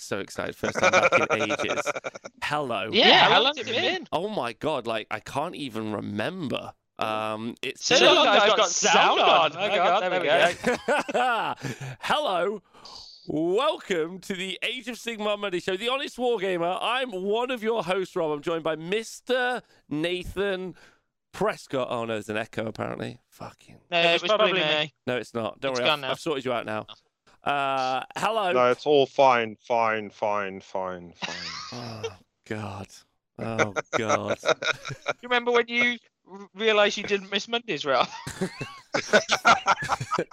So excited. First time back in ages. Hello. Yeah, how long has it been? Oh my god, like I can't even remember. Um it's So been- long I've got sound on. Oh god, there we go. Hello. Welcome to the Age of Sigmar Monday Show, the Honest Wargamer. I'm one of your hosts, Rob. I'm joined by Mr. Nathan Prescott. Oh no, there's an echo apparently. Fucking. No, it was probably me. No, it's not. Don't It's worry. gone I've, now. I've sorted you out now. Uh, hello. No, it's all fine, fine, fine, fine, fine. Oh God. Oh God. You remember when you realised you didn't miss Mondays, Rob?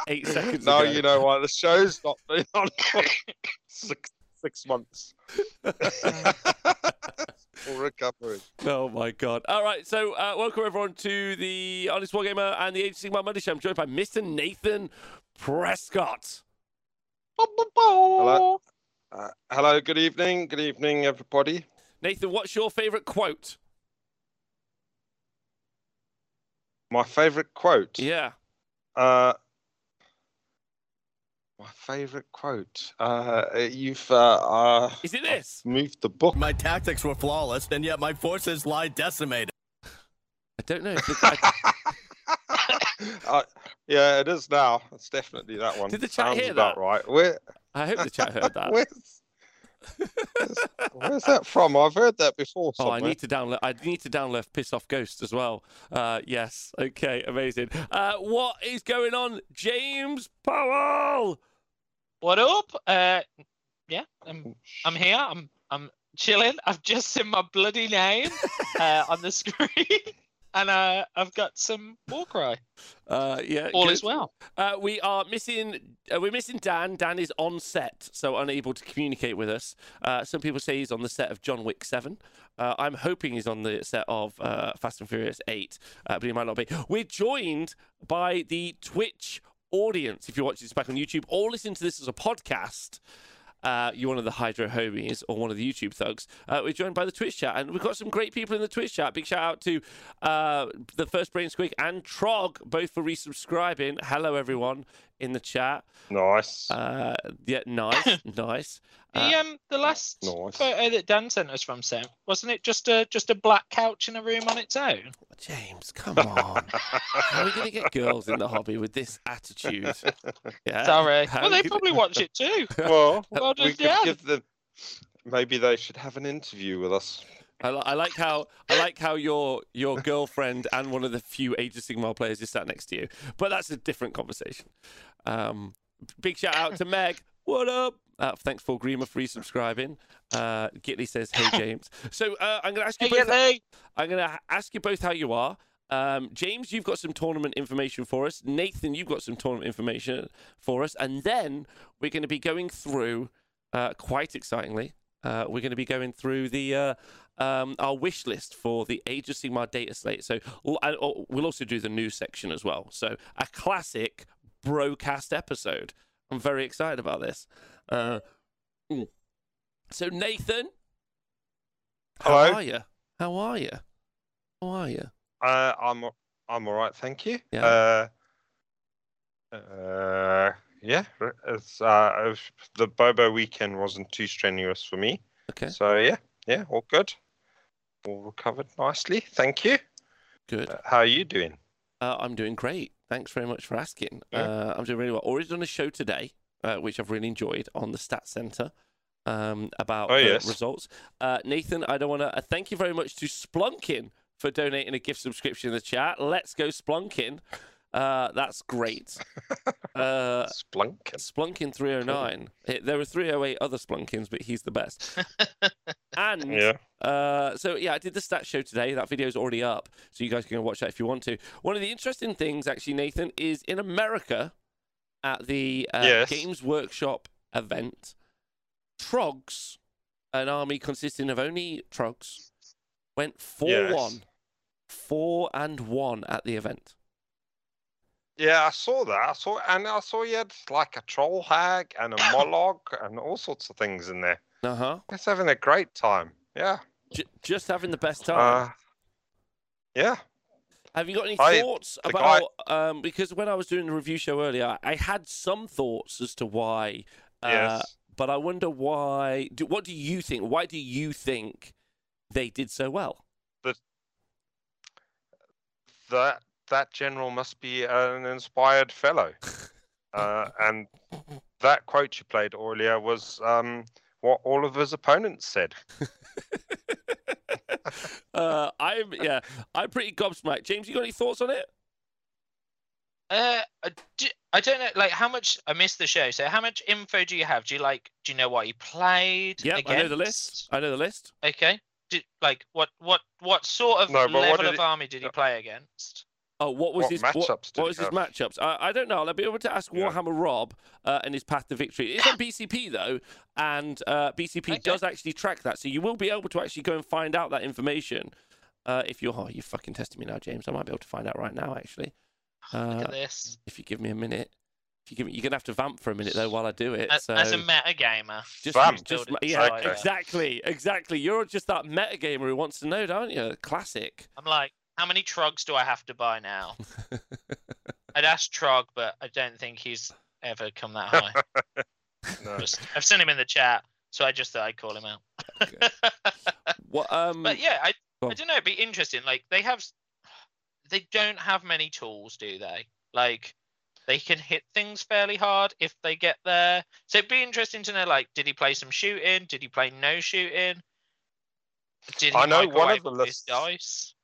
Eight seconds no, ago. you know what? The show's not been on for six six months. Full recovery. Oh my god! All right, so uh, welcome everyone to the Honest Wargamer and the Age of Sigmar Monday Show. I'm joined by Mr. Nathan Prescott. Hello. Uh, hello. Good evening. Good evening, everybody. Nathan, what's your favourite quote? My favourite quote. Yeah. Uh, my favourite quote. Uh, you've uh, uh, Is it this? moved the book. My tactics were flawless, and yet my forces lie decimated. I don't know. If the, I, uh, yeah, it is now. It's definitely that one. Did the chat Sounds hear about that? right. Where, I hope the chat heard that. where's, where's, where's that from? I've heard that before. Oh, I need to download. I need to download Piss Off Ghost as well. Uh, yes. Okay. Amazing. Uh, what is going on, James Powell? What up? Uh, yeah, I'm, I'm here. I'm I'm chilling. I've just seen my bloody name uh, on the screen, and uh, I've got some war cry. Uh, yeah. All is well. Uh, we are missing. Uh, we're missing Dan. Dan is on set, so unable to communicate with us. Uh, some people say he's on the set of John Wick Seven. Uh, I'm hoping he's on the set of uh, Fast and Furious Eight, uh, but he might not be. We're joined by the Twitch audience. If you're watching this back on YouTube or listening to this as a podcast. Uh, you're one of the Hydro homies or one of the YouTube thugs. Uh, we're joined by the Twitch chat, and we've got some great people in the Twitch chat. Big shout out to uh, the first Brain Squeak and Trog, both for resubscribing. Hello, everyone in the chat. Nice. Uh, yeah, nice, nice. The Uh, um the last Nice. photo that Dan sent us from Sam wasn't it just a just a black couch in a room on its own? James, come on. How are we going to get girls in the hobby with this attitude? Yeah. Sorry. How Well, they could- probably watch it too. well, Well we done, could Dan. give them. Maybe they should have an interview with us. I, li- I like how I like how your your girlfriend and one of the few Age of Sigmar players is sat next to you, but that's a different conversation. Um, big shout out to Meg. What up? Uh, thanks for Grima for resubscribing. Uh, Gitley says, "Hey James." So uh, I'm going to ask you Hey, both. Gilly. I'm going to ask you both how you are. Um, James, you've got some tournament information for us. Nathan, you've got some tournament information for us, and then we're going to be going through, uh, quite excitingly, uh, we're going to be going through the uh, um, our wish list for the Age of Sigmar data slate. So l- and, oh, we'll also do the news section as well. So a classic broadcast episode. I'm very excited about this. Uh, so Nathan, how Hello. are you? How are you? How are you? Uh, I'm I'm all right, thank you. Yeah. Uh, uh, yeah. It's, uh, the Bobo weekend wasn't too strenuous for me. Okay, So yeah, yeah, all good. All recovered nicely, thank you. good. Uh, how are you doing? Uh, I'm doing great. Thanks very much for asking. Yeah. Uh, I'm doing really well. Already done a show today, uh, which I've really enjoyed on the Stat Center um, about Oh, yes. results. Uh, Nathan, I don't want to uh, thank you very much to Splunkin for donating a gift subscription in the chat. Let's go Splunkin. Uh, that's great. Uh, Splunk. Splunkin 309. It- there were 308 other Splunkins, but he's the best. and Yeah. uh, so yeah, I did the stat show today. That video is already up, so you guys can go watch that if you want to. One of the interesting things, actually, Nathan, is in America at the uh, Yes. Games Workshop event, Trogs, an army consisting of only Trogs, went four Yes. one, four and one at the event. Yeah, I saw that. I saw, and I saw you had like a troll hag and a Mollog and all sorts of things in there. Uh huh. It's having a great time. Yeah. J- just having the best time. Uh, yeah. Have you got any I- thoughts the guy- about? Um, because when I was doing the review show earlier, I had some thoughts as to why uh, Yes. but I wonder why. Do, what do you think? Why do you think they did so well? That that general must be an inspired fellow. uh, and that quote you played earlier was um, what all of his opponents said. uh, I'm yeah, I'm pretty gobsmacked. James, you got any thoughts on it? Uh, I d- I don't know. Like, how much? I missed the show. So, how much info do you have? Do you like? Do you know what he played? Yeah, I know the list. I know the list. Okay. Did, like, what, what, what sort of No, but what level did of it- army did he play against? Oh, what was What his matchups what, what was his matchups? I, I don't know. I'll be able to ask Yeah. Warhammer Rob uh, and his path to victory. It's on BCP though, and uh, BCP Okay. does actually track that, so you will be able to actually go and find out that information. Uh, if you're, oh, you fucking testing me now, James. I might be able to find out right now, actually. Look Uh, at this. if you give me a minute. If you give me, you're gonna have to vamp for a minute though while I do it. As, so as a meta gamer, just, Vamp. just yeah, Okay. exactly, exactly. You're just that metagamer who wants to know, don't you? Classic. I'm like, how many trogs do I have to buy now? I'd ask Trog, but I don't think he's ever come that high. No. Just, I've seen him in the chat, so I just thought I'd call him out. Okay. what? Um. but yeah, I, I don't know. It'd be interesting. Like they have, they don't have many tools, do they? Like they can hit things fairly hard if they get there. So it'd be interesting to know. Like, did he play some shooting? Did he play no shooting? Did he I know one of the lists- dice?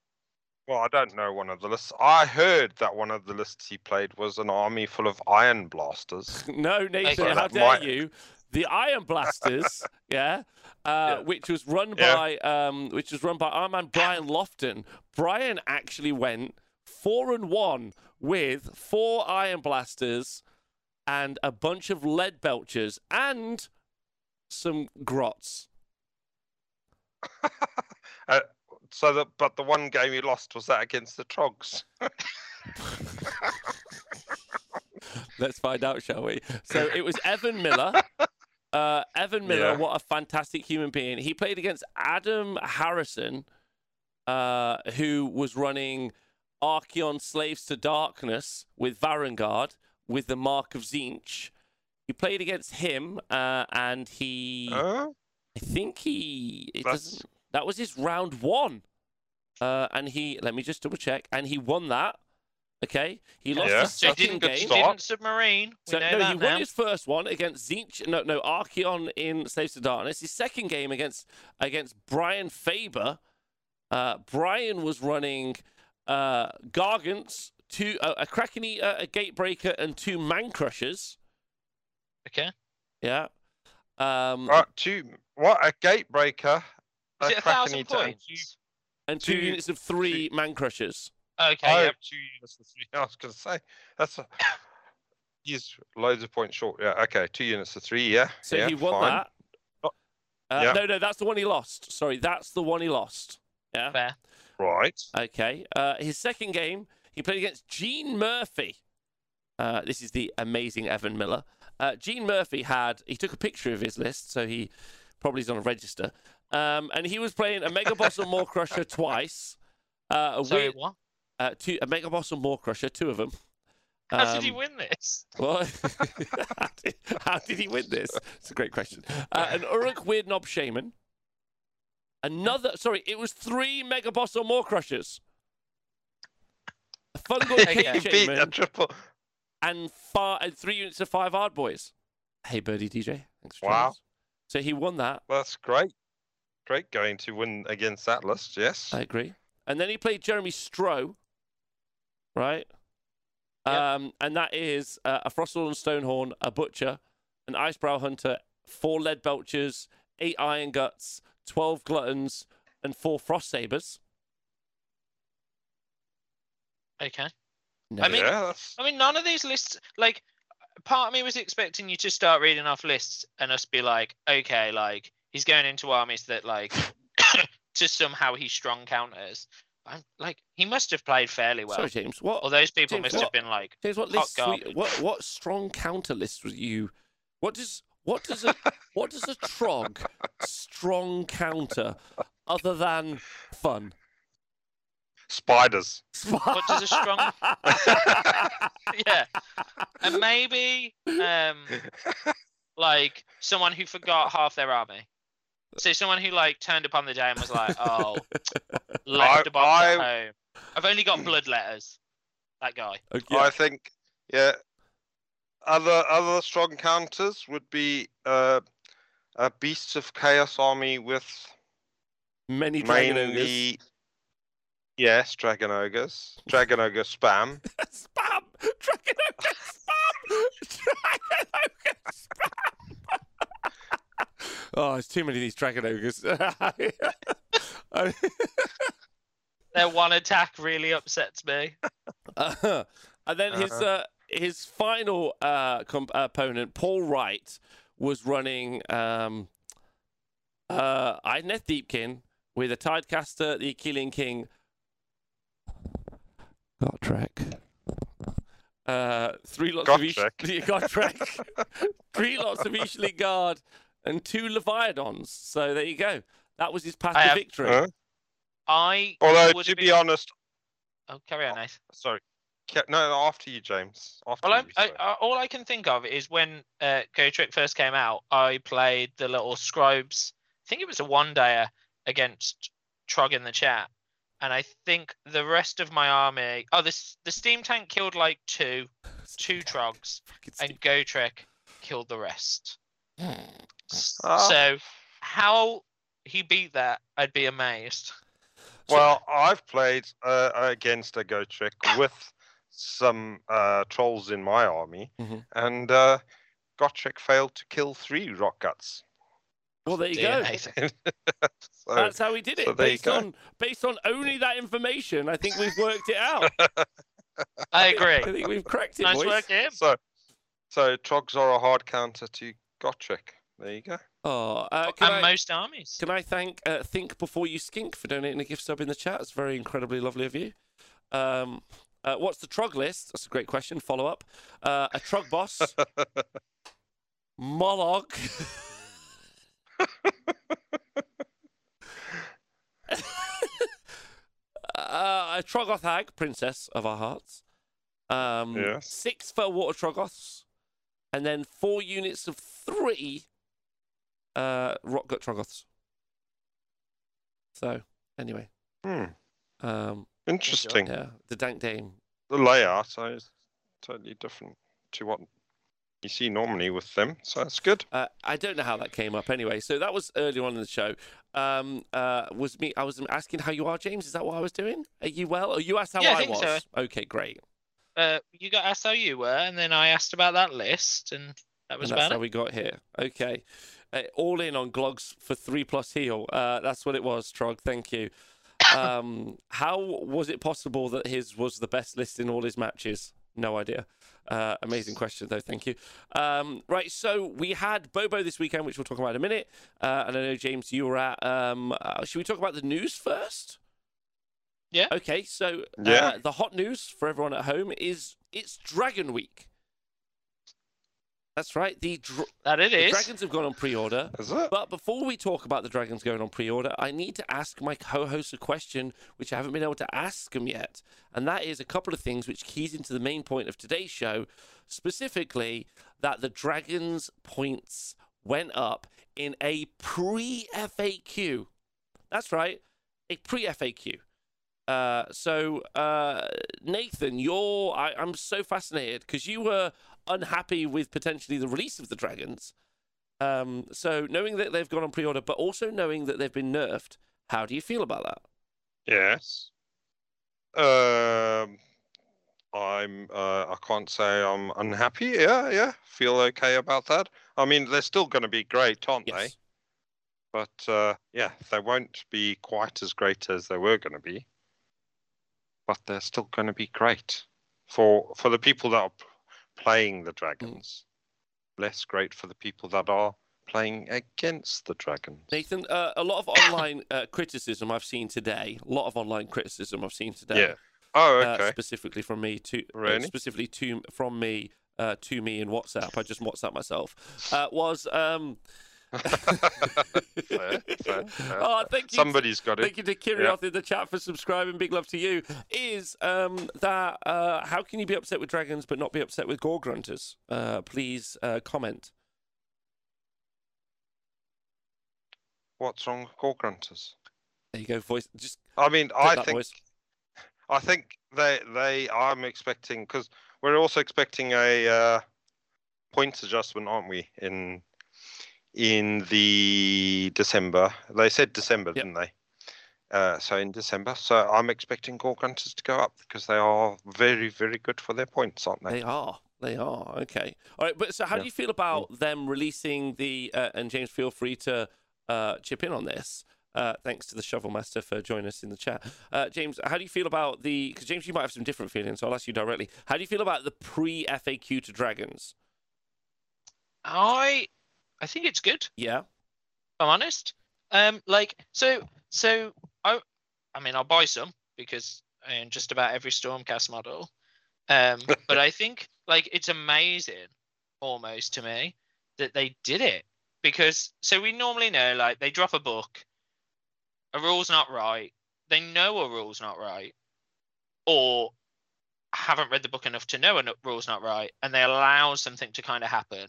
Well, I don't know one of the lists. I heard that one of the lists he played was an army full of iron blasters. No, Nathan, Okay. how dare might- you? The Iron Blasters, yeah, uh, Yeah. which was run Yeah. by um, which was run by our man Brian Lofton. Brian actually went four and one with four Iron Blasters and a bunch of lead belchers and some grots. uh, so that, but the one game you lost was that against the Trogs. Let's find out, shall we? So it was Evan Miller. Uh, Evan Miller, Yeah. what a fantastic human being. He played against Adam Harrison, uh, who was running Archaon Slaves to Darkness with Varangard with the Mark of Tzeentch. He played against him, uh, and he? I think he, it That's- doesn't, that was his round one. Uh, and he, let me just double check, and he won that. Okay, he lost Yeah. his So he second didn't, game. he didn't submarine. We So know no, that he now. won his first one against Tzeentch. No, no, Archaon in Slaves to Darkness. His second game against against Brian Faber. Uh, Brian was running uh, Gargants, two uh, a Kraken Eater, a Gatebreaker, and two Man Crushers. Okay. Yeah. Um, Right, two. What a gatebreaker. Is it a thousand Eater two- points? and two, two- units of three Man Crushers. Okay. I yeah. two units of three. I was going to say that's a, he's loads of points short. Yeah. Okay. Two units of three. Yeah. So yeah, he won fine. that. Oh, Uh, yeah. No, no, that's the one he lost. Sorry, that's the one he lost. Yeah. Fair. Right. Okay. Uh, his second game, he played against Gene Murphy. Uh, this is the amazing Evan Miller. Uh, Gene Murphy had, he took a picture of his list, so he probably is on a register. Um, and he was playing a Mega Boss and Maw-Krusha twice. Uh, Sorry, with, what? uh, two, a Mega Boss and Maw-Krusha, two of them. How did he Um, win this? Well, how, did, how did he win this? It's a great question. Uh, an Orruk Weirdnob Shaman. Another, sorry, it was three Mega Boss or Maw-Krushas. A Fungal. King beat a Shaman triple. and, fi- and three units of five Hard Boys. Hey, Birdie DJ. Thanks for joining Wow. us. So he won that. That's great. Great going to win against Atlas. Yes. I agree. And then he played Jeremy Stroh, right? Yep. Um, and that is uh, a Frostlord and Stonehorn, a Butcher, an Icebrow Hunter, four Lead Belchers, eight Iron Guts, 12 Gluttons, and four Frost Sabers. Okay. No. I mean- yeah. That's, I mean, none of these lists, like, part of me was expecting you to start reading off lists and us be like, okay, like, he's going into armies that, like, to somehow he strong counters. I'm like, he must have played fairly well. Sorry, James. What? Or those people James, must what- have been like, James, what hot you- what what strong counter list was you? What does what does a what does a trog strong counter other than fun? spiders. What does a strong- yeah. And maybe, um, like someone who forgot half their army. So someone who like turned up on the day and was like, "Oh, left I- a box at I- home. I've only got blood letters." That guy. Okay. I think, yeah. Other other strong counters would be uh, a Beasts of Chaos army with Many dragon ogres. yes, Dragon Ogres, Dragon Ogre spam. spam! Dragon ogre spam! Dragon ogre spam! Oh, there's too many of these dragon ogres. I- Their one attack really upsets me. Uh, and then his Uh-huh. uh, his final uh, comp- opponent, Paul Wright, was running um, uh, Idoneth Deepkin with a Tidecaster, the Akhelian King, Gotrek. Uh, three lots of Ish- Gotrek. Gotrek. three lots of Ishlaen Guard and two Leviadons. So there you go. That was his path I to have- victory. Huh? I Although would to have be honest, Oh, carry on, Nate. sorry, Ca- no, after you, James. After Well, you, I, I, sorry. I, all I can think of is when uh, Gotrek first came out, I played the little scribes. I think it was a one dayer against Trog in the chat, and I think the rest of my army. Oh, this the steam tank killed like two, two Trogs, Fucking and Gotrek killed the rest. S- Ah. So how he beat that, I'd be amazed. Well, I've played uh, against a Gotrek with some uh, trolls in my army, Mhm. and uh, Gotrek failed to kill three rock guts. Well, there you Dear go. So, That's how we did it. so based on based on only that information, I think we've worked it out. I agree. I agree. think we've cracked it, Nice boys. work, him. so, so Trogs are a hard counter to Gotrek. There you go. Oh, uh, can, And I, most armies. can I thank uh, Think Before You Skink for donating a gift sub in the chat? It's very incredibly lovely of you. Um, uh, what's the Trog list? That's a great question. Follow up. Uh, a Trog boss, Mollog. uh, a Troggoth hag, princess of our hearts. Um, Yes. Six for water Troggoths, and then four units of three uh, rock gut Troggoths. So, anyway, Hmm. um, Interesting. yeah, the Dank Dame. The layout is totally different to what you see normally with them, so that's good. Uh, I don't know how that came up anyway. So that was earlier on in the show. Um, uh, was me? I was asking how you are, James. Is that what I was doing? Are you well? Or you asked how Yeah, I I, think was? so. Okay, great. Uh, you got asked how you were, and then I asked about that list, and that was and that's about how it. we got here. Okay. Uh, all in on Glogs for three plus heal. Uh, that's what it was, Trog. Thank you. Um, how was it possible that his was the best list in all his matches? No idea. Uh, amazing question, though. Thank you. Um, right, so we had Bobo this weekend, which we'll talk about in a minute. Uh, and I know, James, you were at. Um, uh, should we talk about the news first? Yeah. Okay, so uh, Yeah. the hot news for everyone at home is it's Dragon Week. That's right. The, dr- That it the is. dragons have gone on pre-order. Is it? But before we talk about the dragons going on pre-order, I need to ask my co-host a question which I haven't been able to ask them yet, and that is a couple of things which keys into the main point of today's show, specifically that the dragons points went up in a pre-FAQ. That's right, a pre-FAQ. Uh, so uh, Nathan, you're I, I'm so fascinated because you were unhappy with potentially the release of the dragons. Um, so knowing that they've gone on pre-order, but also knowing that they've been nerfed, how do you feel about that? Yes. Um, I'm. Uh, I can't say I'm unhappy. Yeah, yeah. Feel okay about that. I mean, they're still going to be great, aren't they? Yes. But uh, yeah, they won't be quite as great as they were going to be. But they're still going to be great for for the people that are playing the dragons. Less great for the people that are playing against the dragons. Nathan, uh, a lot of online uh, criticism I've seen today. A lot of online criticism I've seen today. Yeah. Oh, uh, okay. specifically from me to uh, Really? specifically to from me uh, to me in WhatsApp. I just WhatsApp myself. Uh, was um. Fair, fair, fair. oh, thank you. Somebody's got it. Thank you to Kirioth in the chat for subscribing. Big love to you. Is um that uh how can you be upset with dragons but not be upset with Gore-gruntas? Uh, please uh, comment. What's wrong with Gore-gruntas? There you go, voice. Just I mean, I think voice. I think they they I'm expecting because we're also expecting a uh, points adjustment, aren't we? In in the December, they said December, Yep. didn't they? Uh, so in December, so I'm expecting Gore-gruntas to go up because they are very very good for their points, aren't they? They are. They are. Okay. All right. But so, how do you feel about them releasing the? Uh, and James, feel free to uh, chip in on this. Uh, thanks to the Shovel Master for joining us in the chat. Uh, James, how do you feel about the? Because James, you might have some different feelings, so I'll ask you directly. How do you feel about the pre FAQ to Dragons? I I think it's good. Yeah. if I'm honest. Um, like so so I I mean I'll buy some because I own just about every Stormcast model. Um, but I think like it's amazing almost to me that they did it because so we normally know like they drop a book, a rule's not right, they know a rule's not right, or haven't read the book enough to know a rule's not right, and they allow something to kind of happen.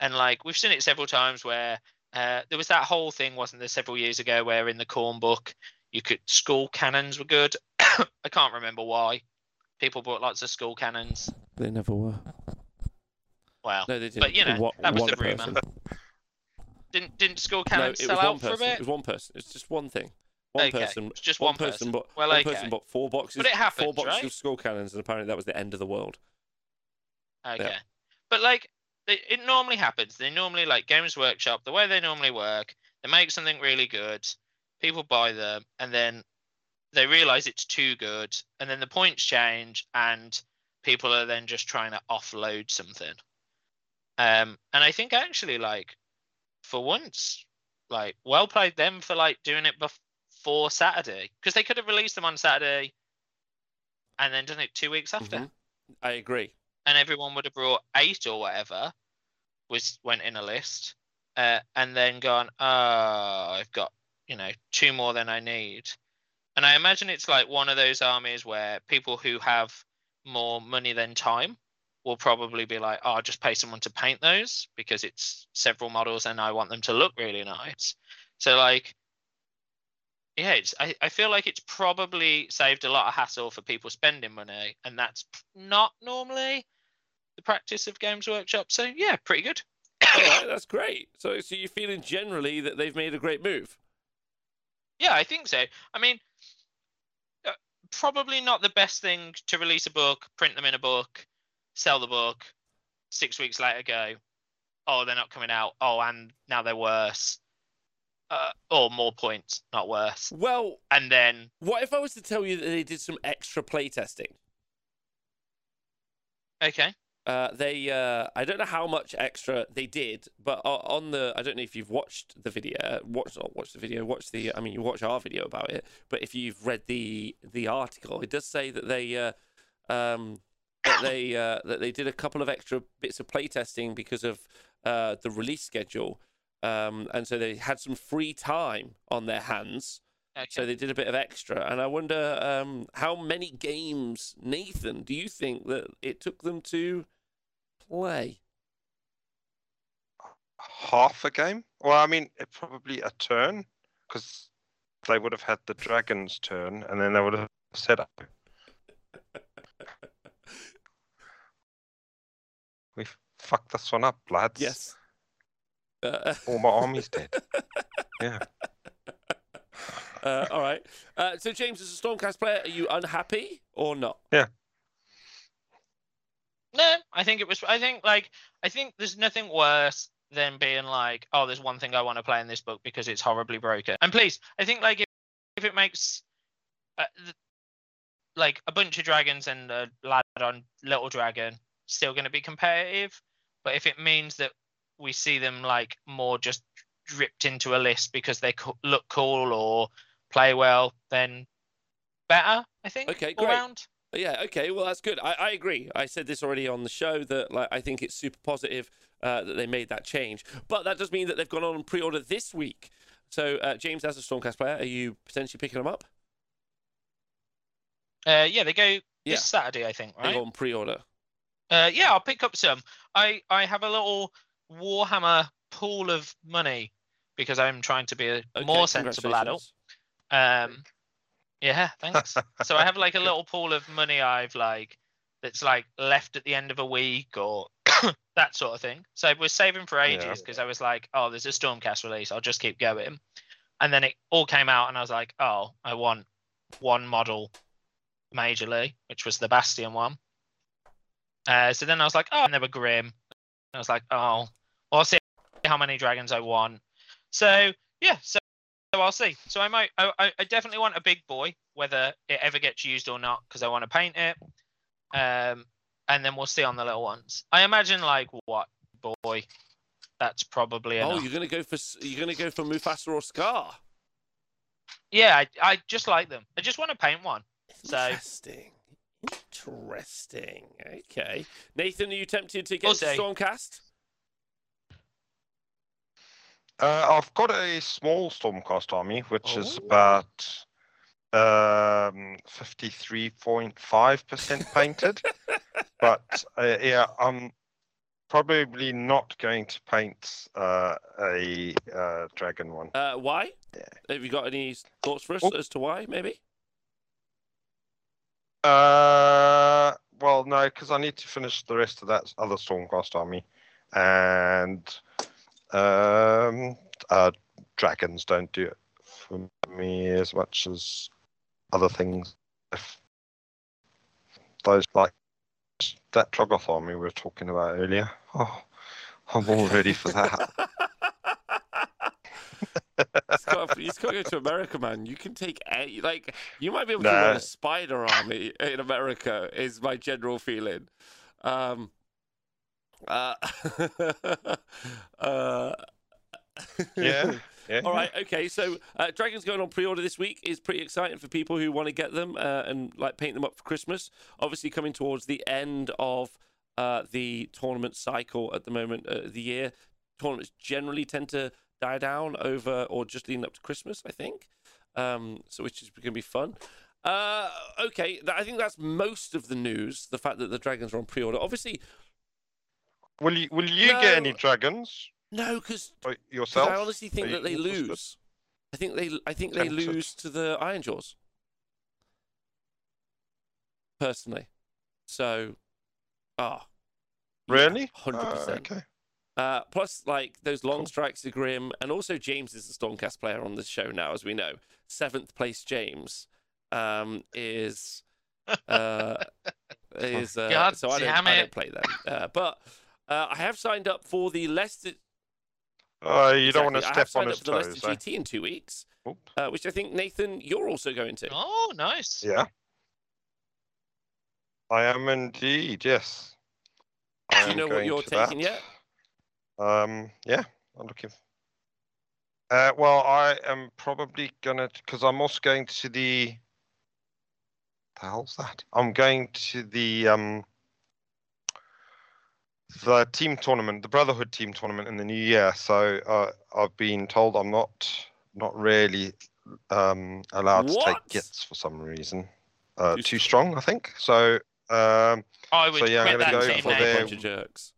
And like we've seen it several times where uh, there was that whole thing, wasn't there, several years ago, where in the Khorne book you could Skull Cannons were good. I can't remember why. People bought lots of Skull Cannons. They never were. Well, No, they didn't. But, you know, One- that was one the rumour. didn't didn't Skull Cannons it sell was one out for a person. It was one person. It's just one thing. One Okay, person. it's just one one person. but Well, one okay. person bought four boxes. But it happened, four boxes right? of Skull Cannons, and apparently that was the end of the world. Okay. But like it, it normally happens. They normally like Games Workshop, the way they normally work, they make something really good, people buy them, and then they realize it's too good, and then the points change and people are then just trying to offload something. Um and I think actually like for once, like well played them for like doing it before Saturday. Because they could have released them on Saturday and then done it two weeks after Mhm. I agree. And everyone would have brought eight or whatever was went in a list uh, and then gone oh i've got you know two more than i need. And i imagine it's like one of those armies where people who have more money than time will probably be like oh i'll just pay someone to paint those because it's several models and i want them to look really nice. So like yeah it's I, I feel like it's probably saved a lot of hassle for people spending money and that's not normally the practice of games workshop. So yeah pretty good. Right, that's great. So, so you're feeling generally that they've made a great move. yeah i think so. I mean uh, probably not the best thing to release a book print them in a book sell the book six weeks later go oh they're not coming out. Oh and now they're worse. Uh, or more points not worse. Well, and then what if I was to tell you that they did some extra playtesting? okay Uh, they, uh, I don't know how much extra they did, but on the, I don't know if you've watched the video, watched not watched the video, watched the, I mean, you watch our video about it, but if you've read the the article, it does say that they, uh, um, that they, uh, that they did a couple of extra bits of playtesting because of uh, the release schedule, um, and so they had some free time on their hands. okay. So they did a bit of extra, and I wonder um, how many games, Nathan, do you think that it took them to play? Half a game? Well, I mean, it probably a turn because they would have had the dragon's turn, and then they would have set up. We fucked this one up, lads. Yes. Uh, All my army's dead. Yeah. uh, all right. Uh, so, James, as a Stormcast player, are you unhappy or not? No, I think it was. I think like I think there's nothing worse than being like, oh, there's one thing I want to play in this book because it's horribly broken. And please, I think like if, if it makes uh, th- like a bunch of dragons and a lad on little dragon still going to be competitive, but if it means that we see them like more just dripped into a list because they co- look cool or play well, then better. I think. Okay, great. round. Yeah, okay, well that's good. I, I agree. I said this already on the show that like I think it's super positive uh, that they made that change. But that does mean that they've gone on and pre-order this week. So uh, James, as a Stormcast player, are you potentially picking them up? Uh, yeah, they go Yeah. this Saturday, I think, right? on pre-order. Uh, yeah, I'll pick up some. I I have a little Warhammer pool of money because I'm trying to be a Okay, more sensible adult. Um, yeah, thanks. so I have like a little pool of money I've like that's like left at the end of a week or that sort of thing. So I was saving for ages because I was like, oh, there's a Stormcast release. I'll just keep going. And then it all came out, and I was like, oh, I want one model majorly, which was the Bastion one. Uh, so then I was like, oh, and they were grim. I was like, oh, I'll see how many dragons I want. So yeah, so, so I'll see. So I might, I, I- definitely want a big boy, whether it ever gets used or not, because I want to paint it. Um, and then we'll see on the little ones. I imagine like what boy, that's probably enough. Oh, you're gonna go for you're gonna go for Mufasa or Scar. Yeah, I, I just like them. I just want to paint one. So- Interesting. Interesting. Okay, Nathan, are you tempted to get We'll. Stormcast? Uh, I've got a small Stormcast army, which is Oh. about um, 53.5% painted. but uh, yeah, I'm probably not going to paint uh, a uh, dragon one. Uh, why? Yeah. Have you got any thoughts for us Oh. as to why? Maybe. Uh, well, no, because I need to finish the rest of that other Stormcast army, and um, uh, dragons don't do it for me as much as other things. If those like that Troggoth army we were talking about earlier, oh, I'm all ready for that. It's got to, it's got to go to America, man. You can take a, like you might be able to run a spider army in America. Is my general feeling. Um. Uh. uh Yeah, yeah. All right. Okay. So, uh, Dragons going on pre-order this week is pretty exciting for people who want to get them uh, and like paint them up for Christmas. Obviously, coming towards the end of uh, the tournament cycle at the moment uh, of the year, tournaments generally tend to die down over or just leading up to Christmas. I think. Um, so, which is going to be fun. Uh, okay, I think that's most of the news. The fact that the dragons are on pre-order. Obviously, Will you will you get any dragons no, because uh, yourself? I honestly think Are that you they interested? lose. I think they. I think they lose to the Ironjawz. Personally, so, ah, Really? hundred Oh, percent. okay. Uh, plus, like those long Cool. strikes are grim, and also James is the Stormcast player on the show now, as we know. Seventh place James um, is uh, is uh, God so I don't, damn I don't play them, uh, but uh, I have signed up for the Leicester. Oh, you don't want to Exactly, I have on signed his up for the. Leicester eh? GT in two weeks, uh, which I think Nathan you're also going to. Oh, nice. Yeah. I am indeed, yes. Do I you am know what you're taking that. yet? Um, yeah, I'm looking. Uh, well, I am probably gonna because I'm also going to the. The hell's that? I'm going to the um. The team tournament, the Brotherhood team tournament in the new year. So uh, I've been told I'm not not really um, allowed to take Gitz for some reason. Uh, Too too strong, I think. So um, I would So, yeah, I'm gonna go for name. their- bunch of jerks.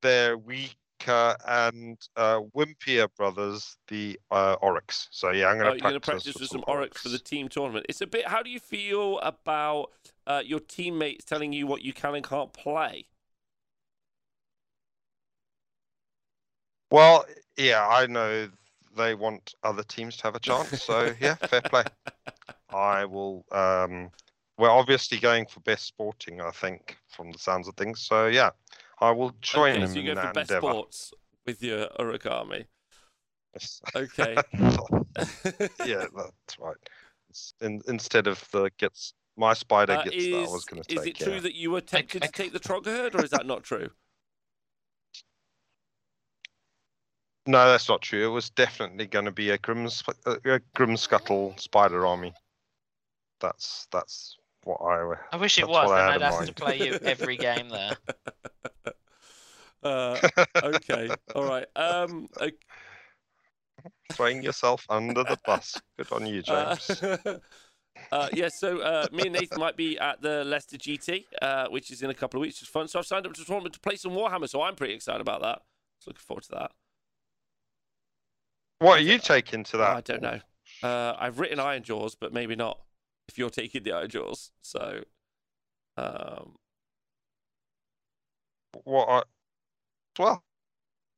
they're weaker and uh, wimpier brothers, the uh, Orruks. So yeah, I'm Oh, going you're to going to practice with some Orruks for the team tournament. It's a bit. How do you feel about uh, your teammates telling you what you can and can't play? Well, yeah, I know they want other teams to have a chance. So yeah, fair play. I will. Um, we're obviously going for best sporting, I think, from the sounds of things. So yeah, I will join okay, them so you in go for best endeavor. sports with your origami. Yes. Okay. yeah, that's right. In, instead of the Gitz my spider Uh, gets is, that I was going to say. is it true yeah. that you were tempted to take the Trog herd, or is that not true? No, that's not true. It was definitely going to be a grim, uh, a grim scuttle spider army. That's that's what I. wa- I wish it was. Then I I'd had in have to play you every game there. Uh, okay. All right. Um. ok- Throwing yourself under the bus. Good on you, Uh, James. uh, yeah, so uh, me and Nathan might be at the Leicester GT, uh, which is in a couple of weeks. It's fun. So I've signed up to a tournament to play some Warhammer, so I'm pretty excited about that. So looking forward to that. What are you taking to that? I don't know. Uh, I've written Ironjawz, but maybe not. If you're taking the Ironjawz, so um, What? I... Well,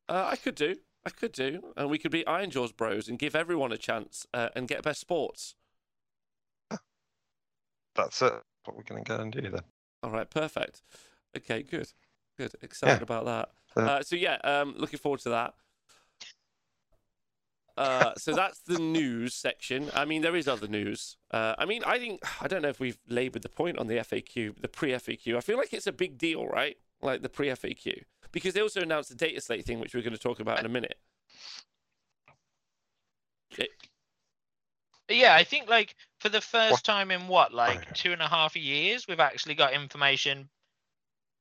uh, I could do. I could do, and we could be Ironjawz bros and give everyone a chance uh, and get best sports. that's it. What we're going to go and do then. All right, perfect. Okay, good, good. Excited about that. Uh, Uh, so yeah, um, looking forward to that. Uh, so that's the news section. I mean, there is other news. Uh, I mean, I think I don't know if we've laboured the point on the FAQ, the pre-FAQ. I feel like it's a big deal, right? Like the pre-FAQ, because they also announced the data slate thing, which we're going to talk about in a minute. It- Yeah, I think like for the first What? time in what, like Okay. two and a half years, we've actually got information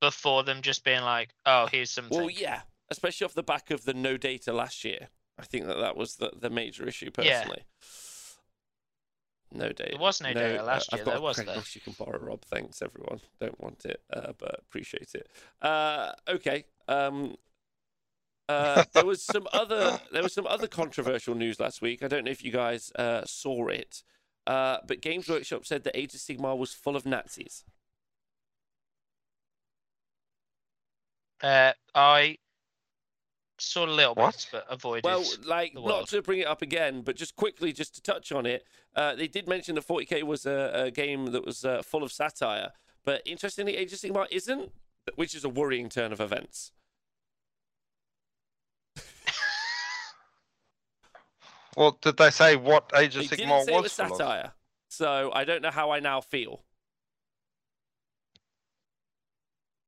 before them just being like, "Oh, here's some." well, yeah, especially off the back of the no data last year. I think that that was the, the major issue Yeah. personally. No data. There was no data last uh, year, I've got there a was there? you can borrow, Rob. Thanks, everyone. Don't want it, uh, but appreciate it. Uh, okay. Um, uh, there was some other there was some other controversial news last week. I don't know if you guys uh, saw it, uh, but Games Workshop said that Age of Sigmar was full of Nazis. Uh, I saw a little What? bit, but avoided. Well, like the not to bring it up again, but just quickly, just to touch on it, uh, they did mention that 40k was a, a game that was uh, full of satire, but interestingly, Age of Sigmar isn't, which is a worrying turn of events. well, did they say what Age They of didn't Sigmar say it was was full of? satire, so I don't know how I now feel.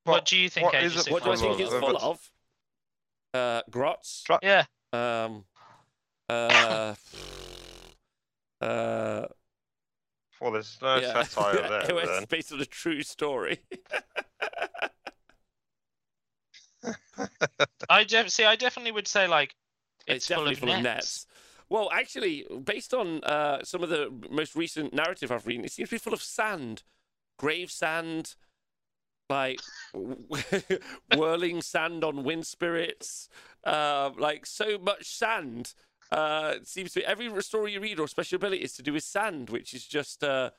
what do you think? what Age is of it What do I Sigmar think it's full If of? Uh, grots. Dra- Yeah, Um, uh, uh, Well, there's no yeah. satire it was then. based on a true story. I def- see. I definitely would say like It's, it's, full, definitely of, full nets. of nets. Well, actually, based on uh, some of the most recent narrative I've read, it seems to be full of sand, grave sand, like whirling sand on wind spirits, uh, like so much sand. Uh, it seems to be every story you read or special ability is to do with sand, which is just uh,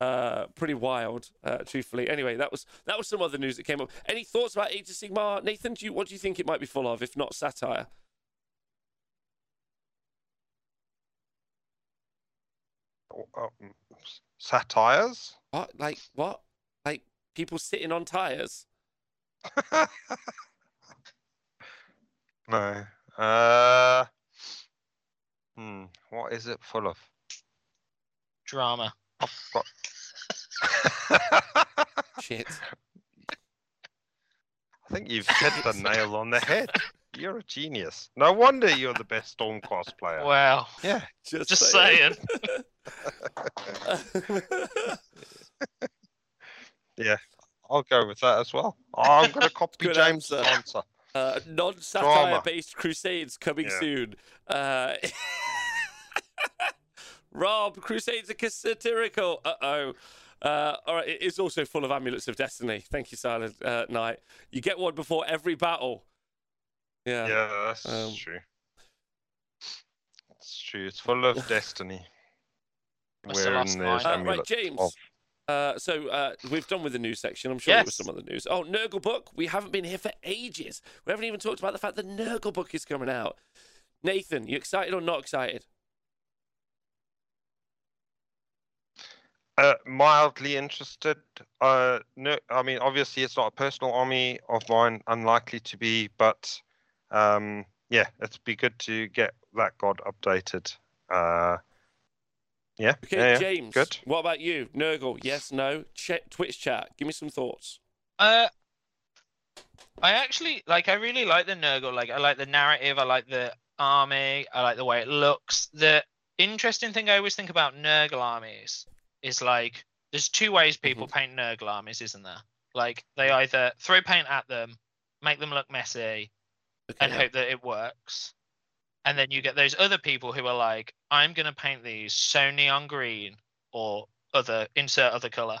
uh, pretty wild, uh, truthfully. Anyway, that was that was some other news that came up. Any thoughts about Age of Sigmar, Nathan? Do you what do you think it might be full of, if not satire? Um, satires? What? Like what? Like people sitting on tires? no. Uh. Hmm. What is it full of? Drama. I've. Shit. I think you've hit the nail on the head. You're a genius. No wonder you're the best Stormcast player. Well, Yeah. just saying. I'll go with that as well. I'm going to copy Good James' answer. answer. uh, non-satire based crusades coming Yeah. soon. Uh, Rob, crusades are satirical. Uh-oh. Uh, all right, it is also full of amulets of destiny. Thank you, Silent uh, Knight. You get one before every battle. Yeah. Yeah, that's Um, true. It's true. It's full of destiny. That's the Wherein last there's line. Uh, right, James. of- Uh, so uh, we've done with the news section. I'm sure there was Yes. some other news. Oh, Nurgle book. We haven't been here for ages. We haven't even talked about the fact that Nurgle book is coming out. Nathan, you excited or not excited? Uh, mildly interested. Uh, no, I mean, obviously, it's not a personal army of mine, unlikely to be, but um, yeah, it'd be good to get that god updated. Uh, yeah, Okay, yeah, yeah, James. good. What about you? Nurgle, yes, no? Ch- Twitch chat. Give me some thoughts. Uh, I actually like. I really like the Nurgle. Like, I like the narrative. I like the army. I like the way it looks. The interesting thing I always think about Nurgle armies is like, there's two ways people paint Nurgle armies, isn't there? Like, they either throw paint at them, make them look messy, Okay, and yeah. hope that it works. And then you get those other people who are like, I'm gonna paint these so neon green or other insert other color,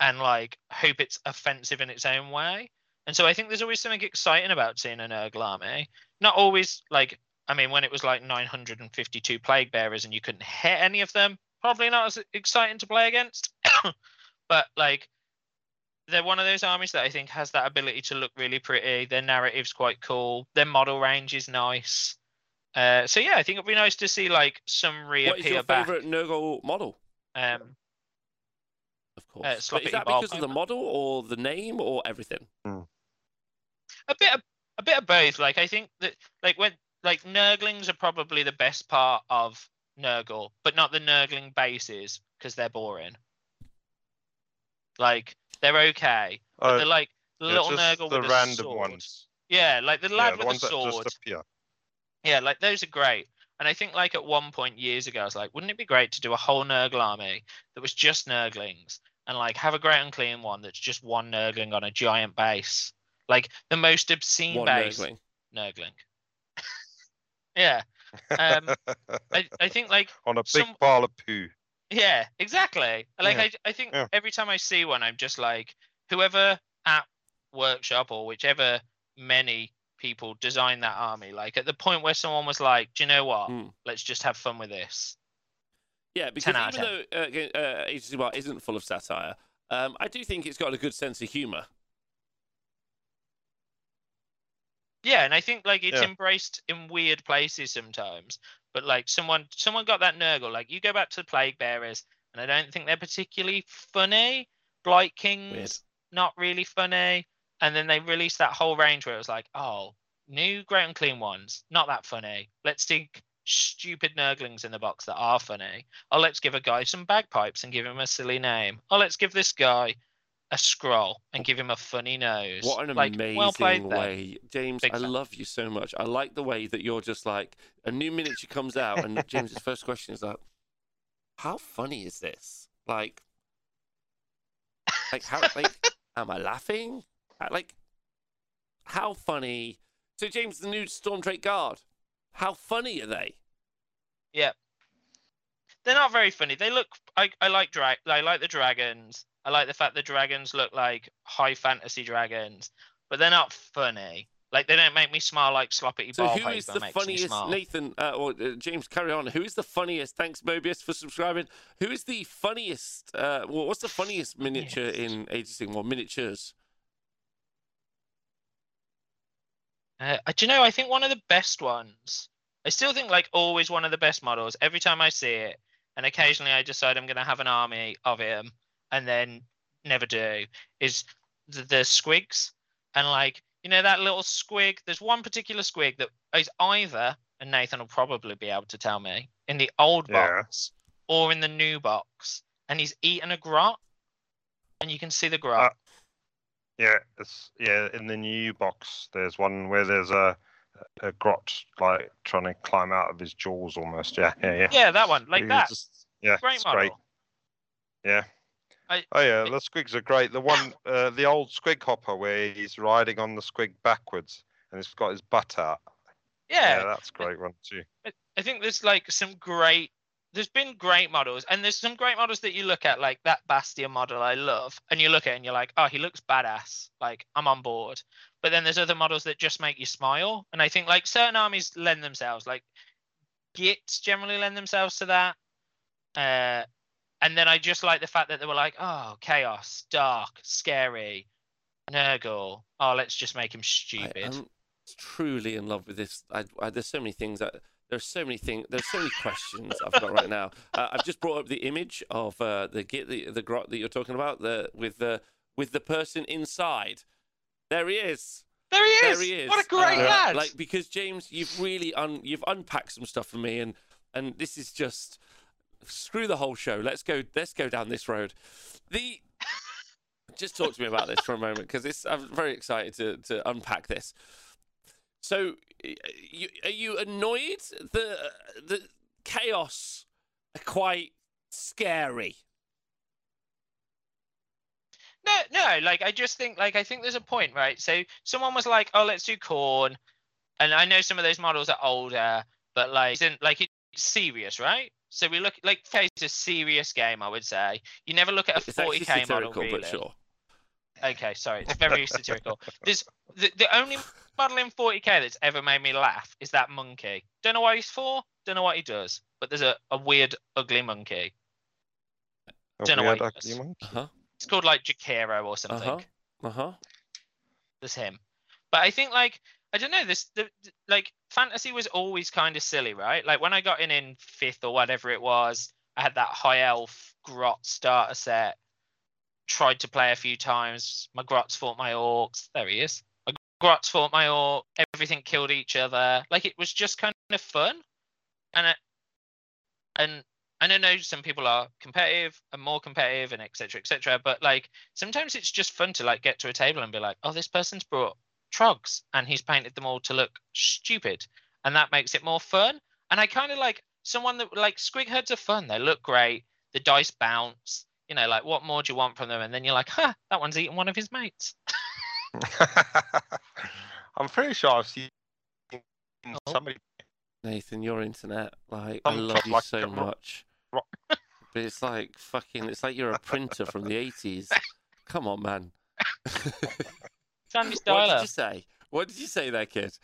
and like hope it's offensive in its own way. And so I think there's always something exciting about seeing an Nurgle eh? army. Not always like I mean, when it was like 952 plague bearers and you couldn't hit any of them, probably not as exciting to play against. but like, they're one of those armies that I think has that ability to look really pretty. Their narrative's quite cool. Their model range is nice. Uh, so yeah, I think it'd be nice to see like some reappear What is your back. favourite Nurgle model? Um, Of course. Uh, But is that Ball because of the model or the name or everything? a bit of a bit of both. Like I think that like when like Nurglings are probably the best part of Nurgle, but not the Nurgling bases because they're boring. Like they're okay, but Oh, they're like the yeah, little just Nurgle the with a random sword. ones. Yeah, like the Yeah, lad the with ones a that sword. just appear. Yeah, like those are great. And I think like at one point years ago, I was like, wouldn't it be great to do a whole Nurgle army that was just Nurglings and like have a Great Unclean One that's just one Nurgling on a giant base, like the most obscene One base Nurgling. Nurgling. yeah, um, I I think like on a big some- pile of poo. yeah, exactly. Like Yeah, I I think yeah. every time I see one, I'm just like whoever at workshop or whichever many people design that army. Like at the point where someone was like, do you know what? Mm. Let's just have fun with this. Yeah, because even though uh, uh, Agency isn't full of satire, um, I do think it's got a good sense of humour. Yeah, and I think like it's Yeah. embraced in weird places sometimes. But like someone someone got that Nurgle. Like you go back to the Plague Bearers, and I don't think they're particularly funny. Blight Kings, not really funny. And then they released that whole range where it was like, oh, new Great Unclean Ones, not that funny. Let's stick stupid Nurglings in the box that are funny. Oh, let's give a guy some bagpipes and give him a silly name. Oh, let's give this guy a scroll and give him a funny nose. What an like, amazing well played then. way, James! Big I fan. love you so much. I like the way that you're just like a new miniature comes out, and James's first question is like, "How funny is this? Like, like how? Like, am I laughing? Uh, Like, how funny?" So, James, the new Stormdrake Guard, how funny are they? Yeah, they're not very funny. They look. I, I like drag. I like the dragons. I like the fact the dragons look like high fantasy dragons, but they're not funny. Like they don't make me smile like sloppy So, who is the funniest? Nathan uh, or uh, James, carry on. Who is the funniest? Thanks, Mobius, for subscribing. Who is the funniest? Uh, well, what's the funniest miniature Funniest. in Age of Sigmar? Miniatures. Uh, do you know? I think one of the best ones. I still think like always one of the best models. Every time I see it, and occasionally I decide I'm going to have an army of him, and then never do. Is the, the squigs, and like you know that little squig. There's one particular squig that is either, and Nathan will probably be able to tell me, in the old Yeah. box or in the new box, and he's eaten a grot, and you can see the grot. Uh, Yeah, it's yeah. In the new box, there's one where there's a a grot like trying to climb out of his jaws almost. Yeah, yeah, yeah. yeah, that one, like that. just- yeah, Great model. great. Yeah. I- oh yeah, I- the squigs are great. The one, uh, the old squig hopper where he's riding on the squig backwards and he's got his butt out. Yeah, yeah that's a great one too. I think there's like some great. There's been great models, and there's some great models that you look at, like that Bastian model I love, and you look at it and you're like, oh, he looks badass. Like I'm on board. But then there's other models that just make you smile, and I think like certain armies lend themselves, like Gitz generally lend themselves to that. Uh, and then I just like the fact that they were like, oh, chaos, dark, scary, Nurgle. Oh, let's just make him stupid. I stupid. am truly in love with this. I, I, there's so many things that there's so many things. There's so many questions I've got right now. Uh, I've just brought up the image of uh, the git the the grot that you're talking about. The with the with the person inside. There he is. there he is. There he is. What a great Uh, lad. Like because James, you've really un you've unpacked some stuff for me, and and this is just screw the whole show. Let's go. Let's go down this road. The just talk to me about this for a moment because this I'm very excited to to unpack this. So, you, are you annoyed? The the chaos are quite scary. No, no, like I just think like I think there's a point, right? So someone was like, "Oh, let's do Khorne," and I know some of those models are older, but like, isn't like it's serious, right? So we look like it's a serious game, I would say. You never look at a 40k model, really. sure. Okay, sorry, it's very satirical. There's the, the only model in 40k that's ever made me laugh is that monkey. Don't know what he's for. Don't know what he does. But there's a, a weird, ugly monkey. A Don't know what he ugly does. monkey. Uh huh. It's called like Jokaero or something. Uh huh. Uh huh. There's him. But I think like I don't know this the, the- like fantasy was always kind of silly, right? Like when I got in in fifth or whatever it was, I had that high elf grot starter set. Tried to play a few times. My grots fought my orcs. There he is. Grots fought my orc. Everything killed each other. Like it was just kind of fun, and it, and I know some people are competitive and more competitive and etc. etc. but like sometimes it's just fun to like get to a table and be like, oh, this person's brought trogs and he's painted them all to look stupid, and that makes it more fun. And I kind of like someone that like squig heads are fun. They look great. The dice bounce. You know, like what more do you want from them? And then you're like, huh, that one's eating one of his mates. I'm pretty sure I've seen Oh. somebody. Nathan, your internet, like, I Some love you like so much. ro- But it's like fucking, it's like you're a printer from the 80s. Come on, man. Sandy what did Styler. you say? What did you say there, kid?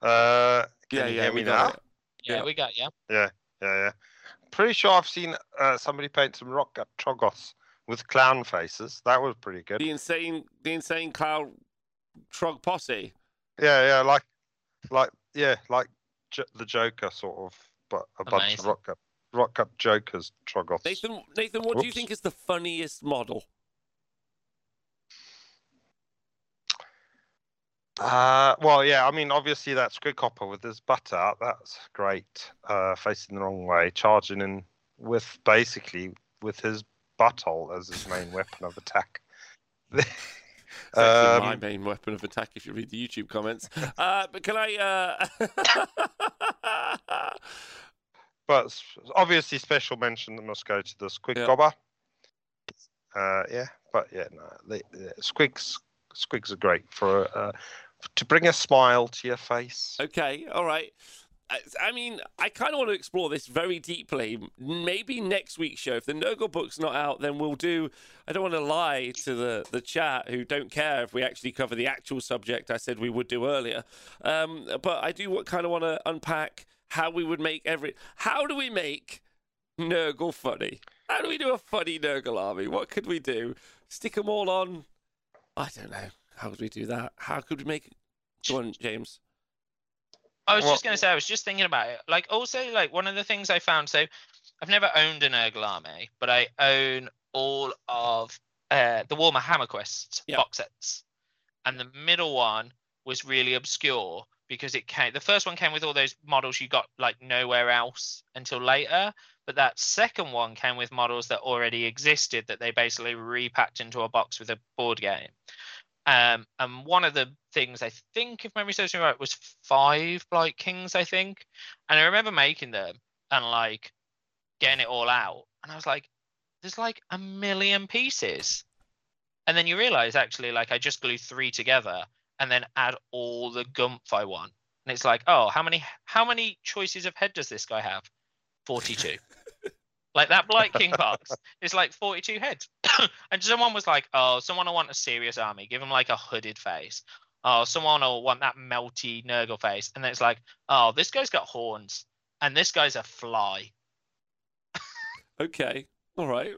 Uh, can yeah, you yeah, hear we me got now? it. Yeah, Yeah. we got you. Yeah, yeah. Yeah. Pretty sure I've seen uh, somebody paint some rock at Troggoths with clown faces. That was pretty good. The insane, the insane cloud trog posse. Yeah, yeah, like, like, yeah, like J- the Joker sort of, but a bunch of rock up, Rockgut Jokers Troggoths. Nathan, Nathan, what do you think is the funniest model? Uh, well, yeah, I mean, obviously that's good Copper with his butt out, that's great. Uh, facing the wrong way, charging in with basically with his butthole as his main weapon of attack. Actually my Um, main weapon of attack if you read the YouTube comments. Uh, but can I? Uh... but obviously, special mention that must go to the Squig Yeah. Gobba. Uh, yeah, but yeah, no, the, the Squigs, Squigs are great for uh, to bring a smile to your face. Okay, all right. I- mean, I kind of want to explore this very deeply. Maybe next week's show, if the Nurgle book's not out, then we'll do. I don't want to lie to the, the chat who don't care if we actually cover the actual subject I said we would do earlier. Um, but I do kind of want to unpack how we would make every. How do we make Nurgle funny? How do we do a funny Nurgle army? What could we do? Stick them all on. I don't know. How could we do that? How could we make. Go on, James. I was Well- just going to say, I was just thinking about it. Like, also, like, one of the things I found, so I've never owned a Nurgle army, but I own all of uh, the Warhammer Hammer Quest Yeah. box sets. And the middle one was really obscure because it came, the first one came with all those models you got, like, nowhere else until later. But that second one came with models that already existed that they basically repacked into a box with a board game. Um, and one of the things I think, if memory serves me right, was five Blight Kings, I think. And I remember making them and like getting it all out. And I was like, there's like a million pieces. And then you realize actually, like, I just glue three together and then add all the gumph I want. And it's like, oh, how many how many choices of head does this guy have? 42. like that Blight King box is like 42 heads. and someone was like, oh, someone will want a serious army. Give them like a hooded face. Oh, someone will want that melty Nurgle face. And then it's like, oh, this guy's got horns. And this guy's a fly. Okay. All right.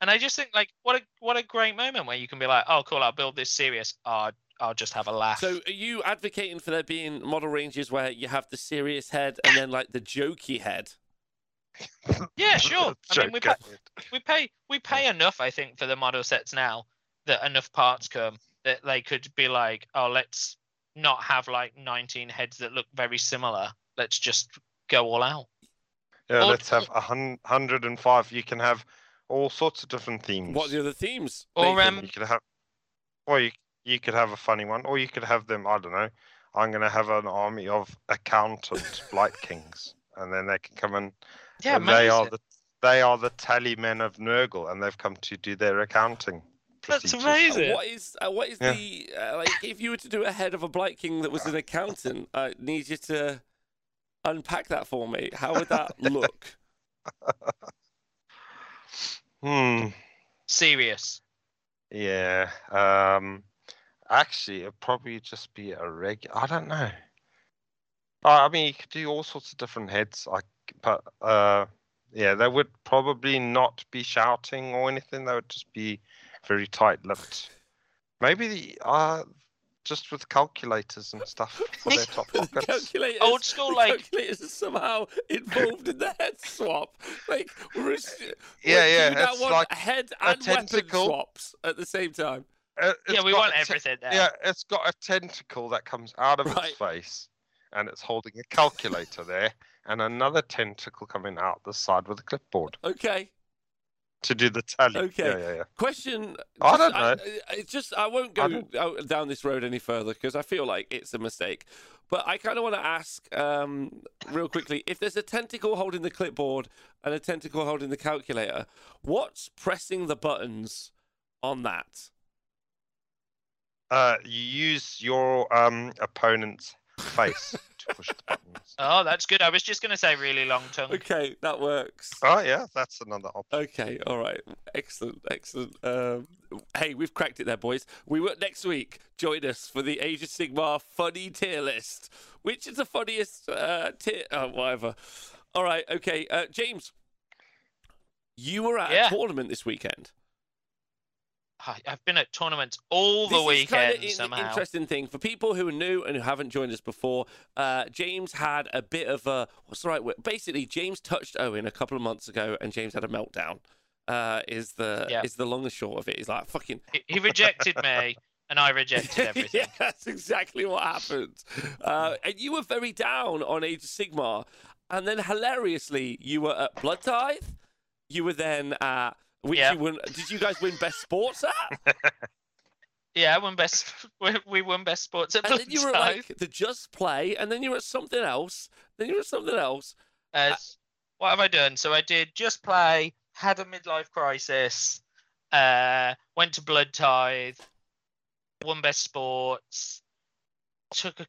And I just think like what a what a great moment where you can be like, oh cool, I'll build this serious. Oh, I'll just have a laugh. So are you advocating for there being model ranges where you have the serious head and then like the jokey head? Yeah, sure. I mean, we pay, we pay we pay enough, I think, for the model sets now that enough parts come that they could be like, oh, let's not have like 19 heads that look very similar. Let's just go all out. Yeah, Or- let's have a hun- hundred and five. You can have all sorts of different themes. What are the other themes? Or um, You could have, or you you could have a funny one, or you could have them. I don't know. I'm gonna have an army of accountant blight kings, and then they can come and yeah, and they are the they are the tally men of Nurgle, and they've come to do their accounting. That's procedures. Uh, amazing. what is uh, what is Yeah. the uh, like? If you were to do a head of a Blight King that was an accountant, I need you to unpack that for me. How would that look? Hmm. Serious. Yeah. Um. Actually, it'd probably just be a regular. I don't know. Uh, I mean, you could do all sorts of different heads. Like, but uh, yeah, they would probably not be shouting or anything. They would just be very tight-lipped. Maybe the uh, just with calculators and stuff for their top The pockets. calculators, Old school, the like- calculators are somehow involved in the head swap. Like, we're, Yeah, wait, yeah, You now want like head a and weapon tentacle. swaps at the same time. Uh, Yeah, we want a te- everything there. Yeah, it's got a tentacle that comes out of Right. its face, and it's holding a calculator there, and another tentacle coming out the side with a clipboard Okay. to do the tally. Okay. Yeah, yeah, yeah. Question. I don't know. it's just I won't go out- down this road any further because I feel like it's a mistake. But I kind of want to ask, um, real quickly, if there's a tentacle holding the clipboard and a tentacle holding the calculator, what's pressing the buttons on that? Uh, you use your um opponent's face to push the buttons. Oh, that's good. I was just going to say really long tongue. Okay, that works. Oh yeah, that's another option. Okay, all right, excellent, excellent. Um, hey, we've cracked it there, boys. We work next week. Join us for the Age of Sigmar funny tier list. Which is the funniest uh, tier? Oh, whatever. All right, okay. Uh, James, you were at Yeah. a tournament this weekend. I've been at tournaments all the this is kind of somehow. interesting thing for people who are new and who haven't joined us before. Uh, James had a bit of a what's the right word? Basically, James touched Owen a couple of months ago, and James had a meltdown. Uh, is the Yeah. is the long and short of it? He's like fucking He- He rejected me, and I rejected everything. yeah, that's exactly what happened. Uh, and you were very down on Age of Sigmar, and then hilariously, you were at Blood Tithe. You were then at which Yeah. you won. Did you guys win Best Sports at? Yeah, I won best. We we won best sports at and then you were like the Just Play, and then you were at something else. Then you were at something else. Uh, what have I done? So I did just play, had a midlife crisis, uh, went to Blood Tithe, won best sports, took a,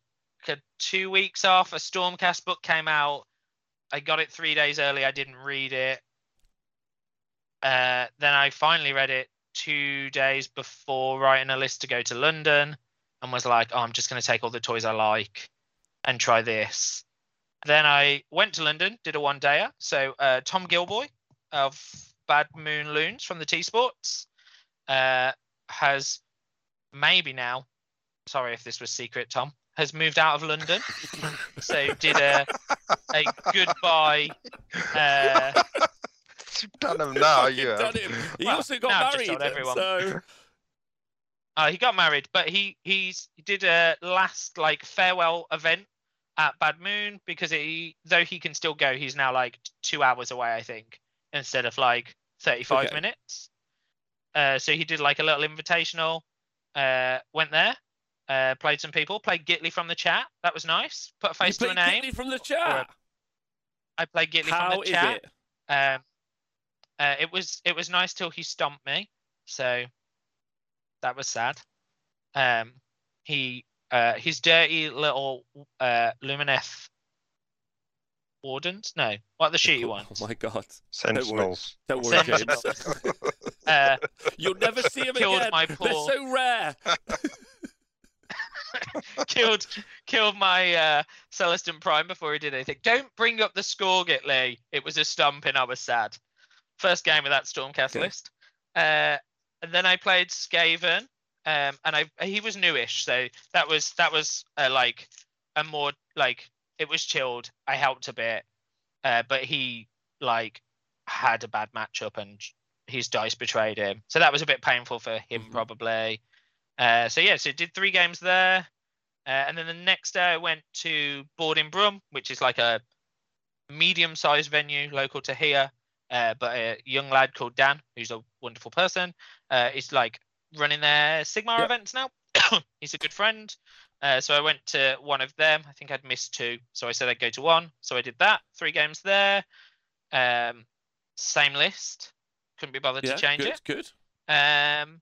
a two weeks off. A Stormcast book came out. I got it three days early. I didn't read it. Uh, then I finally read it two days before writing a list to go to London, and was like, "Oh, I'm just going to take all the toys I like and try this." Then I went to London, did a one dayer. So uh, Tom Gilboy of Bad Moon Loons from the T Sports uh, has maybe now, sorry if this was secret, Tom, has moved out of London. so did a, a goodbye. Uh, You've done them now, Fucking you done have. him. He Well, also got now married. told everyone. So uh, he got married, but he he's he did a last like farewell event at Bad Moon because he though he can still go, he's now like two hours away, I think, instead of like thirty five Okay. minutes. Uh, so he did like a little invitational. Uh, went there, uh, played some people, played Gitley from the chat. That was nice. Put a you face to a played name. Kidney from the chat. I played Gitley from How the is chat. it? Um, uh, it was it was nice till he stomped me, so that was sad. Um, he uh, his dirty little uh, Lumineth wardens. No, what are the shitty ones? Oh my god! Sentinels. Don't worry, James. Sentinels. Uh, You'll never see him Killed again. my They're so rare. killed killed my uh, Celestant-Prime before he did anything. Don't bring up the score, Gitley. It was a stump, and I was sad. First game of that Stormcast Okay. list. Uh, and then I played Skaven, um, and I he was newish, so that was that was uh, like a more like it was chilled. I helped a bit, uh, but he like had a bad matchup and his dice betrayed him, so that was a bit painful for him Mhm. probably. Uh, so yeah, so did three games there, uh, and then the next day I went to Boarding Brum, which is like a medium-sized venue local to here. Uh, but a young lad called Dan, who's a wonderful person, uh, is like running their Sigmar Yep. events now. He's a good friend. Uh, so I went to one of them. I think I'd missed two, so I said I'd go to one. So I did that. Three games there. Um, same list. Couldn't be bothered Yeah, to change good, it. good. Um,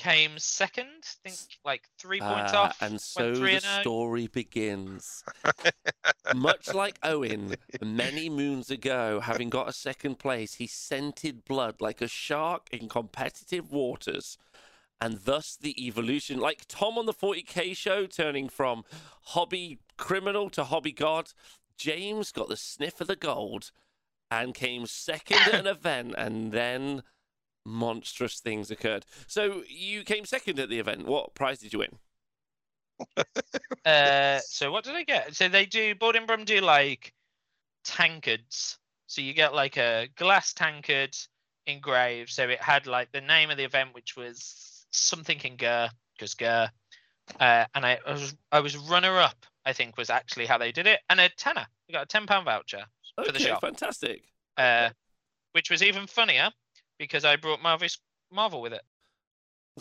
came second. I think like three points Ah, off. and so the and oh. story begins. Much like Owen, many moons ago, having got a second place, he scented blood like a shark in competitive waters. and thus the evolution. Like Tom on the 40k show, turning from hobby criminal to hobby god, James got the sniff of the gold and came second at an event, and then monstrous things occurred. So you came second at the event. What prize did you win? Uh, so what did I get? So they do Boarding Brum do like tankards. So you get like a glass tankard engraved. So it had like the name of the event, which was something in Ghur, because Ghur. Uh, and I, I was I was runner up. I think was actually how they did it, and a tenner. You got a ten pound voucher for the Okay, shop. fantastic. Uh, which was even funnier because I brought Marvis Marvel with it.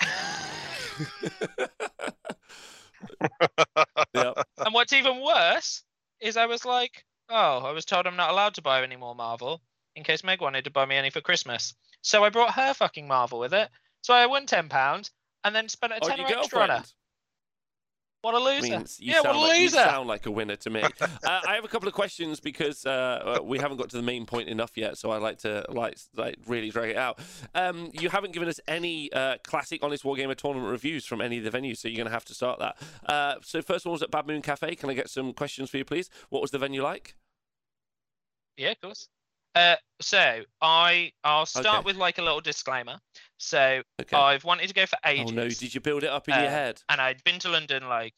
yeah. And what's even worse is I was like, oh, I was told I'm not allowed to buy any more Marvel in case Meg wanted to buy me any for Christmas. So I brought her fucking Marvel with it. So I won ten pound and then spent a Oh, tenner your extra on her. Girlfriend. What a loser! means you yeah, what a like, you loser! sound like a winner to me. uh, I have a couple of questions because uh, uh, we haven't got to the main point enough yet, so I like to like like really drag it out. Um, you haven't given us any uh, classic Honest Wargamer tournament reviews from any of the venues, so you're going to have to start that. Uh, so first one was at Bad Moon Cafe. Can I get some questions for you, please? What was the venue like? Yeah, of course. Uh, so I I'll start Okay. with like a little disclaimer. So Okay. I've wanted to go for ages. oh no, did you build it up in your Uh, head? and I'd been to London like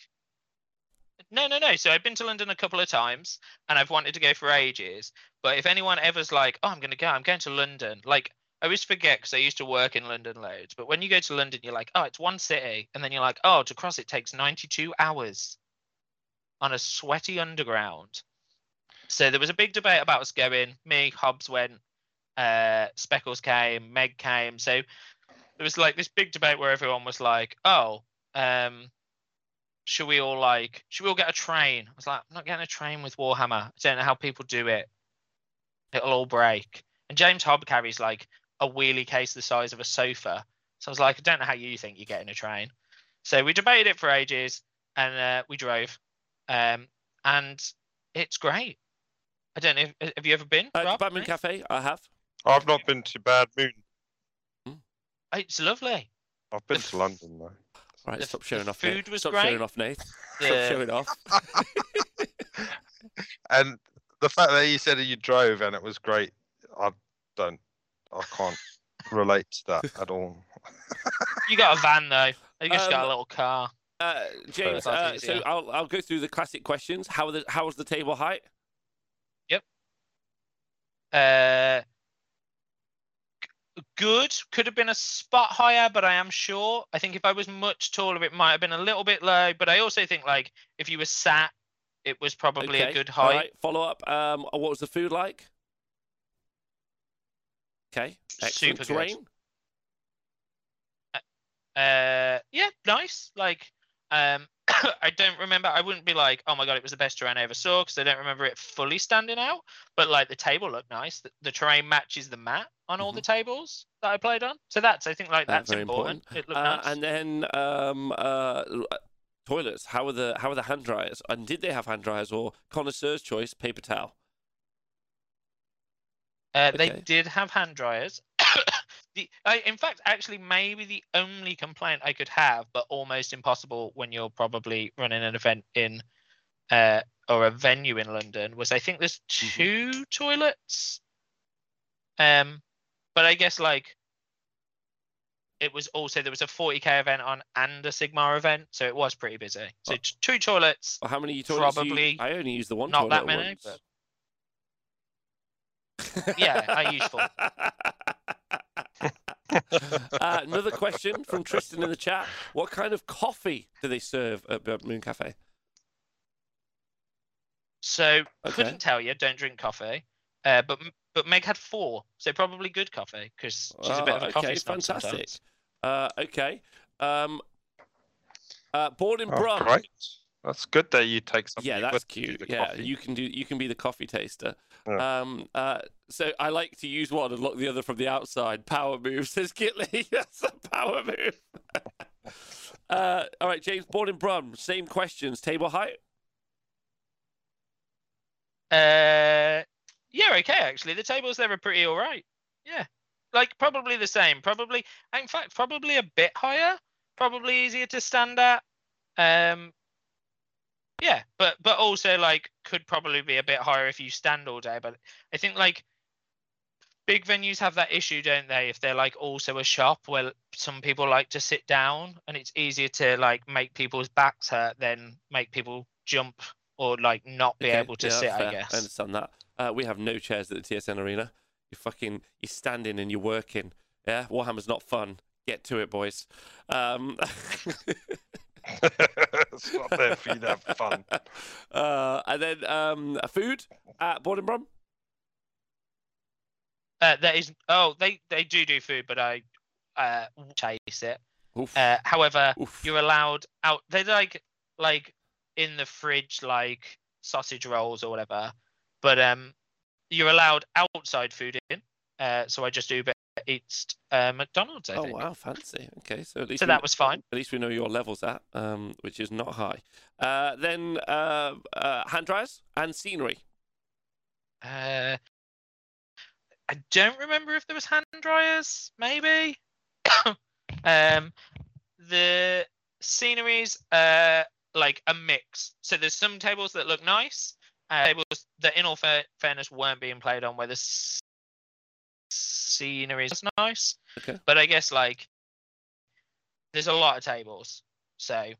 no no no so I've been to London a couple of times and I've wanted to go for ages but if anyone ever's like oh I'm going to go I'm going to London like I always forget because I used to work in London loads but when you go to London you're like oh it's one city and then you're like oh to cross it takes 92 hours on a sweaty underground so there was a big debate about us going. Me Hobbs went uh Speckles came Meg came. So there was like this big debate where everyone was like oh um should we all like should we all get a train? I was like i'm not getting a train with warhammer. I don't know how people do it. It'll all break. And james hobb carries like a wheelie case the size of a sofa. So i was like i don't know how you think you're getting a train. So we debated it for ages and uh, we drove um and it's great i don't know have you ever been Uh, Rob? Bad Moon No? Cafe, I have. I've not been to Bad Moon. it's lovely I've been The to London though. All right, The- stop the showing off. food Nate. was Stop great. showing off, Nate. Stop showing off. And the fact that you said you drove and it was great, I don't, I can't relate to that at all. you got a van though you just got Um, a little car Uh, James, uh, so I'll, I'll go through the classic questions. How are the how's the table height? Uh, good. Could have been a spot higher, but I am sure. I think if I was much taller, it might have been a little bit low. But I also think like if you were sat, it was probably okay. a good height. right. Follow up. Um, what was the food like? Okay. Excellent Super good. Uh, yeah, nice. Like, um, I don't remember. I wouldn't be like, oh my god, it was the best terrain I ever saw because I don't remember it fully standing out. But like the table looked nice. The, the terrain matches the mat on all the tables that I played on. So that's I think like Uh, that's very important. It looked Uh, nice. And then um, uh, uh, toilets. How are the how are the hand dryers? And did they have hand dryers or connoisseur's choice paper towel? Uh, They did have hand dryers. The, I, in fact, actually, maybe the only complaint I could have, but almost impossible when you're probably running an event in uh, or a venue in London, was I think there's Mhm. two toilets. Um, but I guess like it was also there was a 40k event on and a Sigmar event, so it was pretty busy. So Oh. two toilets, Or how many toilets? you- Probably I only use the one not that many, once. Yeah, I used four. uh, another question from Tristan in the chat. What kind of coffee do they serve at Moon Cafe? So Okay. couldn't tell you. Don't drink coffee. Uh, but but Meg had four, so probably good coffee because she's a bit of Oh, a coffee okay, snob fantastic. Uh, okay. Um, uh, board and Oh, Brum. great. That's good that you take something. Yeah, that's with you, cute. Yeah, coffee. you can do. You can be the coffee taster. Yeah. Um. Uh. So I like to use one and lock the other from the outside. Power move says Kitley. that's a power move. uh. All right, James. Board and Brum. Same questions. Table height. Uh, yeah, okay. Actually, the tables there are pretty all right. Yeah, like probably the same. Probably, in fact, probably a bit higher probably easier to stand at. Um, yeah, but but also like could probably be a bit higher if you stand all day. But I think like big venues have that issue, don't they? If they're like also a shop where some people like to sit down, and it's easier to like make people's backs hurt than make people jump or like not be Okay, able to yeah, sit. I guess. I understand that. Uh, we have no chairs at the TSN arena. You're fucking, you're standing and you're working. Yeah, Warhammer's not fun. Get to it, boys. Um, it's not there for you to have fun. uh, and then um, food at Borden Uh, there is. Oh, they they do do food, but I uh won't taste it. Oof. Uh, however, Oof. you're allowed out. They're like like in the fridge, like sausage rolls or whatever. But um, you're allowed outside food in. Uh, so I just Uber eats uh, McDonald's. I oh think. wow, fancy. Okay, so at least So that was fine. At least we know your levels at, um, which is not high. Uh, then uh, uh, hand dryers and scenery. Uh, I don't remember if there was hand dryers. Maybe. um, the sceneries uh like a mix. So there's some tables that look nice. Uh, tables that, in all fair- fairness, weren't being played on where the scenery is nice. Okay. But I guess like there's a lot of tables, so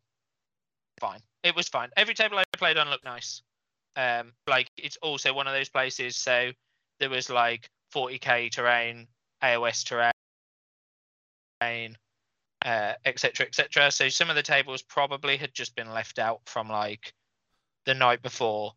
fine. It was fine. Every table I played on looked nice. Um, like it's also one of those places. So there was like 40k terrain, AOS terrain, uh, etc. etc. So some of the tables probably had just been left out from like the night before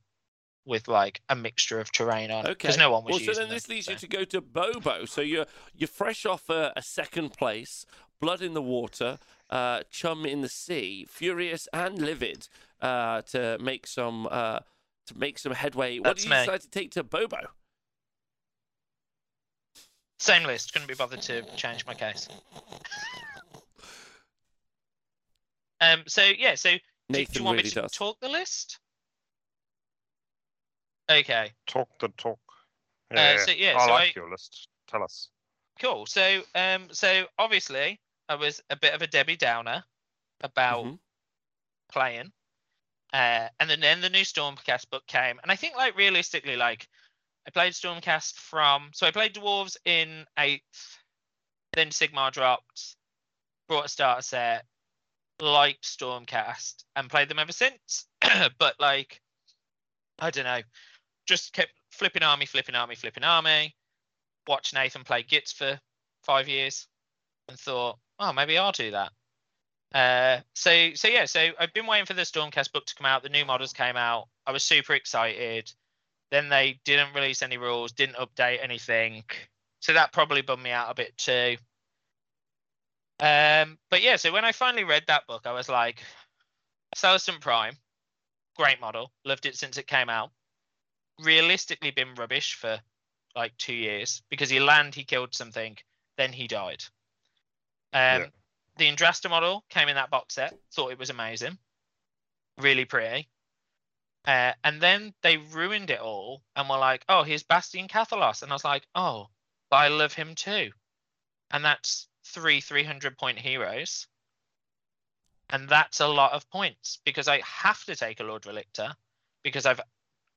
with like a mixture of terrain on Okay. because no one was well, so then this them, leads so. you to go to Bobo. So you're you're fresh off a, a second place, blood in the water, uh, chum in the sea, furious and livid uh, to make some uh, to make some headway. what That's did you me. decide to take to Bobo? Same list. Couldn't be bothered to change my case. Um. So yeah. So do, do you want really me to does. talk the list? Okay. Talk the talk. Uh, Yeah, so yeah. I so like I, your list. Tell us. cool. So um. So obviously I was a bit of a Debbie Downer about Mhm. playing. Uh, and then, then the new Stormcast book came, and I think like realistically, like I played Stormcast from so I played Dwarves in eighth, then Sigmar dropped, brought a starter set, liked Stormcast, and played them ever since. but like, I don't know, just kept flipping army, flipping army, flipping army. Watched Nathan play Gitz for five years, and thought, oh, maybe I'll do that. Uh, so so yeah, so I've been waiting for the Stormcast book to come out. The new models came out. I was super excited. Then they didn't release any rules, didn't update anything. So that probably bummed me out a bit too. Um, but yeah, so when I finally read that book, I was like, Celestant-Prime, great model, loved it since it came out. Realistically, been rubbish for like two years because he land, he killed something, then he died. Um, Yeah. the Yndrasta model came in that box set. Thought it was amazing, really pretty. Uh, and then they ruined it all and were like, "Oh, here's Bastian Carthalos," and I was like, "Oh, but I love him too." And that's three 300 point heroes, and that's a lot of points because I have to take a Lord Relictor because I've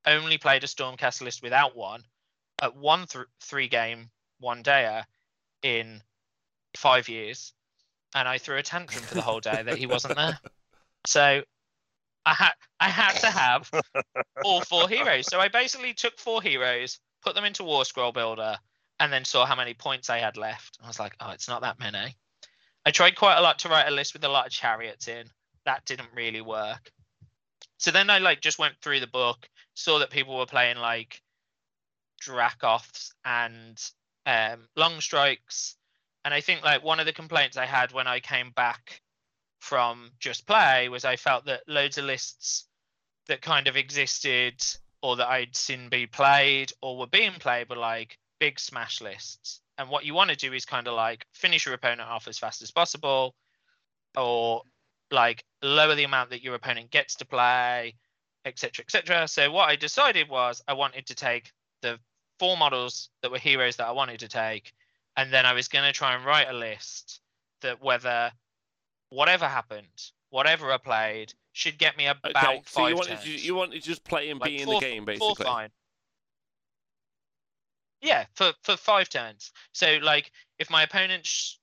only played a Stormcast list without one at one th- three game one dayer in five years and I threw a tantrum for the whole day that he wasn't there. So I had I had to have all four heroes. So I basically took four heroes, put them into War Scroll Builder, and then saw how many points I had left. I was like, oh, it's not that many. I tried quite a lot to write a list with a lot of chariots in. That didn't really work. So then I like just went through the book, saw that people were playing like Dracoths and um, long strikes. And I think like one of the complaints I had when I came back from just play was I felt that loads of lists that kind of existed or that I'd seen be played or were being played were like big smash lists. And what you want to do is kind of like finish your opponent off as fast as possible or like lower the amount that your opponent gets to play, etc. etc. So what I decided was I wanted to take the four models that were heroes that I wanted to take, and then I was going to try and write a list that whether whatever happened, whatever I played, should get me about Okay, five so you wanted turns. to, you wanted to just play and Like be in four- the game, four basically. fine. Yeah, for for five turns. So like, if my opponent, sh-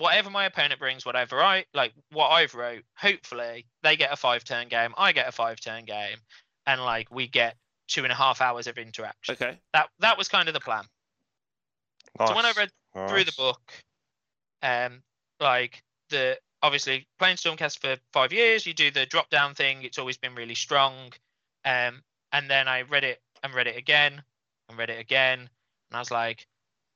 whatever my opponent brings, whatever I like, what I've wrote, hopefully they get a five turn game, I get a five turn game, and like we get two and a half hours of interaction. Okay. That that was kind of the plan. Nice. So when I read through the book, um, like the obviously playing Stormcast for five years, you do the drop down thing. It's always been really strong. Um, and then I read it and read it again and read it again, and I was like,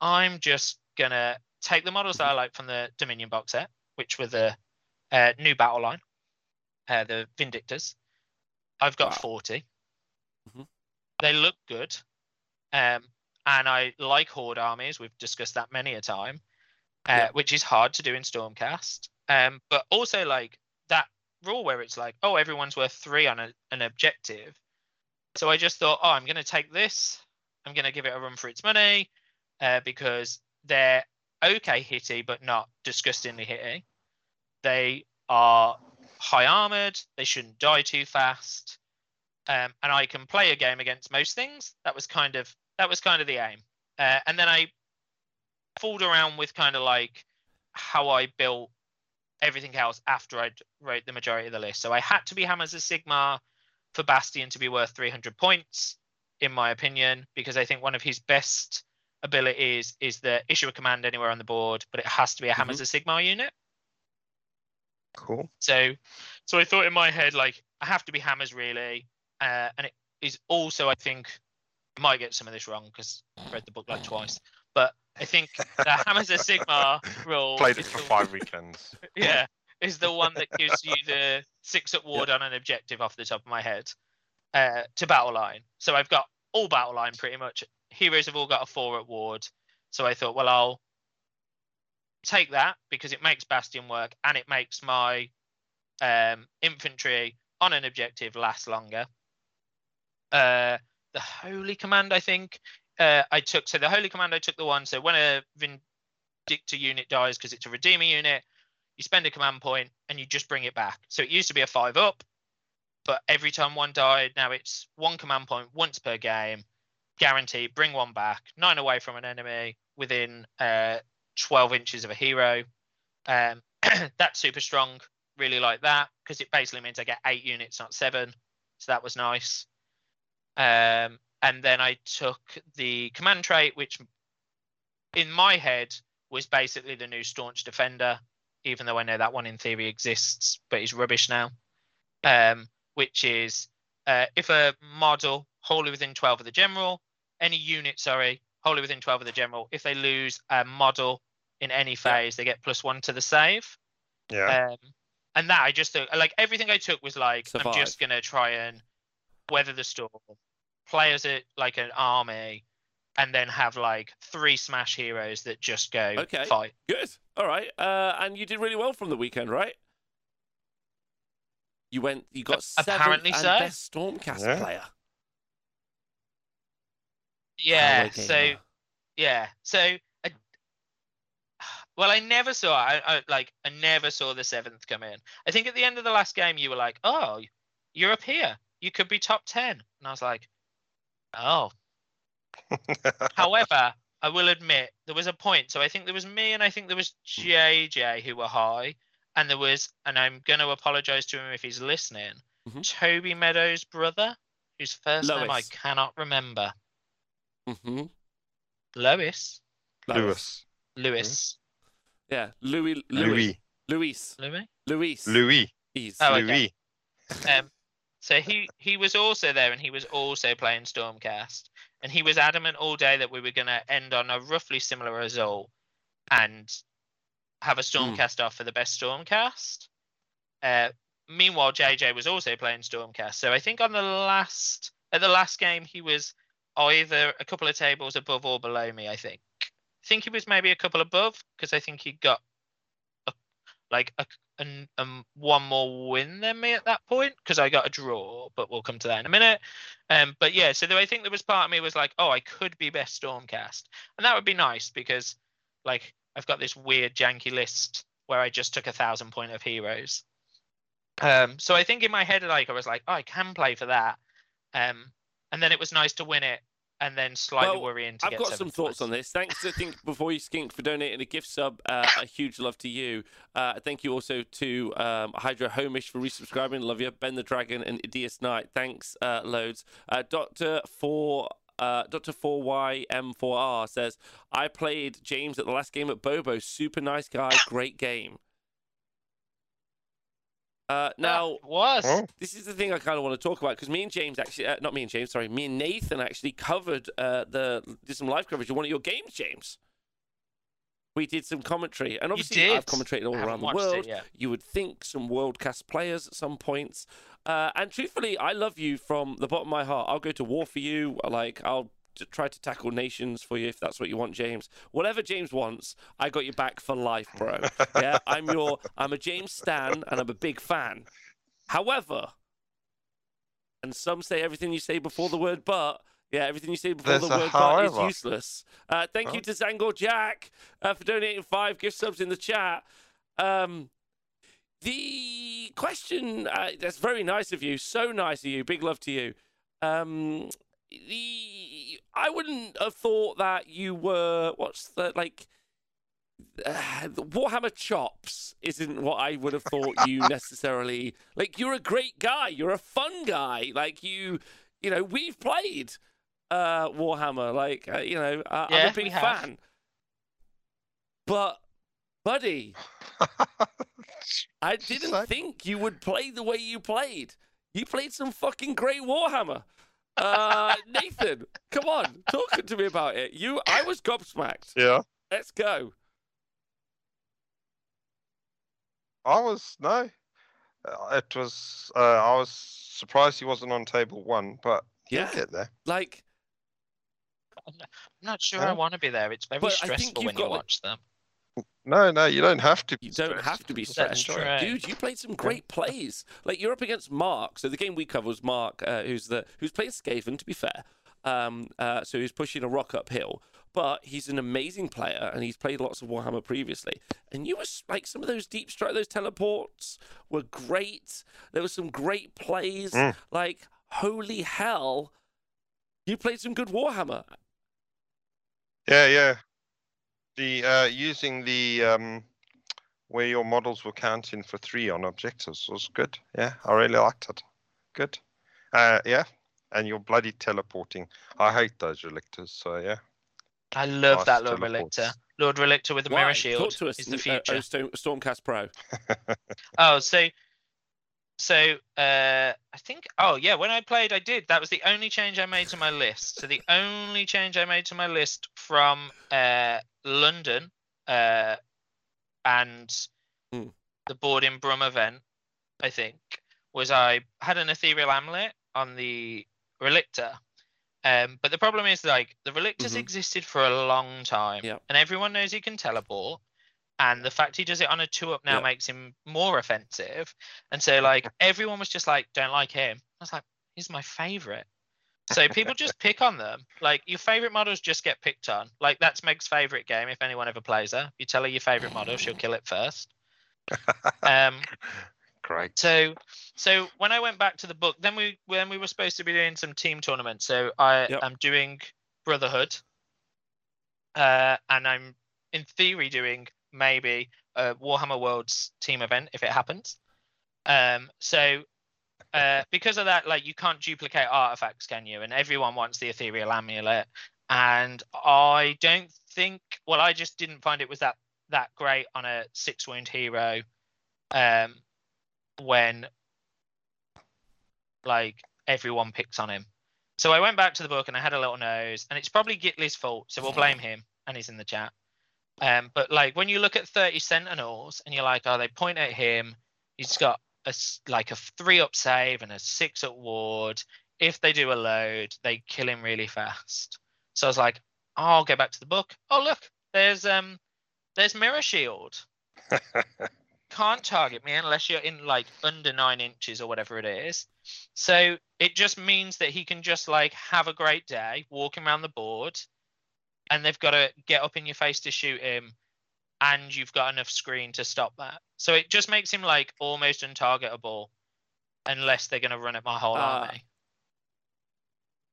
I'm just gonna take the models that I like from the Dominion box set, which were the uh, new battle line, uh, the Vindictors. I've got Wow. 40. Mhm. They look good. Um, and I like horde armies. We've discussed that many a time, uh, Yeah. which is hard to do in Stormcast. Um, but also like that rule where it's like, oh, everyone's worth three on a, an objective. So I just thought, oh, I'm going to take this. I'm going to give it a run for its money uh, because they're okay hitty, but not disgustingly hitty. They are high armored. They shouldn't die too fast. Um, and I can play a game against most things. That was kind of that was kind of the aim. Uh, and then I fooled around with kind of like how I built everything else after I wrote the majority of the list. So I had to be Hammers of Sigmar for Bastian to be worth 300 points, in my opinion, because I think one of his best abilities is the issue a command anywhere on the board, but it has to be a Hammers of Sigmar unit. Cool. So, so I thought in my head like I have to be hammers really, uh, and it is also I think I might get some of this wrong because I've read the book like twice, but I think the hammers of Sigmar rule Played it for the- five weekends. yeah, is the one that gives you the six up ward on an objective off the top of my head uh, to battle line. So I've got all battle line pretty much. Heroes have all got a four up ward. So I thought, well, I'll take that because it makes Bastian work and it makes my um, infantry on an objective last longer. Uh, the Holy Command, I think, uh, I took. So the Holy Command, I took the one. So when a Vindictor unit dies because it's a Redeemer unit, you spend a command point and you just bring it back. So it used to be a five up, but every time one died, now it's one command point once per game, guaranteed. Bring one back, nine away from an enemy within uh, 12 inches of a hero. Um, that's super strong. Really like that because it basically means I get eight units, not seven. So that was nice. Um, and then I took the command trait, which in my head was basically the new staunch defender, even though I know that one in theory exists, but is rubbish now. Um, which is uh, if a model wholly within 12 of the general, any unit, sorry, wholly within 12 of the general, if they lose a model in any phase, they get plus one to the save. Yeah. Um, and that I just took, like everything I took was like I'm just gonna try and weather the storm, play as it like an army, and then have like three smash heroes that just go Okay. fight. Good. All right. Uh, and you did really well from the weekend, right? You went. You got A- apparently seventh so. and best Stormcast Yeah. player. Yeah. Hello, So yeah. So I, well, I never saw. I, I like. I never saw the seventh come in. I think at the end of the last game, you were like, "Oh, you're up here. You could be top 10. and I was like, "Oh." However, I will admit there was a point. So I think there was me and I think there was JJ who were high, and there was, and I'm going to apologize to him if he's listening. Mhm. Toby Meadows' brother, whose first name I cannot remember. Mm-hmm. Lois. Lewis. Lewis. Yeah. Louis. Louis. Louis. Louis. Louis. Louis. Louis. He's- Oh, okay. Louis. Um, so he he was also there, and he was also playing Stormcast, and he was adamant all day that we were going to end on a roughly similar result, and have a Stormcast off for the best Stormcast. Uh, meanwhile, JJ was also playing Stormcast, so I think on the last at the last game he was either a couple of tables above or below me. I think. I think he was maybe a couple above because I think he got a, like a, an, um, one more win than me at that point because I got a draw, but we'll come to that in a minute. Um, but yeah, so there, I think there was part of me was like, oh, I could be best Stormcast, and that would be nice because like I've got this weird janky list where I just took a thousand point of heroes. Um, so I think in my head, like I was like, oh, I can play for that. Um, and then it was nice to win it, and then slightly Well, worrying to I've got some thoughts place. on this. Thanks, I think, before you skink for donating a gift sub. Uh, a huge love to you. Uh, thank you also to um, Hydra Homish for resubscribing. Love you. Ben the Dragon and Idias Knight. Thanks uh, loads. Uh, Doctor for. Uh, Dr. 4YM4R says, I played James at the last game at Bobo. Super nice guy. Great game. Uh, now, That was this is the thing I kind of want to talk about because me and James actually, uh, not me and James, sorry, me and Nathan actually covered uh, the did some live coverage of one of your games, James. We did some commentary, and obviously I've commentated all around the watched it world. You would think some world-class players at some points, uh, and truthfully, I love you from the bottom of my heart. I'll go to war for you. Like I'll try to tackle nations for you if that's what you want, James. Whatever James wants, I got you back for life, bro. yeah, I'm your, I'm a James Stan, and I'm a big fan. However, and some say everything you say before the word but. Yeah, everything you say before There's the word but is useless. Uh, thank you Oh. to Zangor Jack uh, for donating five gift subs in the chat. Um, the question uh, that's very nice of you, so nice of you. Big love to you. Um, the I wouldn't have thought that you were what's the like uh, Warhammer chops isn't what I would have thought you necessarily like. You're a great guy. You're a fun guy. Like you, you know, we've played uh Warhammer. Like uh, you know, uh, I'm a big fan. But, buddy, I didn't like- think you would play the way you played. You played some fucking great Warhammer. Uh, Nathan, come on, talk to me about it. You, I was gobsmacked. yeah. Let's go. I was no. Uh, It was. Uh, I was surprised he wasn't on table one, but he'll Yeah. get there. Like, I'm not sure Yeah. I want to be there. It's very But stressful when you got, like- watch them. No, no, you don't have to. Be you don't stressed. have to be You stressed, enjoy That's dude. You played some great plays. Like you're up against Mark. So the game we covered was Mark, uh, who's the who's playing Skaven. To be fair, um, uh, so he's pushing a rock uphill. But he's an amazing player, and he's played lots of Warhammer previously. And you were like some of those deep strike, those teleports were great. There were some great plays. Mm. Like holy hell, you played some good Warhammer. Yeah, yeah. The uh, using the um, where your models were counting for three on objectives was good. Yeah, I really liked it. Good. Uh, yeah, and you're bloody teleporting. I hate those relictors. So yeah. I love Nice that Lord teleports. Relictor. Lord Relictor with the Why? mirror Talk shield to us, is the uh, future. oh, Storm- Stormcast Pro. Oh, so so uh I think oh yeah, when I played I did. That was the only change I made to my list. So the only change I made to my list from uh London uh and Hmm. the board in Brum event, I think, was I had an ethereal amulet on the Relictor. Um, but the problem is like the Relictor's Mhm. existed for a long time. And everyone knows he can teleport. And the fact he does it on a two up now Yep. makes him more offensive. And so like everyone was just like, don't like him. I was like, he's my favorite. So people just pick on them. Like your favorite models just get picked on. Like that's Meg's favorite game. If anyone ever plays her, you tell her your favorite model, she'll kill it first. Um, Great. so so when I went back to the book, then we when we were supposed to be doing some team tournaments. So I Yep. am doing Brotherhood, uh, and I'm in theory doing maybe a Warhammer Worlds team event if it happens. Um, so uh, because of that, like you can't duplicate artifacts, can you? And everyone wants the ethereal amulet, and I don't think. Well, I just didn't find it was that that great on a six wound hero. Um, when like everyone picks on him. So I went back to the book and I had a little nose, and it's probably Gitley's fault, so we'll blame him, and he's in the chat. Um, but like when you look at 30 Sentinels and you're like, oh, they point at him, He's got a like a three up save and a six up ward. If they do a load, they kill him really fast. So I was like, oh, I'll go back to the book. Oh look, there's um, there's Mirror Shield can't target me unless you're in like under nine inches or whatever it is. So it just means that he can just like have a great day walking around the board, and they've got to get up in your face to shoot him. and you've got enough screen to stop that. So it just makes him like almost untargetable unless they're going to run at my whole Ah. army.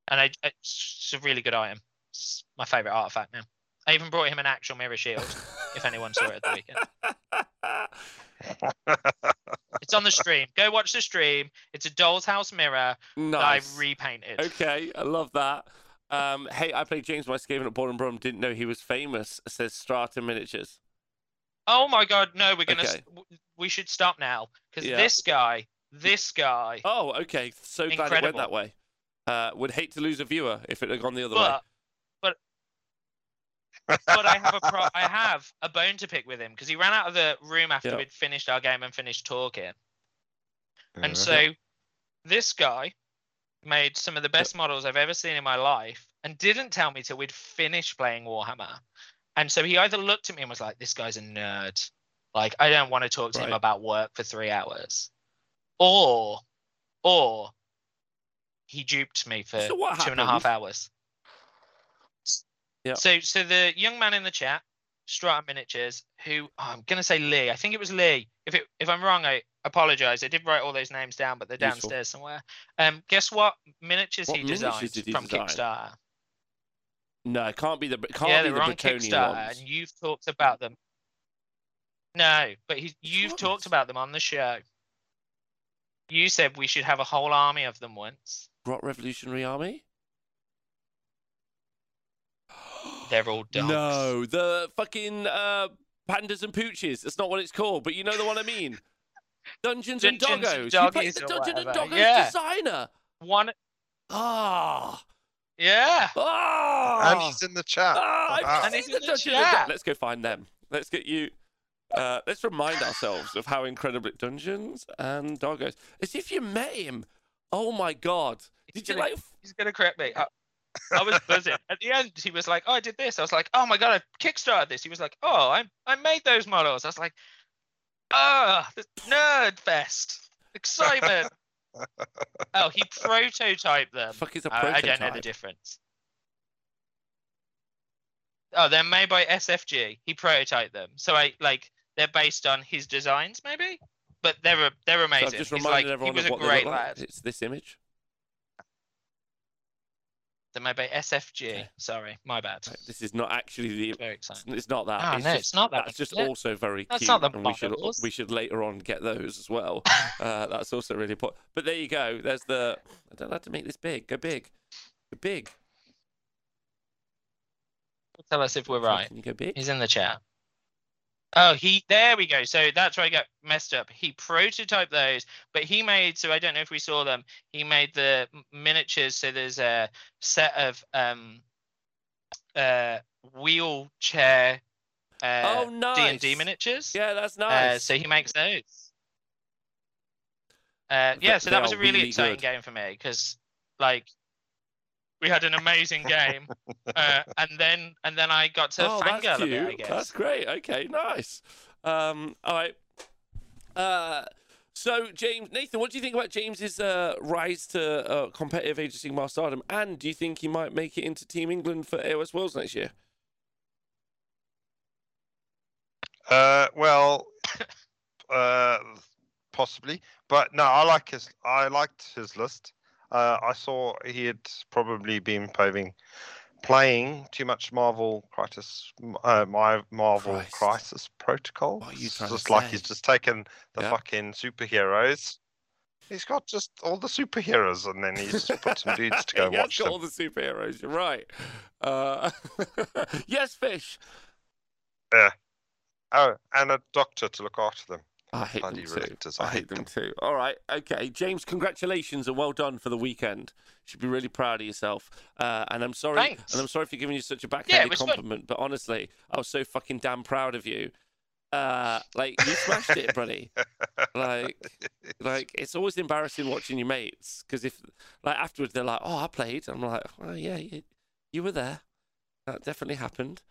And I, it's a really good item. It's my favorite artifact now. I even brought him an actual mirror shield. if anyone saw it at the weekend, it's on the stream. Go watch the stream. It's a doll's house mirror that. I've repainted. Okay, I love that. Um, hey, I played James by Skaven at Born Brum. Didn't know he was famous. Says Strata Miniatures. Oh my god, no, we're gonna. Okay. we should stop now because Yeah. this guy, this guy. Oh, okay. So glad it went that way. Uh, would hate to lose a viewer if it had gone the other way. but but but I have a pro- I have a bone to pick with him because he ran out of the room after Yeah. we'd finished our game and finished talking. And so this guy made some of the best models I've ever seen in my life and didn't tell me till we'd finished playing Warhammer. And so he either looked at me and was like, This guy's a nerd. Like, I don't want to talk to him about work for three hours. Or or he duped me for So two and a half happened? hours. Yeah. So so the young man in the chat, Strata Miniatures, who oh, I'm gonna say Lee. I think it was Lee. If it if I'm wrong, I apologize. I did write all those names down, but they're Useful. downstairs somewhere. Um, guess what miniatures What he miniatures designed did he from design? Kickstarter? No, it can't be the. Can't yeah, be the on Kickstarter, ones. and you've talked about them. No, but he, you've ones? talked about them on the show. You said we should have a whole army of them once. Grot Revolutionary Army. They're all dogs. No, the fucking uh, pandas and pooches. That's not what it's called, but you know the one I mean. Dungeons, and Dungeons Doggos. and you played the or Dungeon and whatever. Doggos Yeah. designer. One. Ah, Yeah. ah, and he's in the chat. Wow. And he's the in the Dungeon chat. Let's go find them. Let's get you. Uh, let's remind ourselves of how incredible Dungeons and Doggos. As if you met him. Oh my god! Did you gonna- like? He's gonna correct me. I, I was buzzing. At the end, he was like, "Oh, I did this." I was like, "Oh my god, I kickstarted this." He was like, "Oh, I I made those models." I was like, "Ah, this nerd fest, excitement." oh, he prototyped them. Fuck is a I, I don't know the difference. Oh, they're made by SFG. He prototyped them, so I like they're based on his designs, maybe. But they're they're So amazing. I've just reminded like, he everyone was of a what they great look like. It's this image. They're made by SFG. Okay. Sorry, my bad. This is not actually the. Very exciting. it's not that. Ah, it's no, just, it's not that That's just it? also very That's cute, not the and we should we should later on get those as well. uh, that's also really important. But there you go. There's the. I don't have to make this big. Go big. Go big. Tell us if we're right. Can you go big? He's in the chat. Oh, he there we go. So that's where I got messed up. He prototyped those, but he made so I don't know if we saw them. He made the miniatures. So there's a set of um uh wheelchair uh oh, D and D miniatures. Yeah, that's Uh, nice. so he makes those. Uh, yeah, so that was a really really exciting good. game for me because, like, we had an amazing game, uh, and then and then I got to oh, that's fangirl a bit. I guess. That's great. Okay, nice. Um, all right. Uh, so James, Nathan, what do you think about James's uh, rise to uh, competitive Age of Sigmar stardom? And do you think he might make it into Team England for AOS Worlds next year? Uh, well, uh, possibly, but no, I like his. I liked his list. Uh, I saw he had probably been paving, playing too much Marvel Crisis, uh, my Marvel Christ. Crisis Protocol. What are you It's trying to just like he's just taken the Yeah. fucking superheroes. He's got just all the superheroes, and then he's put some dudes to go has watch got them. all the superheroes. You're right. Uh, yes, fish. Yeah. Oh, and a doctor to look after them. I hate Bloody them too. relictors, I I hate hate them them. too. All right, okay, James. Congratulations and well done for the weekend. You should be really proud of yourself. Uh, and I'm sorry, Thanks. and I'm sorry for giving you such a backhanded it was fun. compliment. But honestly, I was so fucking damn proud of you. Uh, like you smashed it, buddy. Like, like it's always embarrassing watching your mates because if like afterwards they're like, "Oh, I played," I'm like, "Well, yeah, you, you were there. That definitely happened."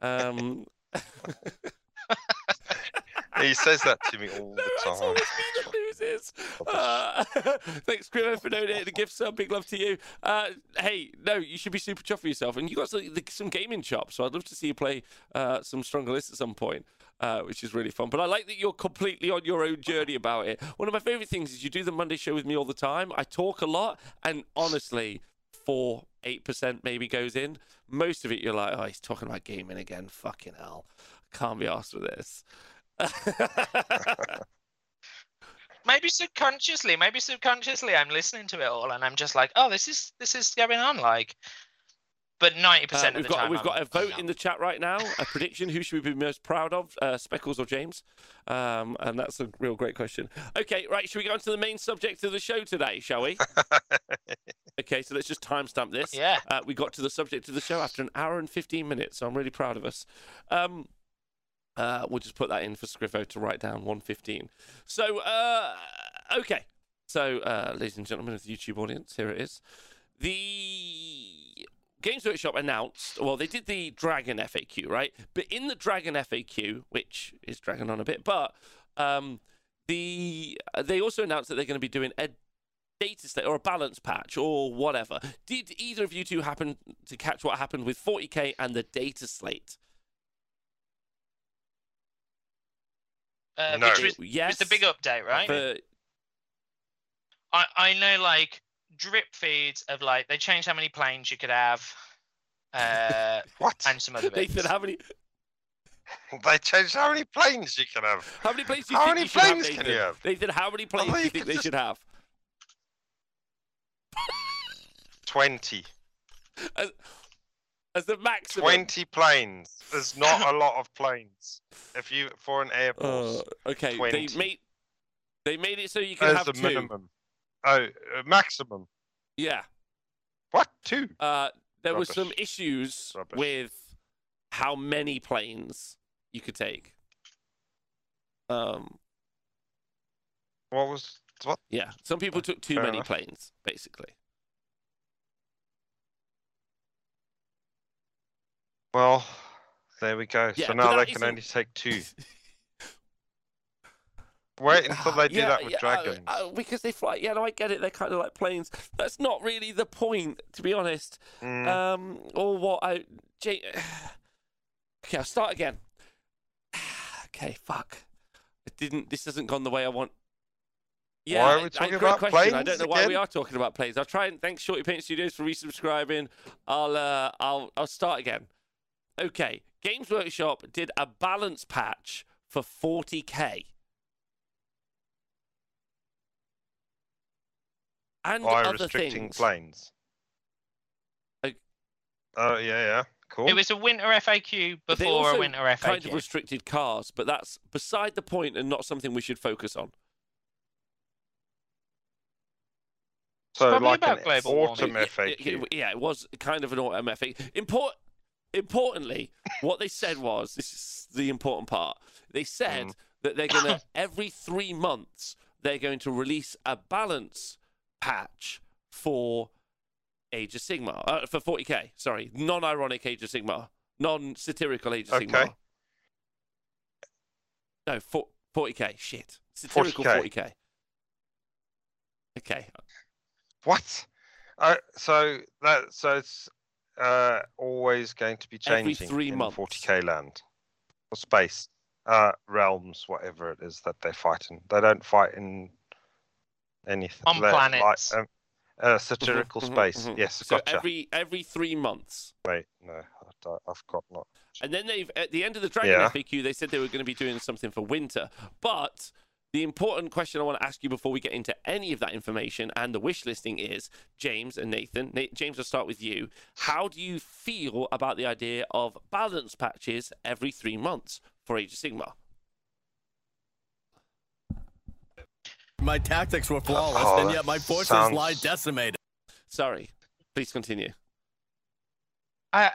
Um, he says that to me all No, the it's time. always me that loses. Uh, thanks, Scrivo, for donating the gift sub. Big love to you. Uh, hey, no, you should be super chuffed for yourself. And you got some, some gaming chops, so I'd love to see you play uh, some stronger lists at some point. Uh, which is really fun. But I like that you're completely on your own journey about it. One of my favorite things is you do the Monday show with me all the time. I talk a lot, and honestly, four, eight percent maybe goes in. Most of it, you're like, oh, he's talking about gaming again. Fucking hell, can't be asked for this. maybe subconsciously, maybe subconsciously, I'm listening to it all, and I'm just like, oh, this is this is going on. Like, but ninety Uh, percent of we've the got time, we've I'm- got a vote in the chat right now. A prediction: Who should we be most proud of, uh, Speckles or James? Um, and that's a real great question. Okay, right. Should we go on to the main subject of the show today? Shall we? okay, so let's just timestamp this. Yeah. Uh, we got to the subject of the show after an hour and 15 minutes, so I'm really proud of us. Um, uh, we'll just put that in for Scrivo to write down 115. So, uh, okay. So, uh, ladies and gentlemen of the YouTube audience, here it is. The Games Workshop announced, well, they did the Dragon FAQ, right? But in the Dragon FAQ, which is dragging on a bit, but um, the they also announced that they're going to be doing a data slate or a balance patch or whatever. Did either of you two happen to catch what happened with 40k and the data slate? Uh, No. which was, yes. was the big update, right? For, I I know like drip feeds of like they changed how many planes you could have, uh, What? and some other bits. Nathan, how many They changed how many planes you can have. how many planes do you How think many you should have, planes can you have? Nathan, how many planes do you you think they just- should have? 20. As, as the maximum. 20 planes. There's not a lot of planes. If you for an air Uh, okay, 20. they made they made it so you can as have the two. minimum. Oh, uh, maximum. Yeah. What? Two? Uh, there was some issues Rubbish. with how many planes you could take. Um, What was what? yeah, some people took too Fair many enough. planes, basically. Well, there we go. Yeah, so now they can only take two. Wait until they do Yeah, that with yeah, uh, dragons. uh, because they fly. Yeah, no, I get it. They're kind of like planes. That's not really the point, to be honest. Mm, Um, or what I. J- okay, I'll start again. okay, fuck. It didn't. This hasn't gone the way I want. Yeah, Why are we I- I- talking about question. I don't planes know why we are talking about planes. I'll try and thanks Shorty Paint Studios for resubscribing. I'll uh, I'll I'll start again. Okay, Games Workshop did a balance patch for 40k. And by other restricting things. planes. Like- Oh yeah, yeah, cool. It was a winter FAQ before a winter FAQ. kind of restricted cars, but that's beside the point and not something we should focus on. so probably like about an global warming. autumn It- FAQ. it- it- yeah, it was kind of an autumn FAQ. Import, importantly, what they said was this is the important part. They said Mm. that they're going to, every three months, they're going to release a balance patch for Age of Sigmar, uh, for 40k, sorry, non ironic Age of Sigmar, non satirical Age of Okay. Sigmar. No, for, 40k, shit. Satirical 40K. 40k. Okay, What? Uh, so that so it's uh, always going to be Every changing three in months. 40k land or space, uh, realms, whatever it is that they fight in. They don't fight in anything On they're planets. Like, um, uh, satirical Mhm, mhm, space. mhm. Yes, So gotcha. every every three months, Wait, no, I, I've got not. and then they've at the end of the Dragon Yeah. FAQ, they said they were going to be doing something for winter. But the important question I want to ask you before we get into any of that information and the wish listing is James and Nathan. Na- James, I'll start with you. How do you feel about the idea of balance patches every three months for Age of Sigmar? My tactics were flawless, Oh, and yet my forces sounds- lie decimated. Sorry, please continue. I,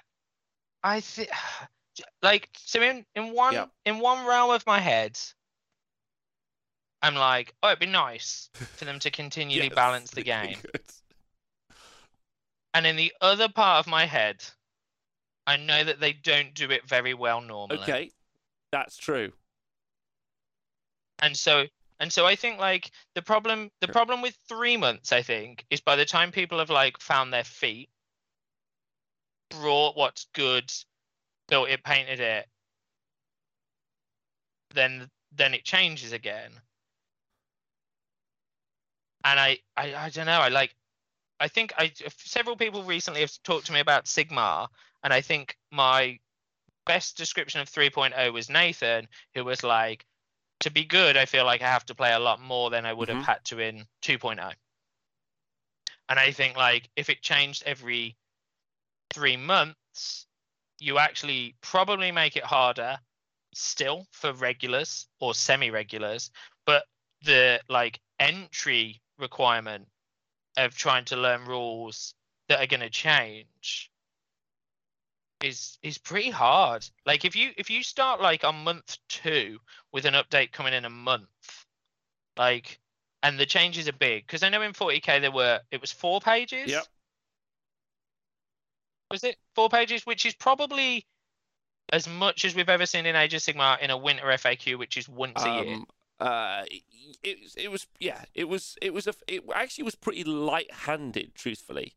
I think, like, so in in one Yeah. in one realm of my head, I'm like, oh, it'd be nice for them to continually Yes, balance the game. And in the other part of my head, I know that they don't do it very well normally. Okay, that's true. And so And so I think like the problem the problem with three months, I think, is by the time people have like found their feet, brought what's good, built it, painted it, then then it changes again. And I I, I don't know, I like I think I several people recently have talked to me about Sigmar, and I think my best description of 3.0 was Nathan, who was like, to be good, I feel like I have to play a lot more than I would Mhm. have had to in 2.0. And I think like if it changed every three months, you actually probably make it harder still for regulars or semi-regulars, but the like entry requirement of trying to learn rules that are going to change is is pretty hard. Like if you if you start like on month 2 with an update coming in a month, like and the changes are big because I know in 40k there were it was 4 pages. Yep. Was it 4 pages which is probably as much as we've ever seen in Age of Sigmar in a winter FAQ which is once a year. Um, Uh, it, it was yeah, it was it was a it actually was pretty light-handed. Truthfully,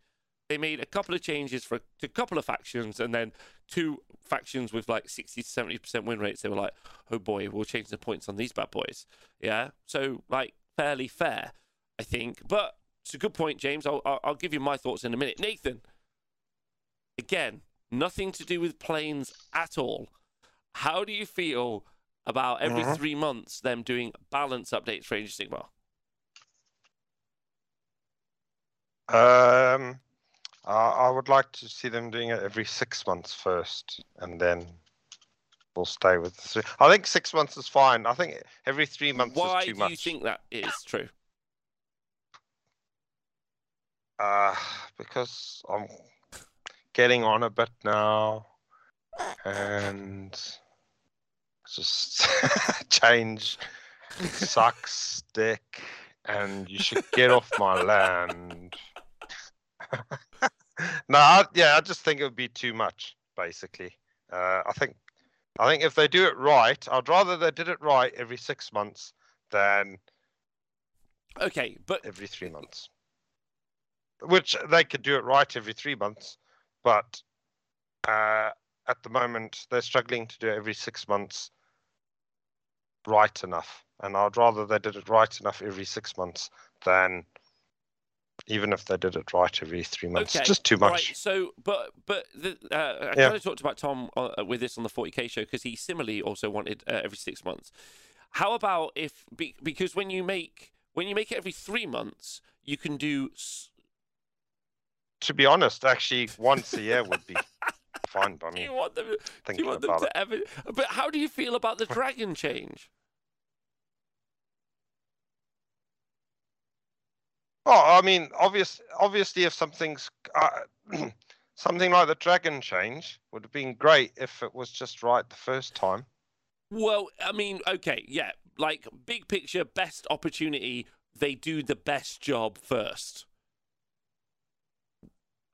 they made a couple of changes for to a couple of factions, and then two factions with like sixty to seventy percent win rates. They were like, oh boy, we'll change the points on these bad boys. Yeah, so like fairly fair, I think. But it's a good point, James. I'll, I'll give you my thoughts in a minute. Nathan, again, nothing to do with planes at all. How do you feel about every Mhm. three months them doing balance updates for Age of Sigmar? Um, I I would like to see them doing it every six months first, and then we'll stay with the three. I think six months is fine. I think every three months Why is too much. Why do you think that is true? Uh, because I'm getting on a bit now, and just change sucks, dick, and you should get off my land. no, I, yeah, I just think it would be too much. Basically, uh, I think, I think if they do it right, I'd rather they did it right every six months than Okay, but every three months. Which they could do it right every three months, but uh, at the moment they're struggling to do it every six months right enough. And I'd rather they did it right enough every six months than even if they did it right every three months. okay, Just too Right, much. so, but but the, uh, I Yeah. kind of talked about Tom uh, with this on the 40k show because he similarly also wanted uh, every six months. How about if be, because when you make when you make it every three months, you can do s- To be honest, actually, once a year would be fine by Do you want them? Do you want them about it. to ever? But how do you feel about the dragon change? Oh, I mean, obvious, obviously, if something's uh, something like the dragon change would have been great if it was just right the first time. Well, I mean, okay, yeah, like big picture, best opportunity. They do the best job first.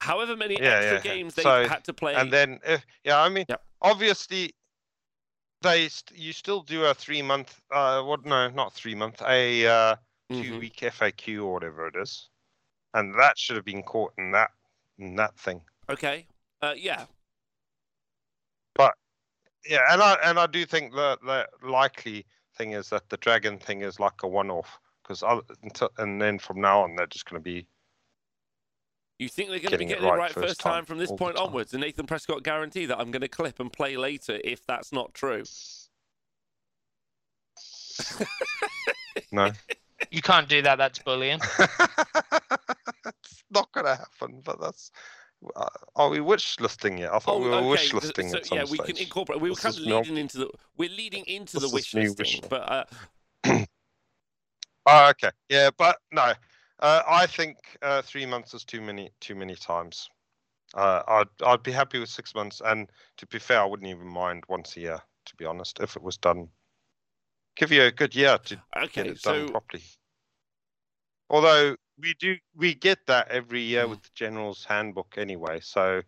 However many Yeah, extra yeah. games they So, had to play, And then, if yeah, I mean, Yep. obviously, they st- you still do a three month. Uh, what? No, not three month. A uh, Mhm. two week FAQ or whatever it is, and that should have been caught in that in that thing. okay, uh, yeah, But Yeah, and I and I do think the the likely thing is that the dragon thing is like a one off because until and then from now on they're just going to be you think they're going to be Getting it getting it right right first first time time, from this point time. onwards? And Nathan Prescott guarantee that I'm going to clip and play later if that's not true. no. You can't do that. That's bullying. it's not going to happen, but that's. Uh, are we wish listing yet? I thought we were Oh, okay. wish th- listing so, at some yeah, we stage. can incorporate. We were This kind of is no- leading into the. We're leading into the wish is new listing, wish. but uh, Oh, okay. Yeah, but no. Uh, I think uh, three months is too many. Too many times. Uh, I'd I'd be happy with six months, and to be fair, I wouldn't even mind once a year. To be honest, if it was done, give you a good year to get okay. it done properly. Although we do, we get that every year Mm. with the general's handbook anyway. So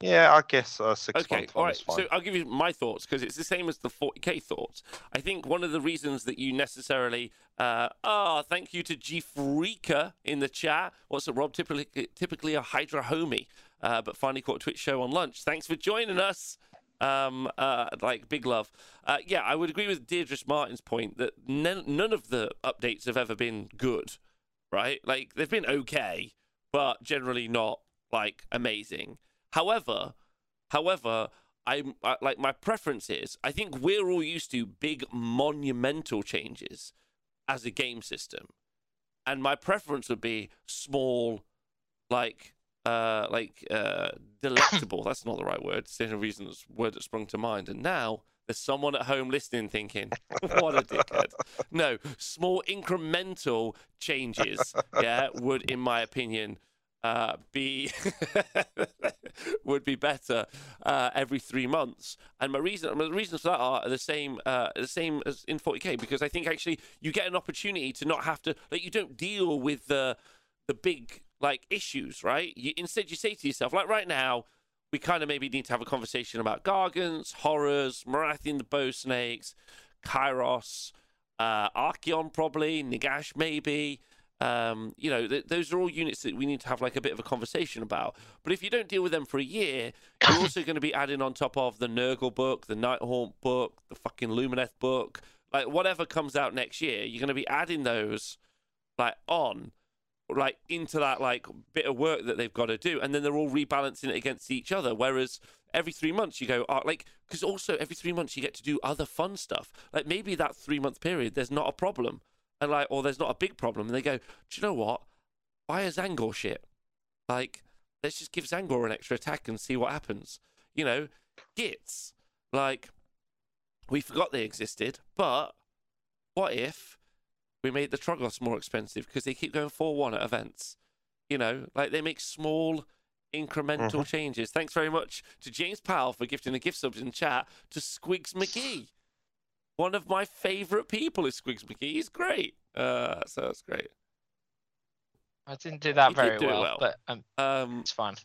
Yeah, I guess uh, six Okay, month all fine. So I'll give you my thoughts because it's the same as the 40k thoughts. I think one of the reasons that you necessarily, uh, ah, thank you to G Freaker in the chat. What's up, Rob? Typically, typically a Hydra homie, uh, but finally caught a Twitch show on lunch. Thanks for joining us. Um, uh, like big love. Uh, yeah, I would agree with Deirdre Martin's point that none, none of the updates have ever been good, right? Like they've been okay, but generally not like amazing. However, however, I'm I, like my preference is I think we're all used to big monumental changes as a game system, and my preference would be small, like uh like uh delectable. That's not the right word. It's the only reason it's word that sprung to mind. And now there's someone at home listening thinking, what a dickhead. No, small incremental changes, yeah, would, in my opinion, uh, be would be better uh, every three months. And my reason, the reasons for that are the same, uh, the same as in 40k, because I think actually you get an opportunity to not have to, like, you don't deal with the the big like issues, right? You, instead, you say to yourself, like, right now, we kind of maybe need to have a conversation about Gargants, horrors, Morathi and the Bow Snakes, Kairos, uh, Archaon probably, Nagash maybe. Um, you know, th- those are all units that we need to have like a bit of a conversation about. But if you don't deal with them for a year, you're also going to be adding on top of the Nurgle book, the Nighthaunt book, the fucking Lumineth book, like whatever comes out next year. You're going to be adding those like on like into that like bit of work that they've got to do and then they're all rebalancing it against each other whereas every three months you go oh, like because also every three months you get to do other fun stuff like maybe that three month period there's not a problem and like or there's not a big problem and they go do you know what buy a zangor shit like let's just give zangor an extra attack and see what happens you know Gitz like we forgot they existed but what if we made the Troggoths more expensive because they keep going 4 1 at events. You know, like they make small incremental mm-hmm. changes. Thanks very much to James Powell for gifting the gift subs in chat to Squigs McGee. One of my favourite people is Squigs McGee. He's great. Uh, so that's great. I didn't do that You very well, well. but um, Um, it's fine.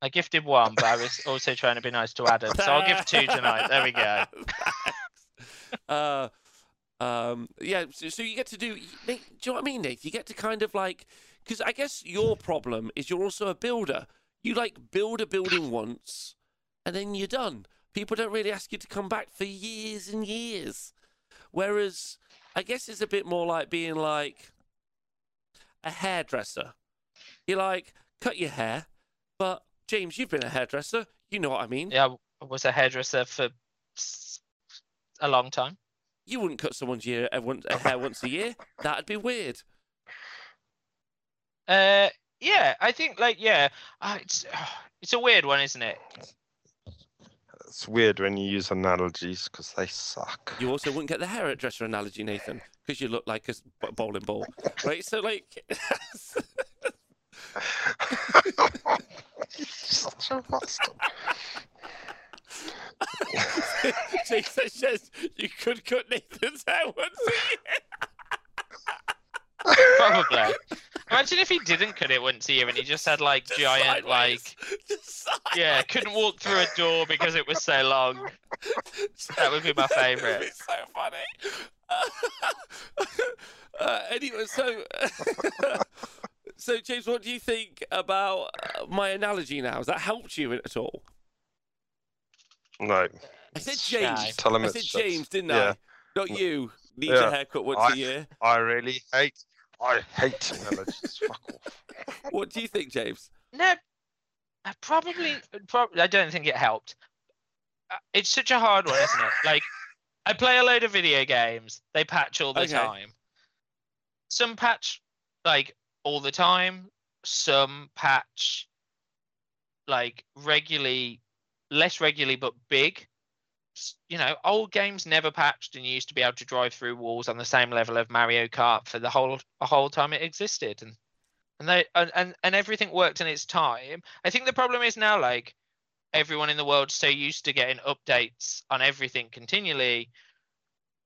I gifted one, but I was also trying to be nice to Adam, so I'll give two tonight. There we go. Uh, um, yeah, so, so you get to do. Do you know what I mean, Nate? You get to kind of like, because I guess your problem is you're also a builder. You like build a building once, and then you're done. People don't really ask you to come back for years and years. Whereas, I guess it's a bit more like being like a hairdresser. You like cut your hair, but James, you've been a hairdresser. You know what I mean. Yeah, I was a hairdresser for a long time. You wouldn't cut someone's ear, uh, uh, hair once a year. That'd be weird. Uh, yeah, I think like yeah, uh, it's it's a weird one, isn't it? It's weird when you use analogies because they suck. You also wouldn't get the hairdresser analogy, Nathan, because you look like a bowling ball, right? So like, Such a bastard. Jason says you could cut Nathan's hair once a year. Probably. Imagine if he didn't cut it once a year and he just had like Just giant sideways. like Just yeah, couldn't walk through a door because it was so long. That would be my favourite. It's so funny. uh, anyway, so so James, what do you think about uh, my analogy now? Has that helped you at all? No. I said James. Tell him I it's said James, didn't yeah. I? Not you. Need Yeah. your haircut once I- a year. I really hate. I hate analogies. Fuck off. What do you think, James? No, I probably, probably. I don't think it helped. Uh, It's such a hard one, isn't it? Like, I play a load of video games. They patch all the Okay. time. Some patch like all the time. Some patch like regularly, less regularly, but big. You know, old games never patched, and you used to be able to drive through walls on the same level of Mario Kart for the whole the whole time it existed, and and they and, and and everything worked in its time. I think the problem is now like everyone in the world's so used to getting updates on everything continually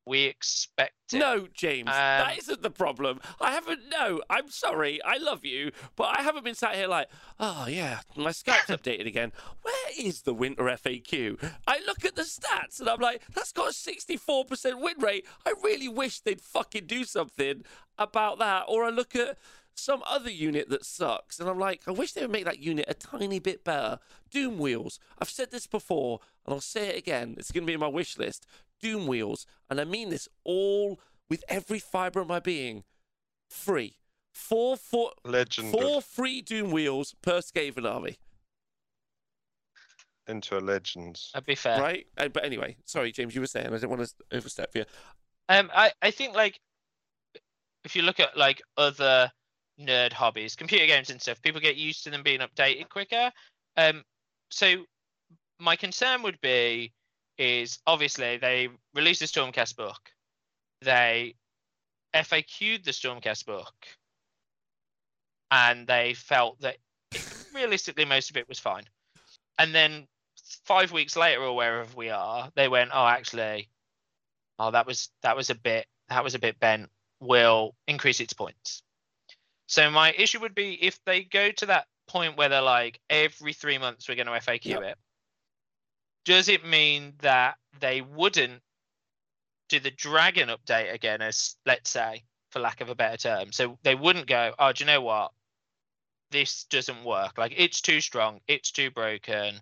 we expect it. No, James, Um, that isn't the problem. I haven't. No, I'm sorry. I love you, but I haven't been sat here like, oh yeah, my Skype's updated again. Where is the winter FAQ? I look at the stats and I'm like, that's got a 64% win rate. I really wish they'd fucking do something about that. Or I look at some other unit that sucks, and I'm like, I wish they would make that unit a tiny bit better. Doom Wheels. I've said this before, and I'll say it again. It's going to be in my wish list. Doom Wheels, and I mean this all with every fiber of my being. Free. Four, four, Legend four free Doom Wheels per Skaven army, into a Legends. That'd be fair. right? Uh, But anyway, sorry, James, you were saying I didn't want to overstep you. Um, I, I think like if you look at like other nerd hobbies, computer games and stuff, people get used to them being updated quicker. Um, so my concern would be is obviously they released the Stormcast book, they FAQ'd the Stormcast book, and they felt that realistically most of it was fine. And then five weeks later or wherever we are, they went, oh, actually, oh, that was that was a bit that was a bit bent. We'll increase its points. So my issue would be if they go to that point where they're like every three months we're going to FAQ Yep. it. Does it mean that they wouldn't do the dragon update again, as let's say, for lack of a better term? So they wouldn't go, oh, do you know what? This doesn't work. Like it's too strong. It's too broken.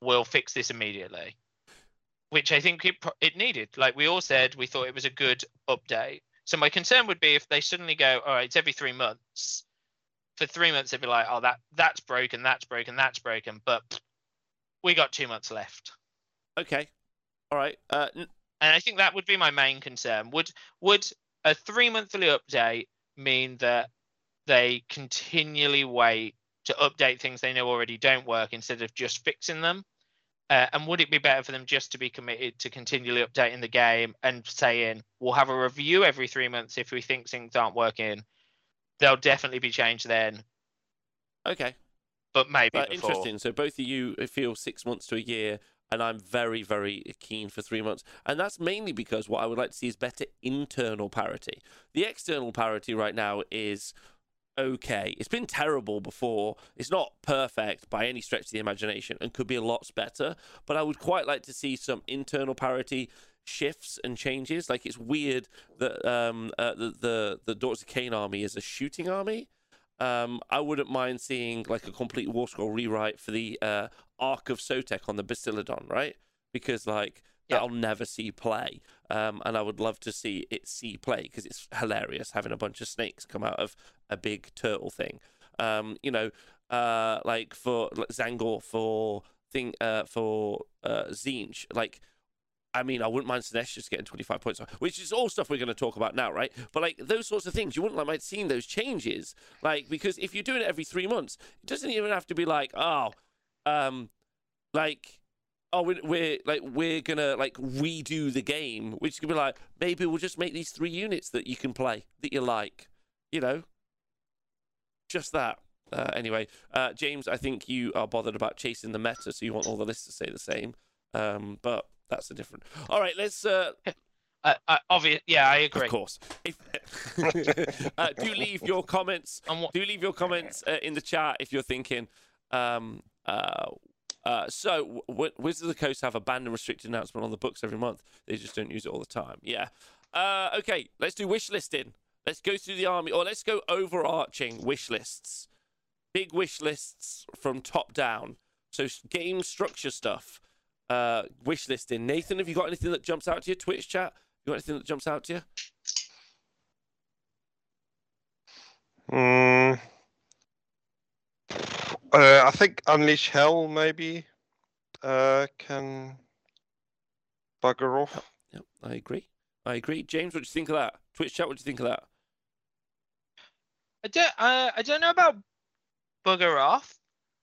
We'll fix this immediately which I think it, it needed. Like we all said, we thought it was a good update. So my concern would be if they suddenly go, all right, it's every three months. For three months, they'd be like, oh, that that's broken, that's broken, that's broken. But we got two months left, Okay. All right. Uh, n- and I think that would be my main concern. Would would a three monthly update mean that they continually wait to update things they know already don't work instead of just fixing them? Uh, and would it be better for them just to be committed to continually updating the game and saying we'll have a review every three months if we think things aren't working? They'll definitely be changed then, okay. But maybe But before. interesting. So both of you feel six months to a year, and I'm very, very keen for three months. And that's mainly because what I would like to see is better internal parity. The external parity right now is okay. It's been terrible before. It's not perfect by any stretch of the imagination and could be a lot better. But I would quite like to see some internal parity shifts and changes. Like it's weird that um, uh, the, the the Daughters of Khaine army is a shooting army. Um, I wouldn't mind seeing like a complete War Scroll rewrite for the uh, Ark of Sotek on the Bastiladon, right? Because like Yeah. that'll never see play, um, and I would love to see it see play because it's hilarious having a bunch of snakes come out of a big turtle thing. Um, you know, uh, like for like Zangor for thing uh, for uh, Zinj, like I mean, I wouldn't mind Sinesh just getting 25 points, which is all stuff we're going to talk about now, right? But like those sorts of things, you wouldn't like seeing those changes, like because if you're doing it every three months, it doesn't even have to be like, oh, um, like, oh, we're, we're like we're gonna like redo the game, which could be like maybe we'll just make these three units that you can play that you like, you know, just that. Uh, anyway, uh, James, I think you are bothered about chasing the meta, so you want all the lists to stay the same. Um, but that's a different. All right, let's. Uh, Uh, uh, obvious, yeah, I agree. of course. If, uh, do leave your comments. Do leave your comments uh, in the chat if you're thinking. Um, uh, uh, so, w- Wizards of the Coast have a banned and restricted announcement on the books every month. They just don't use it all the time. Yeah. Uh, okay, let's do wish listing. Let's go through the army, or let's go overarching wish lists. Big wish lists from top down. So, game structure stuff. Uh, wish listing. Nathan, have you got anything that jumps out to you? Twitch chat. You got anything that jumps out to you? Mm. Uh, I think Unleash Hell maybe uh, can bugger off. Yep, I agree. I agree. James, what do you think of that? Twitch chat, what do you think of that? I don't, uh, I don't know about bugger off,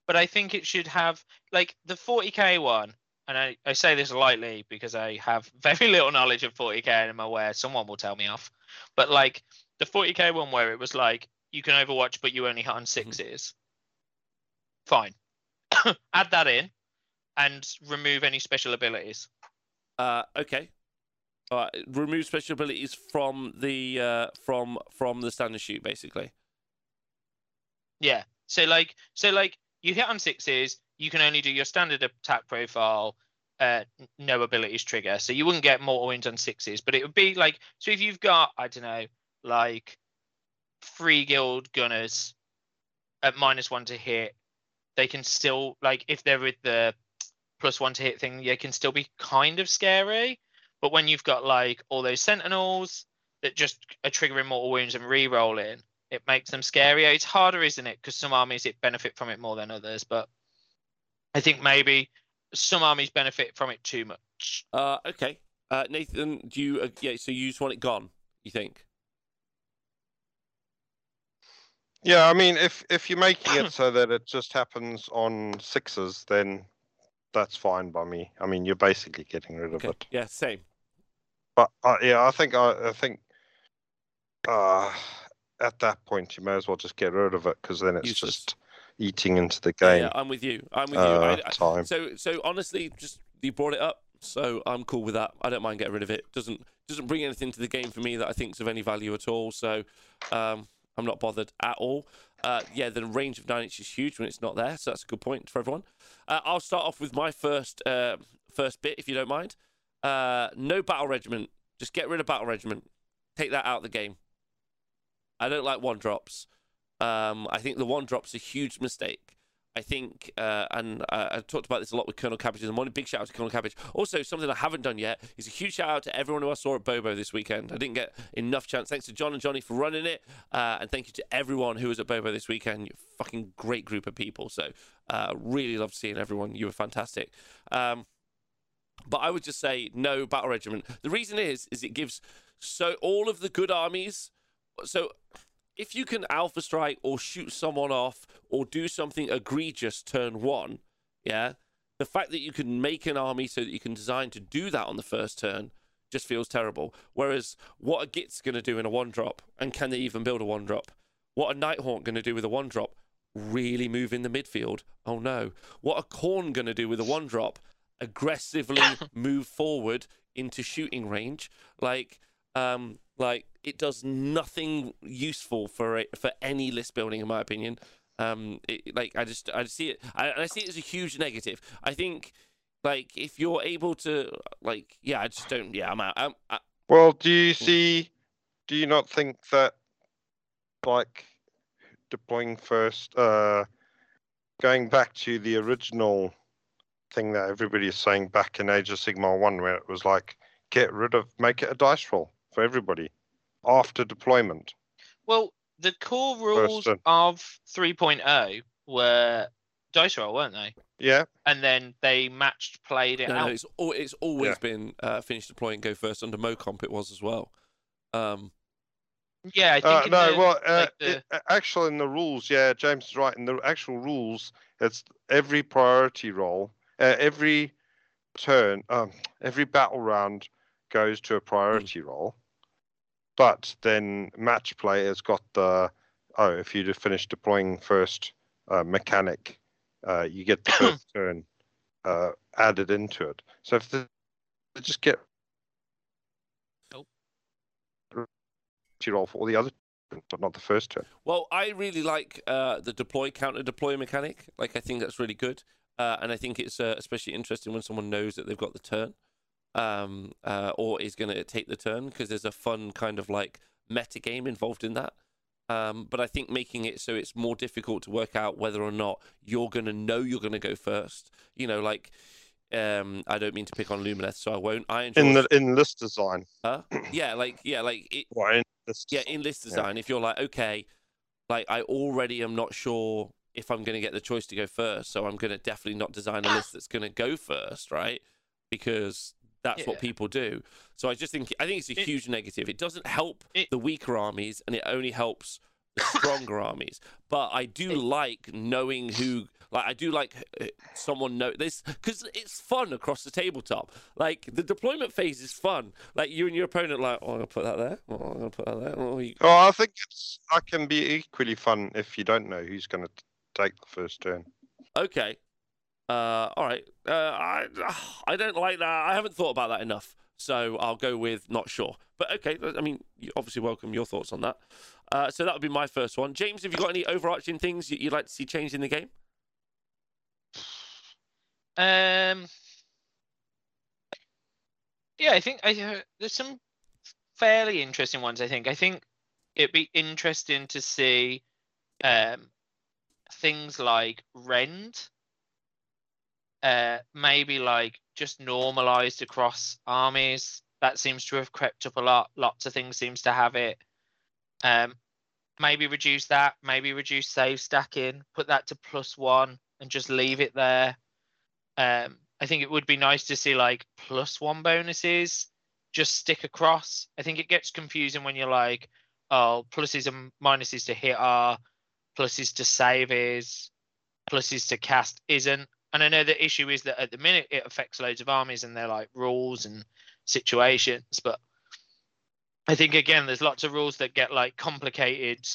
but I think it should have like the 40k one. And I, I say this lightly because I have very little knowledge of 40k and I'm aware someone will tell me off. But like the 40k one where it was like you can Overwatch but you only hit on sixes. Fine. Add that in and remove any special abilities. Uh, okay. Uh, remove special abilities from the uh, from from the standard shoot, basically. Yeah. So like so like you hit on sixes, you can only do your standard attack profile, uh no abilities trigger. So you wouldn't get mortal wounds on sixes, but it would be like so if you've got, I don't know, like three guild gunners at minus one to hit, they can still like if they're with the plus one to hit thing, they can still be kind of scary. But when you've got like all those sentinels that just are triggering mortal wounds and re-rolling, it makes them scarier. It's harder, isn't it? Because some armies it benefit from it more than others. But I think maybe some armies benefit from it too much. Uh, okay. Uh, Nathan, do you? Uh, yeah. So you just want it gone? You think? Yeah, I mean, if if you're making it so that it just happens on sixes, then that's fine by me. I mean, you're basically getting rid of Okay. it. Yeah. Same. But uh, yeah, I think I, I think uh, at that point you may as well just get rid of it because then it's Useless. just eating into the game yeah, I'm with you. I'm with you. uh, I, I- time. so so honestly, just you brought it up, so I'm cool with that. I don't mind getting rid of it. Doesn't doesn't bring anything to the game for me that I think's of any value at all. So um, I'm not bothered at all. Uh, yeah, the range of nine inch is huge when it's not there, so that's a good point for everyone. Uh, I'll start off with my first uh, first bit, if you don't mind. Uh, no battle regiment. Just get rid of battle regiment. Take that out of the game. I don't like one drops. Um, I think the one drop's a huge mistake. I think, uh, and uh, I talked about this a lot with Colonel Cabbage the morning. Big shout out to Colonel Cabbage. Also, something I haven't done yet is a huge shout out to everyone who I saw at Bobo this weekend. I didn't get enough chance. Thanks to John and Johnny for running it, uh, and thank you to everyone who was at Bobo this weekend. You're a fucking great group of people. So, uh, really loved seeing everyone. You were fantastic. Um, but I would just say no battle regiment. The reason is, is it gives so all of the good armies. So if you can alpha strike or shoot someone off or do something egregious turn one, yeah, the fact that you can make an army so that you can design to do that on the first turn just feels terrible. Whereas what a Gitz going to do in a one drop, and can they even build a one drop? What a Nighthaunt going to do with a one drop? Really move in the midfield? Oh no. What a Khorne going to do with a one drop? Aggressively move forward into shooting range? Like, um, like it does nothing useful for a, for any list building, in my opinion. Um, it, like I just I just see it, I, I see it as a huge negative. I think, like if you're able to, like, yeah, I just don't. Yeah, I'm out. I'm, I, Well, do you see? Do you not think that, like, deploying first, uh, going back to the original thing that everybody is saying back in Age of Sigmar One, where it was like, get rid of, make it a dice roll for everybody after deployment. Well, the core rules turn. of 3.0 were dice roll, weren't they? Yeah, And then they matched played it no, out. no, it's al- it's always Yeah. been uh, finish deploy and go first under MoComp. It was as well. Um, Yeah, I think Uh, no, the, well, uh, like the- it- uh, actual in the rules, yeah, James is right. In the actual rules, it's every priority roll, uh, every turn, um, every battle round goes to a priority roll. But then match play has got the oh, if you finish deploying first uh, mechanic, uh, you get the first turn uh, added into it. So if the, they just get Nope. priority roll for all the other, but not the first turn. Well, I really like uh, the deploy counter deploy mechanic. Like, I think that's really good, uh, and I think it's uh, especially interesting when someone knows that they've got the turn, um, uh, or is going to take the turn because there's a fun kind of like meta game involved in that. Um, but I think making it so it's more difficult to work out whether or not you're going to know you're going to go first. You know, like um, I don't mean to pick on Lumineth, so I won't. I enjoy in the in list design. Huh? yeah, like yeah, like it, Well, in list yeah, in list Yeah. design, if you're like, okay, like I already am not sure if I'm going to get the choice to go first, so I'm going to definitely not design a list that's going to go first, right? Because that's what people do. So I just think I think it's a It- huge negative. It doesn't help It- the weaker armies, and it only helps the stronger armies. But I do It- like knowing who. Like I do like uh, someone know this because it's fun across the tabletop. Like the deployment phase is fun. Like you and your opponent, like, oh, I'm gonna put that there. Oh, I'm gonna put that there. Oh, you, Oh, I think it's I can be equally fun if you don't know who's going to take the first turn. Okay. Uh, all right. Uh, I I don't like that. I haven't thought about that enough. So I'll go with not sure. But okay, I mean, obviously welcome your thoughts on that. Uh, so that would be my first one. James, have you got any overarching things you- you'd like to see changed in the game? Um. Yeah, I think I uh, there's some fairly interesting ones. I think I think it'd be interesting to see um things like rend. Uh, maybe like just normalized across armies. That seems to have crept up a lot. Lots of things seems to have it. Um, maybe reduce that. Maybe reduce save stacking. Put that to plus one and just leave it there. Um, I think it would be nice to see like plus one bonuses just stick across. I think it gets confusing when you're like, oh, pluses and minuses to hit are, pluses to save is, pluses to cast isn't. And I know the issue is that at the minute it affects loads of armies and they're like rules and situations. But I think again, there's lots of rules that get like complicated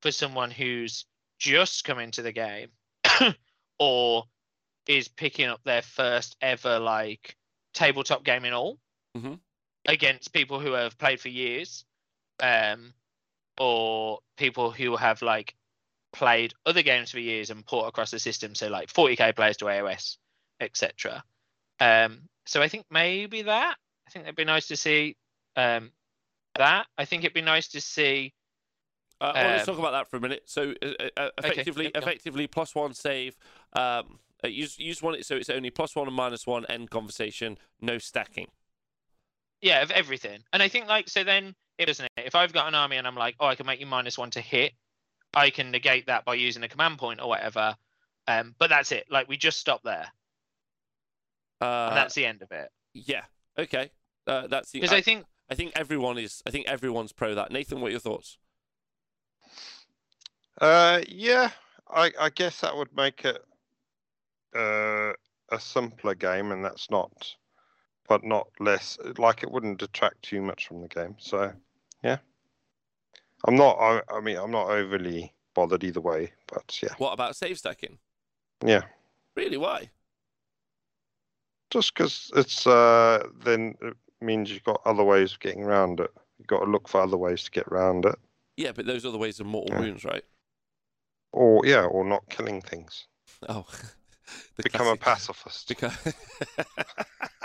for someone who's just come into the game or is picking up their first ever like tabletop game in all Mhm. against people who have played for years um or people who have like played other games for years and port across the system so like 40k players to aos etc um so i think maybe that i think it'd be nice to see um that i think it'd be nice to see Uh, well, let's Um, talk about that for a minute. So, uh, uh, effectively, go effectively, plus one save. Um, uh, you, just- you just want it so it's only plus one and minus one end conversation, no stacking. yeah of everything and i think like so then it doesn't it if i've got an army and i'm like oh i can make you minus one to hit i can negate that by using a command point or whatever um but that's it like we just stop there Uh, and that's the end of it yeah. Okay. Uh, that's the. because I, i think I think everyone is. I think everyone's pro that. Nathan, what are your thoughts? Uh, yeah, I, I guess that would make it uh, a simpler game, and that's not, but not less. Like it wouldn't detract too much from the game. So, yeah, I'm not. I, I mean, I'm not overly bothered either way. But yeah, What about save stacking? yeah, Really? Why? just because it's uh, then it means you've got other ways of getting around it. You've got to look for other ways to get around it, Yeah, but those other ways are mortal Yeah. wounds, right? or yeah, or not killing things. Oh, Become a pacifist. Because.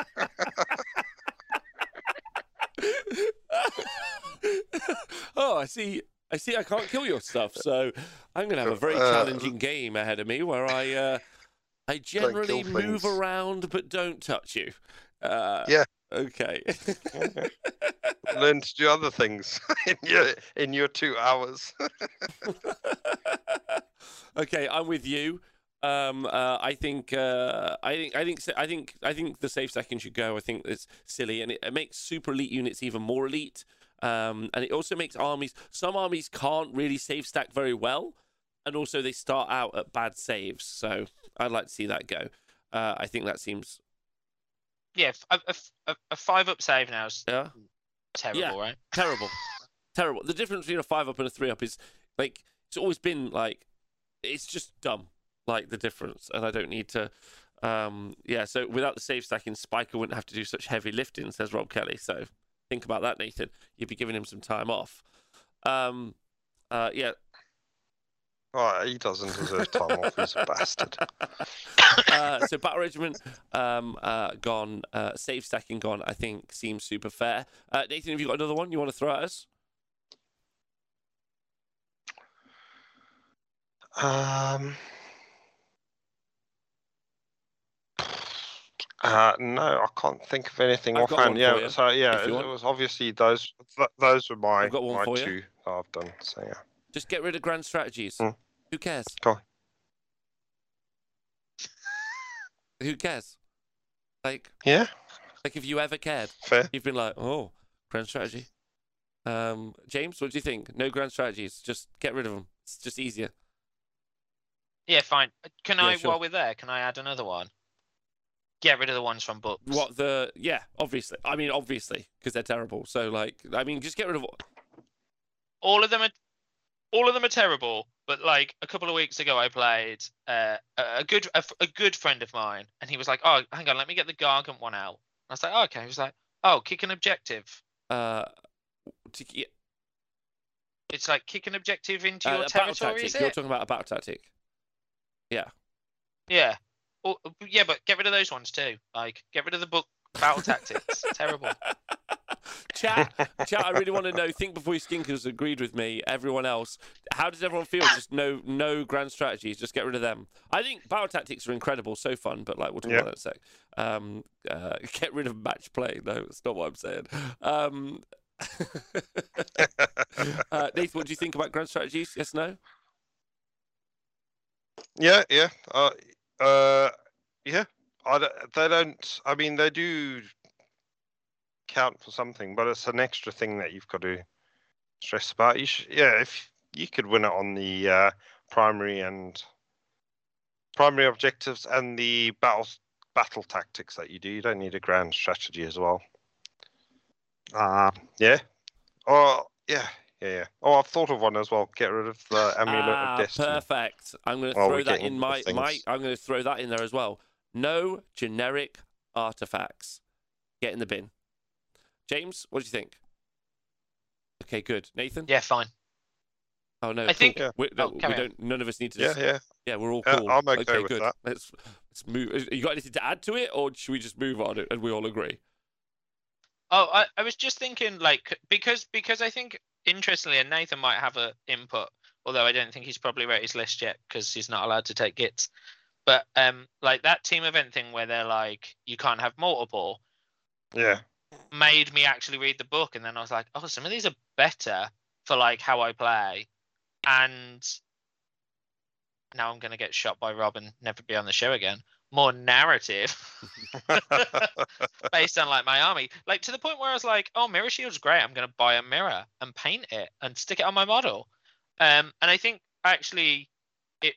oh, I see. I see. I can't kill your stuff, so I'm going to have a very Uh, challenging game ahead of me where I, uh, I generally move things. around but don't touch you. Uh, Yeah. Okay. Learn to do other things in your in your two hours. okay, I'm with you. Um, uh, I think, uh, I think, I think, I think, I think the safe second should go. I think it's silly, and it, it makes super elite units even more elite. Um, and it also makes armies. Some armies can't really save stack very well, and also they start out at bad saves. So I'd like to see that go. Uh, I think that seems, yeah a five up save now is yeah, terrible Yeah. right terrible, terrible. The difference between a five up and a three up is like it's always been like it's just dumb, like the difference, and I don't need to. Um, yeah, so without the save stacking, Spiker wouldn't have to do such heavy lifting, says Rob Kelly. So think about that, Nathan. You'd be giving him some time off. Um, uh, yeah, Oh, he doesn't deserve time off. He's a bastard. uh, so battle regiment um, uh, gone, uh, save stacking gone. I think seems super fair. Uh, Nathan, have you got another one you want to throw at us? Um. Uh, no, I can't think of anything I've offhand. Yeah, so yeah, if you it, was obviously those. Th- those were my I've got one my for you. two that I've done. So yeah, Just get rid of grand strategies. Hmm. Who cares? Go. Who cares? Like, yeah, like if you ever cared, fair. you've been like, oh, grand strategy. Um, James, what do you think? No grand strategies. Just get rid of them. It's just easier. yeah fine can Yeah, i sure. while we're there can i add another one get rid of the ones from books What the? Yeah, obviously. I mean, obviously, because they're terrible. So, like, I mean, just get rid of. all of them are all of them are terrible but like a couple of weeks ago i played uh, a a good a, a good friend of mine and he was like oh hang on let me get the gargant one out i was like oh, okay he was like Oh, kick an objective. Uh, to, yeah, It's like kick an objective into uh, your territory, is You're talking about a battle tactic. Yeah. Yeah. Or, yeah, but get rid of those ones too. Like, get rid of the book battle tactics. Terrible. Chat, chat. I really want to know. Think before you skinkers agreed with me. Everyone else, how does everyone feel? Just no, no grand strategies. Just get rid of them. I think battle tactics are incredible, so fun. But like, we'll talk Yeah. about that in a sec. Um, uh, get rid of match play. No, that's not what I'm saying. Um, uh, Nathan, what do you think about grand strategies? Yes, no. Yeah, yeah, uh, uh, yeah. I d- they don't. I mean, they do count for something, but it's an extra thing that you've got to stress about. You should, yeah, if you could win it on the uh, primary and primary objectives and the battle battle tactics that you do, you don't need a grand strategy as well. Uh, yeah. Oh, yeah, yeah, yeah. Oh, I've thought of one as well. Get rid of the amulet ah, of destiny. perfect. I'm going to throw we're that in into my my. I'm going to throw that in there as well. No generic artifacts. Get in the bin. James, what do you think? Okay, good. Nathan. Yeah, fine. Oh no. I cool. think- Yeah. we, Oh, we don't. None of us need to. Yeah, Just, yeah. yeah, we're all Yeah, cool. I'm okay with good. that. Let's let's move. You got anything to add to it, or should we just move on and we all agree? Oh, I, I was just thinking, like, because because I think interestingly, and Nathan might have a input, although I don't think he's probably wrote his list yet because he's not allowed to take Gitz. But um, like that team event thing where they're like, you can't have multiple, Yeah. made me actually read the book, and then I was like, oh, some of these are better for like how I play, and now I'm gonna get shot by Rob and never be on the show again. More narrative. based on like my army, like to the point where I was like, "Oh, mirror shield's great. I'm gonna buy a mirror and paint it and stick it on my model." Um, and I think actually it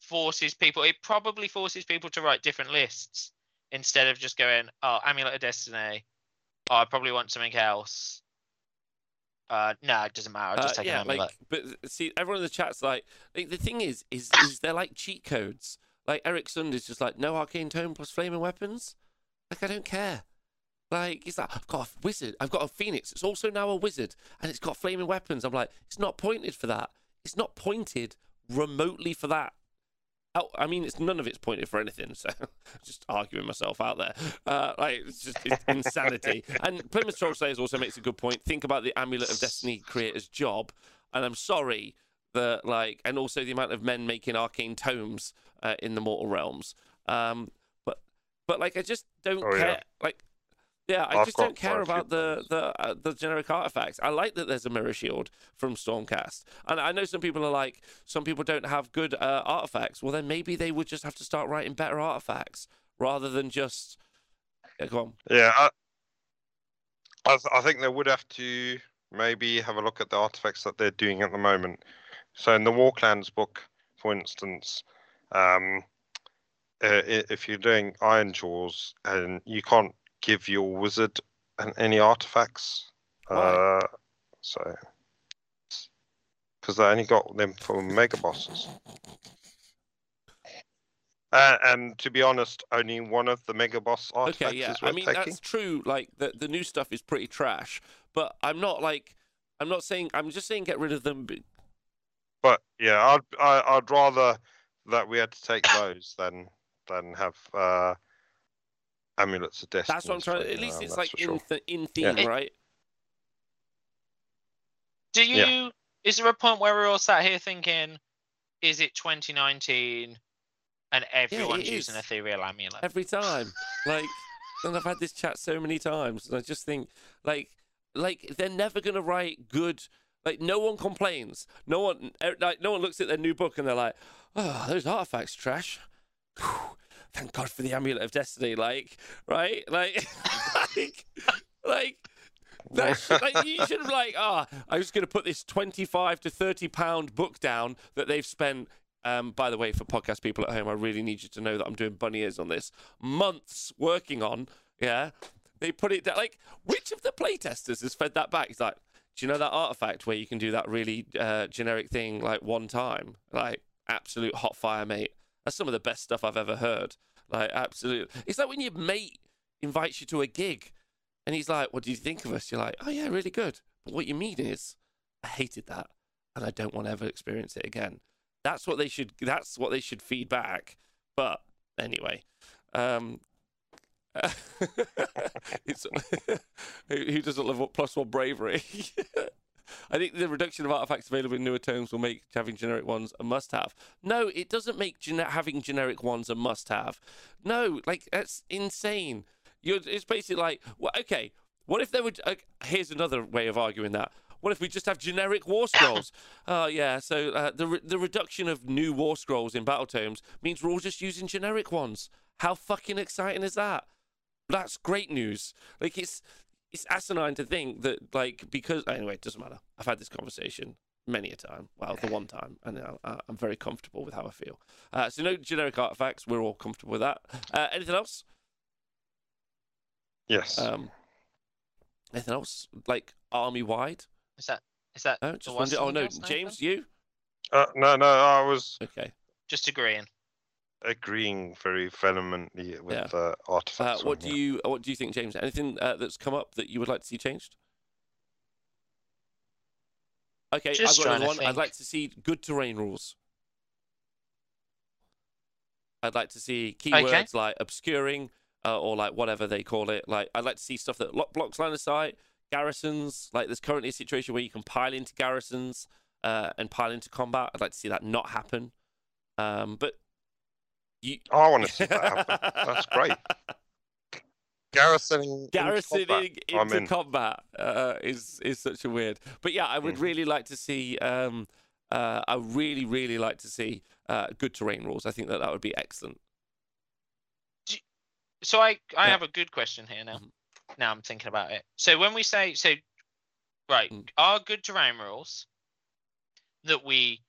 forces people. It probably forces people to write different lists instead of just going, "Oh, amulet of destiny." Oh, I probably want something else. Uh, no, it doesn't matter. I'll just Uh, take yeah, an amulet. like, but see, everyone in the chat's like, like the thing is, is, is they're like cheat codes. Like Eric Sund is just like, no arcane tome plus flaming weapons. Like I don't care. Like he's like, I've got a wizard, I've got a phoenix. It's also now a wizard, and it's got flaming weapons. I'm like, it's not pointed for that. It's not pointed remotely for that. Oh, I mean, it's none of it's pointed for anything. So, just arguing myself out there. Uh, like it's just it's insanity. And Plymouth Troll Slayers also makes a good point. Think about the Amulet of Destiny creator's job, and I'm sorry that like, and also the amount of men making arcane tomes uh, in the mortal realms. Um, but but like, I just don't Oh, yeah. care. Like, yeah, I I've just don't care quite a few about the the uh, the generic artifacts. I like that there's a mirror shield from Stormcast, and I know some people are like, some people don't have good uh, artifacts. Well, then maybe they would just have to start writing better artifacts rather than just. Yeah, go on. Yeah, I, I, th- I think they would have to maybe have a look at the artifacts that they're doing at the moment. So in the Warclans book, for instance, um, uh, if you're doing Ironjawz and you can't give your wizard an, any artifacts, uh, so because they only got them for mega bosses. Uh, and to be honest, only one of the mega boss artifacts Okay, yeah. is I worth mean, taking. that's true. Like the the new stuff is pretty trash, but I'm not like I'm not saying I'm just saying get rid of them. But yeah, I'd I, I'd rather that we had to take those than than have uh, amulets of destiny. That's what I'm trying. At least it's like in th- in theme, Yeah. right? Do you? Yeah. Is there a point where we're all sat here thinking, is it 2019 and everyone's it using is. ethereal amulet? Every time, like, and I've had this chat so many times, and I just think, like, like they're never gonna write good. Like, no one complains. No one, eh, like, no one looks at their new book and they're like, "Oh, those artifacts trash." Whew, thank God for the amulet of destiny. Like, right? Like, like, like. That, like you should have like, ah, I'm just going to put this 25 to 30 pound book down that they've spent. Um, by the way, for podcast people at home, I really need you to know that I'm doing bunny ears on this. Months working on, yeah. They put it down. Like, which of the playtesters has fed that back? He's like, do you know that artifact where you can do that really uh, generic thing like one time? Like, absolute hot fire, mate. That's some of the best stuff I've ever heard. Like, absolute. It's like when your mate invites you to a gig And he's like, "What do you think of us?" You're like, "Oh yeah, really good." But what you mean is, I hated that, and I don't want to ever experience it again. That's what they should. That's what they should feed back. But anyway, um, who who doesn't love what plus one bravery? I think the reduction of artifacts available in newer terms will make having generic ones a must-have. No, it doesn't make gene- having generic ones a must-have. No, like that's insane. You're, it's basically like, well, okay, what if there were? Uh, here's another way of arguing that. What if we just have generic war scrolls? Oh yeah, so uh, the re- the reduction of new war scrolls in battle tomes means we're all just using generic ones. How fucking exciting is that? That's great news. Like it's it's asinine to think that like because anyway, it doesn't matter. I've had this conversation many a time. Well, the one time, and uh, uh, I'm very comfortable with how I feel. Uh, so no generic artifacts. We're all comfortable with that. Uh, anything else? Yes. Um, anything else like army wide? Is that is that No, the just one wondering. Oh no, else, Nathan? James, you Uh, no, no, I was okay? Just agreeing. Agreeing very vehemently with Yeah. uh, Uh, what one, do yeah. you what do you think, James? Anything uh, that's come up that you would like to see changed? Okay, Just I've got trying another to one. I'd like to see good terrain rules. I'd like to see keywords like obscuring uh, or like whatever they call it. Like I'd like to see stuff that lock blocks line of sight, garrisons. Like there's currently a situation where you can pile into garrisons uh, and pile into combat. I'd like to see that not happen. Um, but you Oh, I want to see that happen. That's great. Garrisoning. into combat. Into combat uh, is is such a weird. But yeah, I would Mhm. really like to see. Um, uh, I really, really like to see uh, good terrain rules. I think that that would be excellent. So I I Yeah. have a good question here now. Mhm. Now I'm thinking about it. So when we say so, right, Mm. are good terrain rules that we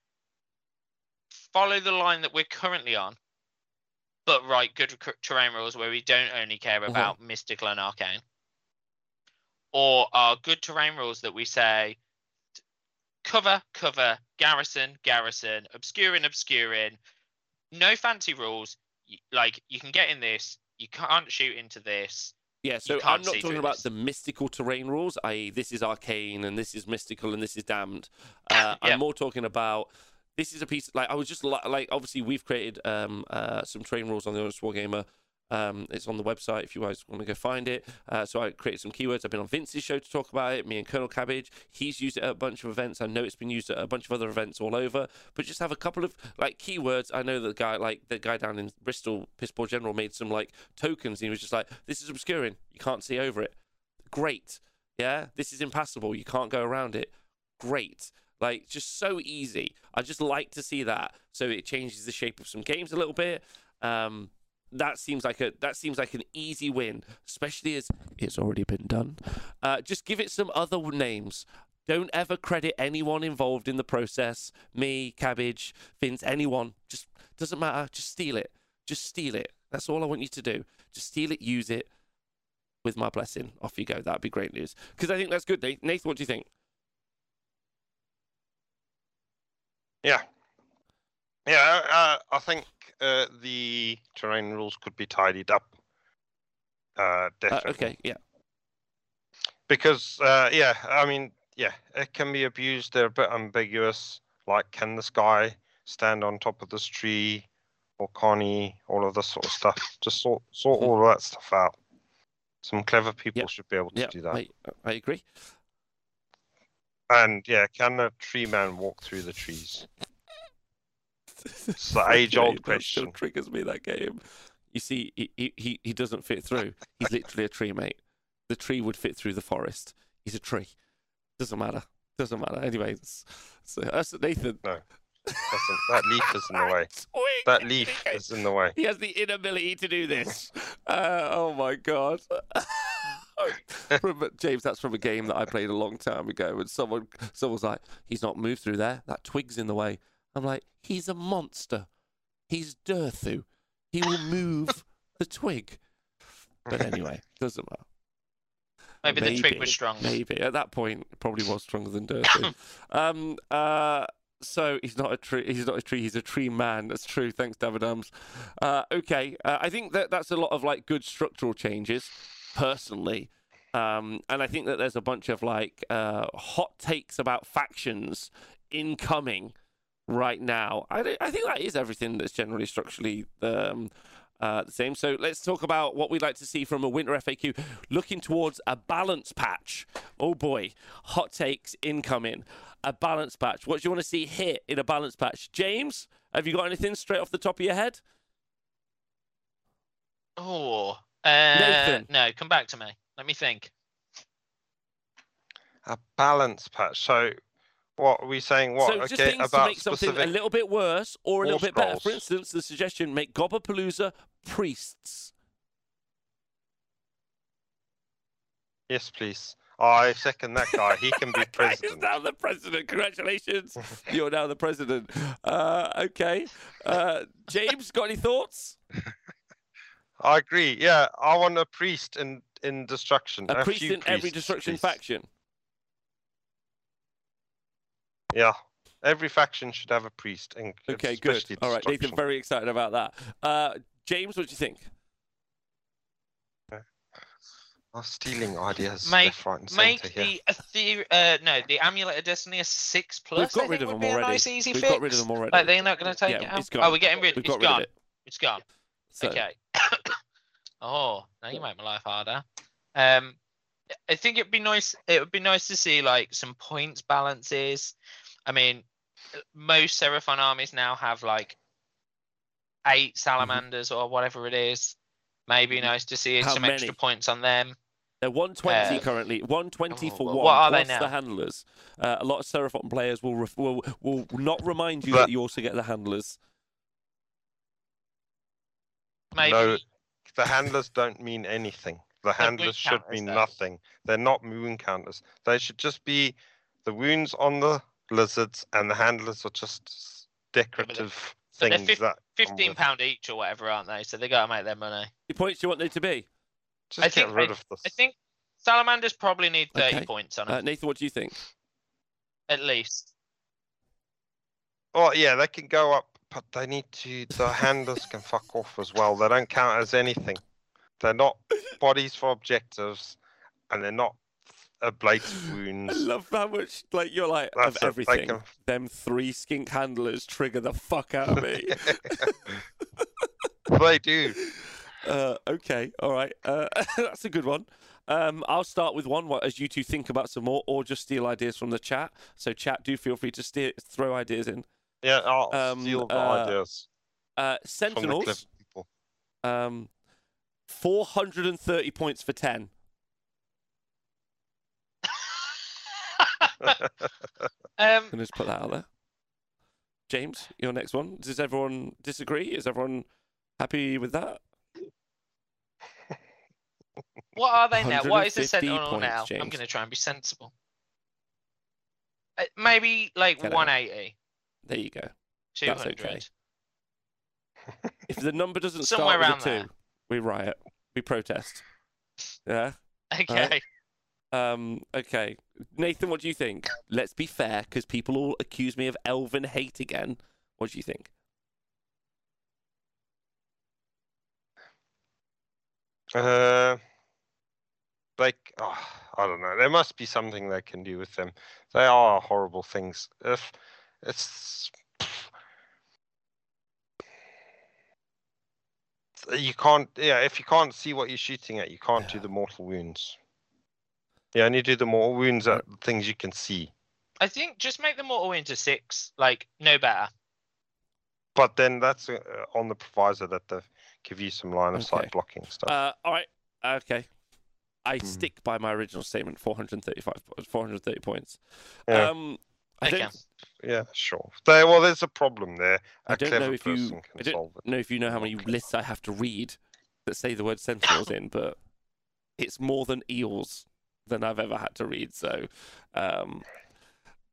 follow the line that we're currently on, but write good terrain rules where we don't only care Mhm. about mystical and arcane, or are good terrain rules that we say cover, cover, garrison, garrison, obscuring, obscuring, no fancy rules. Like you can get in this, you can't shoot into this. Yeah, so I'm can't talking about this. the mystical terrain rules, i.e., this is arcane and this is mystical and this is damned. Uh, Yeah. I'm more talking about this is a piece like I was just li- like obviously we've created um, uh, some terrain rules on the Honest Wargamer. Um, it's on the website if you guys want to go find it. Uh, so I created some keywords. I've been on Vince's show to talk about it. Me and Colonel Cabbage. He's used it at a bunch of events. I know it's been used at a bunch of other events all over. But just have a couple of like keywords. I know the guy like the guy down in Bristol, Piss Poor General, made some like tokens. And he was just like, "This is obscuring. You can't see over it. Great. Yeah. This is impassable. You can't go around it. Great." Like just so easy. I just like to see that. So it changes the shape of some games a little bit. Um, that seems like a that seems like an easy win, especially as it's already been done. Uh, just give it some other names. Don't ever credit anyone involved in the process. Me, Cabbage, Vince, anyone. Just doesn't matter. Just steal it. Just steal it. That's all I want you to do. Just steal it. Use it. With my blessing, off you go. That'd be great news. Because I think that's good. Nate. Nathan, what do you think? Yeah. Yeah, uh, I think uh, the terrain rules could be tidied up. Uh, Uh, definitely. okay. Yeah. Because, uh, yeah, I mean, yeah, it can be abused. They're a bit ambiguous. Like, can this guy stand on top of this tree? Or Connie. All of this sort of stuff. Just sort, sort Mhm. all of that stuff out. Some clever people Yep. should be able to Yeah. do that. I, I agree. And, yeah, can a tree man walk through the trees? It's the That still question. triggers me that game. You see, he, he- he, doesn't fit through. He's literally a tree, mate. The tree would fit through the forest. He's a tree. Doesn't matter. Doesn't matter. Anyway, it's, so that's Nathan. Doesn't, that leaf is in the way. That leaf is in the way. He has the inability to do this. Uh, oh my god. From- James, that's from a game that I played a long time ago, and someone someone was like, "He's not moved through there. That twig's in the way." I'm like, "He's a monster. He's Durthu. He will move the twig." But anyway, doesn't matter. Maybe, the twig was Maybe. strong. Maybe at that point, probably was stronger than Durthu. um. Uh. So he's not a tree. He's not a tree. He's a tree man. That's true. Thanks, David Ums. Uh, okay. Uh, I think that that's a lot of like good structural changes. Personally, Um, and I think that there's a bunch of like uh, hot takes about factions incoming right now. I, I think that is everything that's generally structurally um, uh, the same. So let's talk about what we'd like to see from a winter FAQ. Looking towards a balance patch. Oh boy, hot takes incoming. A balance patch. What do you want to see hit in a balance patch? James, have you got anything straight off the top of your head? Oh, uh, no, come back to me. Let me think. A balance patch. So, what are we saying? What? so just okay, things to about make something a little bit worse or a little war bit better. For instance, the suggestion make Gobbapalooza priests. Yes, please. I second that guy. He can be president. He's president. now the president. Congratulations. You're now the president. Uh, okay. Uh, James, got any thoughts? I agree. Yeah, I want a priest in in destruction. A, priest few in every priests, destruction please. faction. Yeah, every faction should have a priest. And Okay, good. especially All right, Nathan, destruction. very excited about that. Uh, James, what do you think? I'm stealing ideas Make- left, right, and Make centre the Ether- uh, no, the Amulet of Destiny a six plus. We've got I rid of them already. Nice, We've fix. got rid of them already. Like they're not going to take Yeah, it out. it's gone. Oh, we're getting rid. We've It's got rid gone. of it. It's gone. So, Okay. oh, now you make my life harder. Um, I think it'd be nice. It would be nice to see like some points balances. I mean, most Seraphon armies now have like eight salamanders or whatever it is. Maybe nice to see Mm-hmm. How some many? extra points on them. They're 120 Uh, currently. 120 oh, for what one. are they plus the handlers. Uh, a lot of Seraphon players will, ref- will will not remind you But- that you also get the handlers. Maybe No, the handlers don't mean anything. The They're handlers should mean though. nothing. They're not wound counters. They should just be the wounds on the lizards, and the handlers are just s- decorative but they're things fif- that. fifteen pound each or whatever, aren't they? So they got to make their money. How points do you want them to be? Just I get think- rid of this. I think salamanders probably need thirty Okay. points on Uh, Nathan, what do you think? at least. Oh yeah, they can go up, but they need to. The handlers can fuck off as well. They don't count as anything. They're not bodies for objectives, and they're not ablative wounds. I love how much like you're like That's of everything. can- Them three skink handlers trigger the fuck out of me. they do. Uh, okay, all right. Uh, that's a good one. Um, I'll start with one what- as you two think about some more, or just steal ideas from the chat. So, chat, do feel free to steer, throw ideas in. Yeah, I'll Um, steal the uh, ideas Uh, from the Sentinels, um, 430 points for 10. um, Can I just put that out there? James, your next one. Does everyone disagree? Is everyone happy with that? what are they now? What is the sentinel points, now? I'm going to try and be sensible. Uh, maybe like Get out. 180, There you go. 200. okay. If the number doesn't Somewhere start around with a there. two, we riot. We protest. Yeah. Okay. Um, okay. Nathan, what do you think? Let's be fair, because people all accuse me of elven hate again. What do you think? Uh, like, oh, I don't know. There must be something they can do with them. They are horrible things. If it's you can't, yeah. If you can't see what you're shooting at, you can't do the mortal wounds. Yeah, and You only do the mortal wounds at things you can see. I think just make them all into six. Like, no better. But then that's uh, on the proviso that they give you some line of Okay. sight blocking stuff. Uh, all right. Okay. I Hmm. stick by my original statement 435, po- 430 points. Yeah. Um, I Okay. don't, yeah, sure. There, well, there's a problem there. I A don't clever know if you. I don't know if you know how many lists I have to read that say the word sentinels in, but it's more than eels than I've ever had to read. So, um,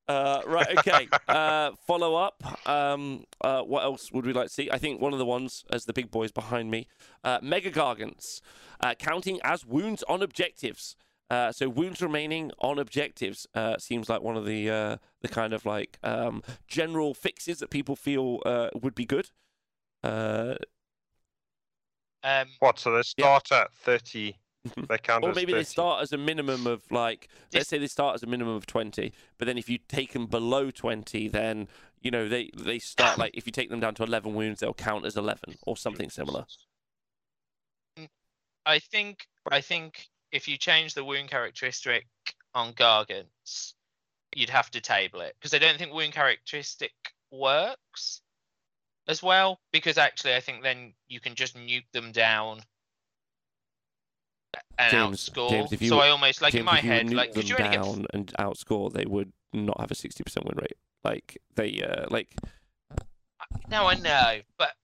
uh, right, okay. uh, follow up. Um, uh, what else would we like to see? I think one of the ones, as the big boys behind me, uh, Mega Gargants, uh, counting as wounds on objectives. Uh, so wounds remaining on objectives uh, seems like one of the uh, the kind of like um, general fixes that people feel uh, would be good. Uh, Um, What? So they start at 30 They count Or as maybe they start as a minimum of like, let's say they start as a minimum of 20, but then if you take them below 20, then, you know, they, they start like, if you take them down to 11 wounds, they'll count as 11 or something similar. I think I think if you change the wound characteristic on Gargants, you'd have to table it because I don't think wound characteristic works as well. Because actually, I think then you can just nuke them down and James- outscore. James, if you so were- I almost like James, in my head, nuke like them you only get down and outscore, they would not have a 60% win rate. Like, they, uh, like, No, I know, but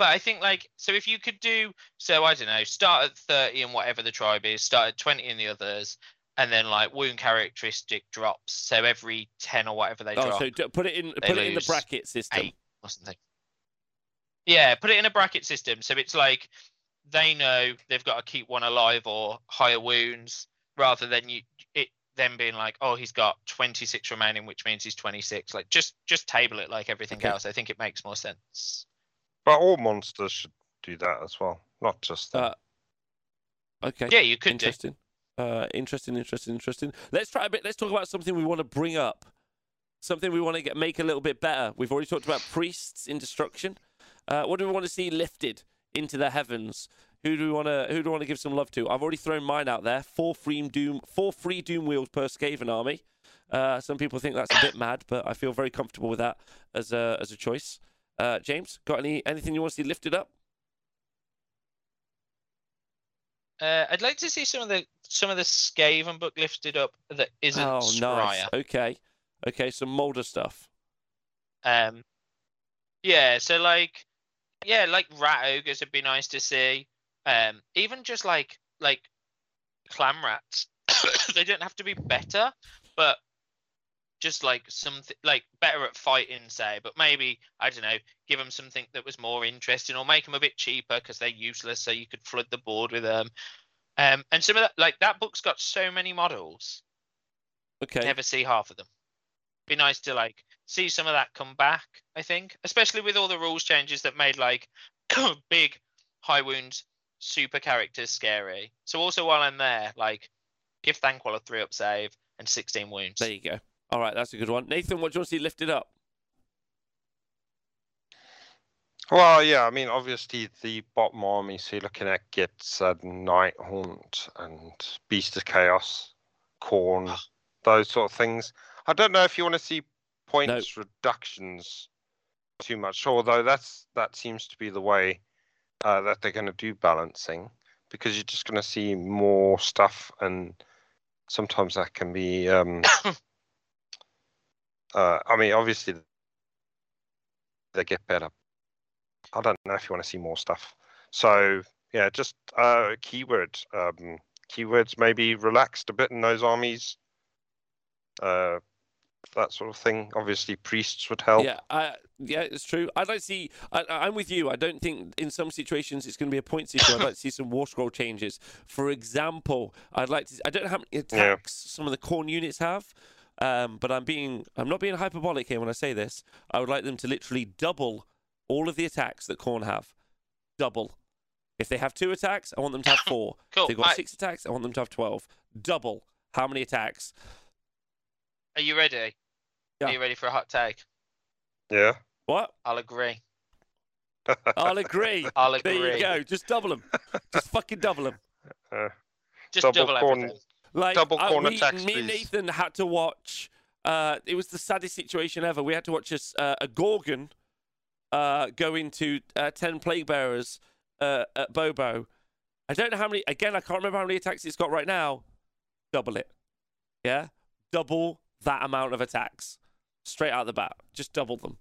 but I think like so if you could do so I don't know, start at thirty in whatever the tribe is, start at twenty in the others, and then like wound characteristic drops. So every ten or whatever they oh, drop, so put it in, put it in the bracket system. eight or something. Yeah, put it in a bracket system. So it's like they know they've got to keep one alive or higher wounds, rather than you it them being like, oh, he's got twenty six remaining, which means he's twenty six. Like just just table it like everything Okay. else. I think it makes more sense. But all monsters should do that as well, not just them. Uh, okay. Yeah, you could do. interesting. Uh, interesting, interesting, interesting. Let's try a bit. Let's talk about something we want to bring up, something we want to get make a little bit better. We've already talked about priests in destruction. Uh, what do we want to see lifted into the heavens? Who do we want to Who do we want to give some love to? I've already thrown mine out there. Four free doom, four free doom wheels per Skaven army. Uh, some people think that's a bit mad, but I feel very comfortable with that as a as a choice. Uh, James, got any anything you want to see lifted up? Uh, I'd like to see some of the some of the Skaven book lifted up that isn't oh, Skryre. nice. Okay, okay, some Moulder stuff. Um, yeah, so like, yeah, like rat ogres would be nice to see. Um, even just like like clanrats, they don't have to be better, but just like something like better at fighting, say. But maybe I don't know, give them something that was more interesting, or make them a bit cheaper because they're useless, so you could flood the board with them. Um, and some of that, like that book's got so many models Okay. never see half of them. Be nice to like see some of that come back. I think, especially with all the rules changes that made like big high wounds super characters scary. So also while I'm there, like give Thanquol a three up save and 16 wounds. There you go. All right, that's a good one. Nathan, what do you want to see lifted up? Well, yeah, I mean, obviously the bottom army, so you're looking at Gitz and Nighthaunt and Beast of Chaos, Khorne, those sort of things. I don't know if you want to see points reductions too much, although that's that seems to be the way uh, that they're going to do balancing, because you're just going to see more stuff, and sometimes that can be. Um, uh, I mean, obviously they get better. I don't know if you want to see more stuff. So yeah, just uh, keyword um, keywords maybe relaxed a bit in those armies. Uh, that sort of thing. Obviously, priests would help. Yeah, I, yeah, it's true. I'd like to see. I, I'm with you. I don't think in some situations it's going to be a point issue. I'd like to see some war scroll changes. For example, I'd like to. I don't know how many attacks some of the Khorne units have, um, but I'm being. I'm not being hyperbolic here when I say this. I would like them to literally double all of the attacks that Khorne have. Double. If they have two attacks, I want them to have four. Cool. If they've got I- six attacks, I want them to have twelve. Double. How many attacks? Are you ready? Yeah. Are you ready for a hot take? Yeah. What? I'll agree. I'll agree. I'll agree. There you go. Just double them. Just fucking double them. Uh, Just Double double, Khorne- everything. Like Double corner we- tax, Me and. Nathan had to watch. Uh, it was the saddest situation ever. We had to watch a, uh, a Ghorgon uh, go into uh, ten plague bearers uh, at Bobo. I don't know how many. Again, I can't remember how many attacks it's got right now. Double it. Yeah, double that amount of attacks straight out the bat. Just double them.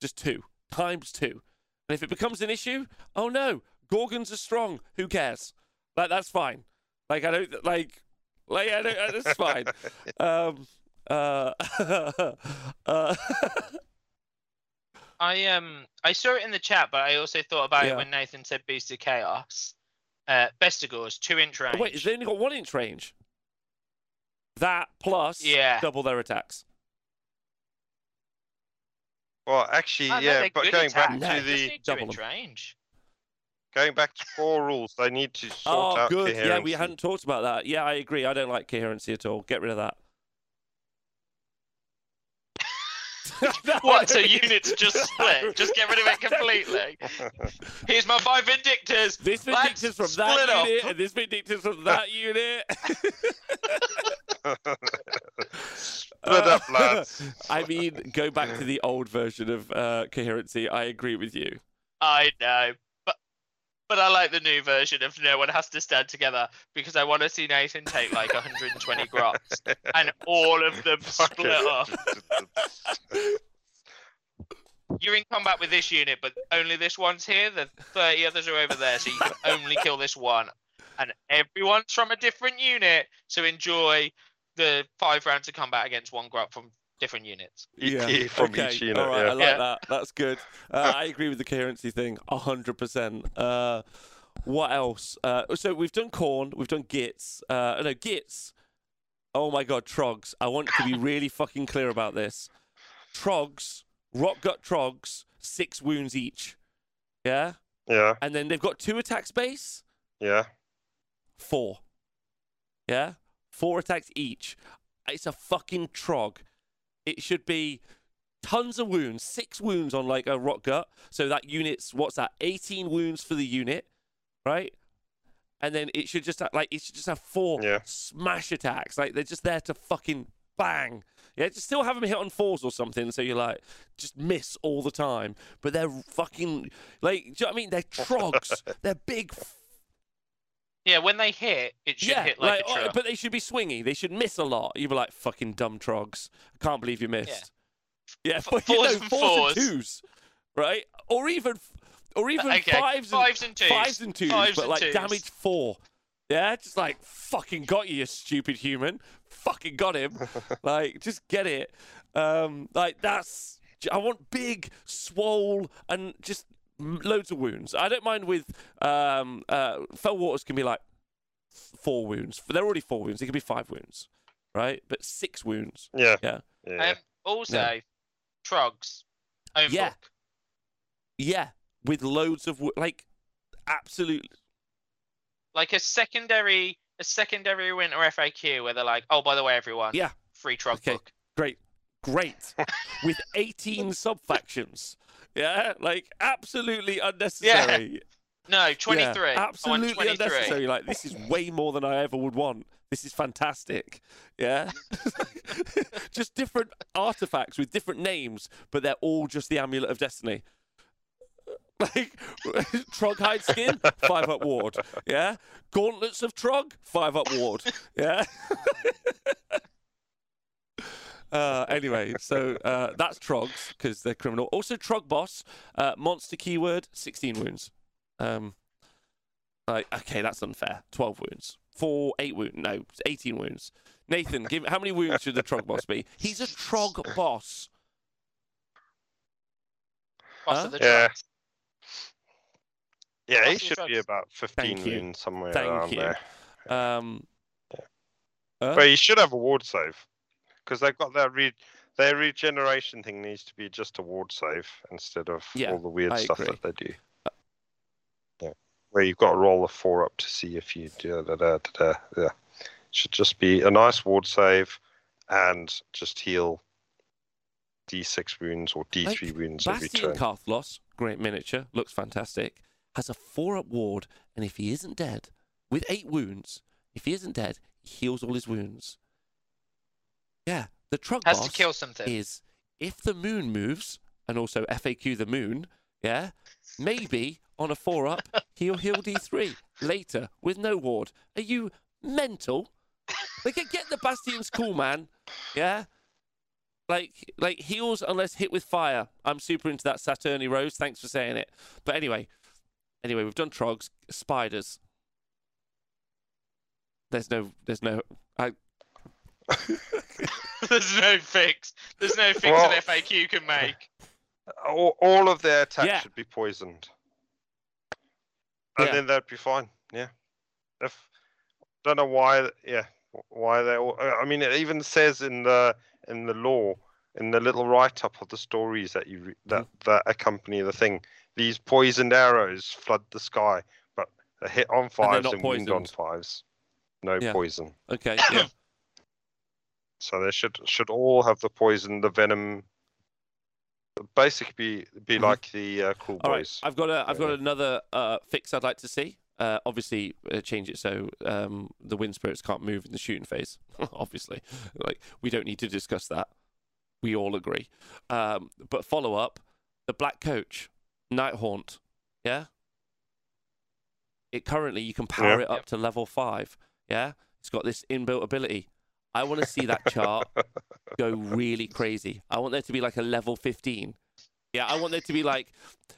Just two times two. And if it becomes an issue, oh no, Ghorgons are strong. Who cares? Like that's fine. Like I don't like. Like I don't. uh, That's fine. Um. Uh. uh I um I saw it in the chat, but I also thought about Yeah. it when Nathan said Beast of Chaos. Uh, Bestigors, two inch range. wait, they only got one inch range. That plus Yeah. double their attacks. well, actually, no, yeah, they're but good going back. No, to the two double inch range. Going back to core rules, they need to sort Oh, out good. coherency. Yeah, we hadn't talked about that. Yeah, I agree. I don't like coherency at all. Get rid of that. No, What? So I units just split? Just get rid of it completely. Here's my five Vindictors. This Let's from that up. unit, and this Vindictus from that unit. Split up, lads. I mean, go back to the old version of uh, coherency. I agree with you. I know, but I like the new version of no one has to stand together because I want to see Nathan take like 120 grots and all of them split up. You're in combat with this unit, but only this one's here. The 30 others are over there, so you can only kill this one. And everyone's from a different unit, so enjoy the five rounds of combat against one grot from different units. ET from okay. each unit. All right, I like Yeah. that. That's good. Uh, I agree with the coherency thing, hundred percent. Uh, what else? Uh, so we've done Khorne, we've done Gitz. Uh, no Gitz. Oh my god, trogs! I want to be really fucking clear about this. Trogs, Rockgut trogs, six wounds each. Yeah, yeah, and then they've got two attack space. yeah. Four. Yeah? Four attacks each. It's a fucking trog. It should be tons of wounds, six wounds on like a Rockgut. So that unit's what's that? 18 wounds for the unit, right? And then it should just have, like it should just have four Yeah. smash attacks. Like they're just there to fucking bang. Yeah, just still have them hit on fours or something. So you're like, just miss all the time. But they're fucking like, do you know what I mean? They're trogs. they're big Yeah, when they hit, it should hit like, a oh, truck. but they should be swingy. They should miss a lot. You'd be like, fucking dumb trogs. I can't believe you missed. Yeah, F- but you fours know, and fours fours. and twos, right? Or even, or even Okay, fives and fives and twos. fives and twos, Fives but and like twos. damage four. Yeah, just like fucking got you, you stupid human. Fucking got him. like, just get it. Um, like that's. I want big, swole, and just m- loads of wounds. I don't mind with um, uh, Fellwaters can be like four wounds. They're already four wounds. It could be five wounds, right? But six wounds. Yeah. Yeah. Yeah. Um, also, Yeah. Trogs. Own Yeah. book. Yeah, with loads of like absolute. Like a secondary, a secondary winter FAQ where they're like, oh, by the way, everyone, Yeah. free Trog Okay. book. Great, great, with eighteen sub factions. Yeah, like absolutely unnecessary. Yeah. No, 23. I want absolutely 23. unnecessary. Like this is way more than I ever would want. This is fantastic. Yeah, just different artifacts with different names, but they're all just the amulet of destiny. Like Troghide skin, five up ward. Yeah, gauntlets of Trog, five up ward. Yeah. Uh, anyway, so uh, that's Trogs because they're criminal. Also, Trog boss, uh, monster keyword, 16 wounds. Um, like, okay, that's unfair. 12 wounds. Four, eight wounds. No, 18 wounds. Nathan, give how many wounds should the Trog boss be? He's a Trog boss. Boss Huh? Yeah. Yeah, he Awesome should be about 15 Thank you. wounds somewhere Thank around you. there. Um, uh, But he should have a ward save because they've got their re- their regeneration thing needs to be just a ward save instead of Yeah, all the weird I stuff agree. that they do. Uh, yeah, where you've got to roll a four up to see if you do da, da, da, da, yeah. Should just be a nice ward save and just heal D6 wounds or D3 wounds every Bastian turn. Carthalos, great miniature, looks fantastic. Has a four up ward, and if he isn't dead, with eight wounds, if he isn't dead, he heals all his wounds. Yeah, the Trug Has boss to kill something. is if the moon moves, and also FAQ the moon, yeah, maybe on a four up, he'll heal D3 later with no ward. Are you mental? Like, get the Bastian's cool, man. Yeah? Like, like heals unless hit with fire. I'm super into that Saturni Rose. Thanks for saying it. But anyway, anyway, we've done Trogs, spiders. There's no, there's no. I, There's no fix. There's no fix Well- an FAQ can make. all, all of their attacks Yeah. should be poisoned, and Yeah. then that'd be fine. Yeah. If don't know why. Yeah, why they? All, I mean, it even says in the in the law in the little write up of the stories that you that Mm-hmm. that accompany the thing. these poisoned arrows flood the sky, but a hit on fives not and, wound on poisoned. fives. No Yeah. poison. Okay. Yeah. So they should should all have the poison, the venom. Basically, be be Mhm. like the uh, cool All right, boys. I've got a, I've got another uh, fix I'd like to see. Uh, obviously, uh, change it so um, the wind spirits can't move in the shooting phase. obviously, like we don't need to discuss that. We all agree. Um, but follow up, the black coach, Nighthaunt, yeah. It currently you can power Yeah. it up to level five. Yeah, it's got this inbuilt ability. I want to see that chart go really crazy. I want there to be like a level 15. Yeah, I want there to be like,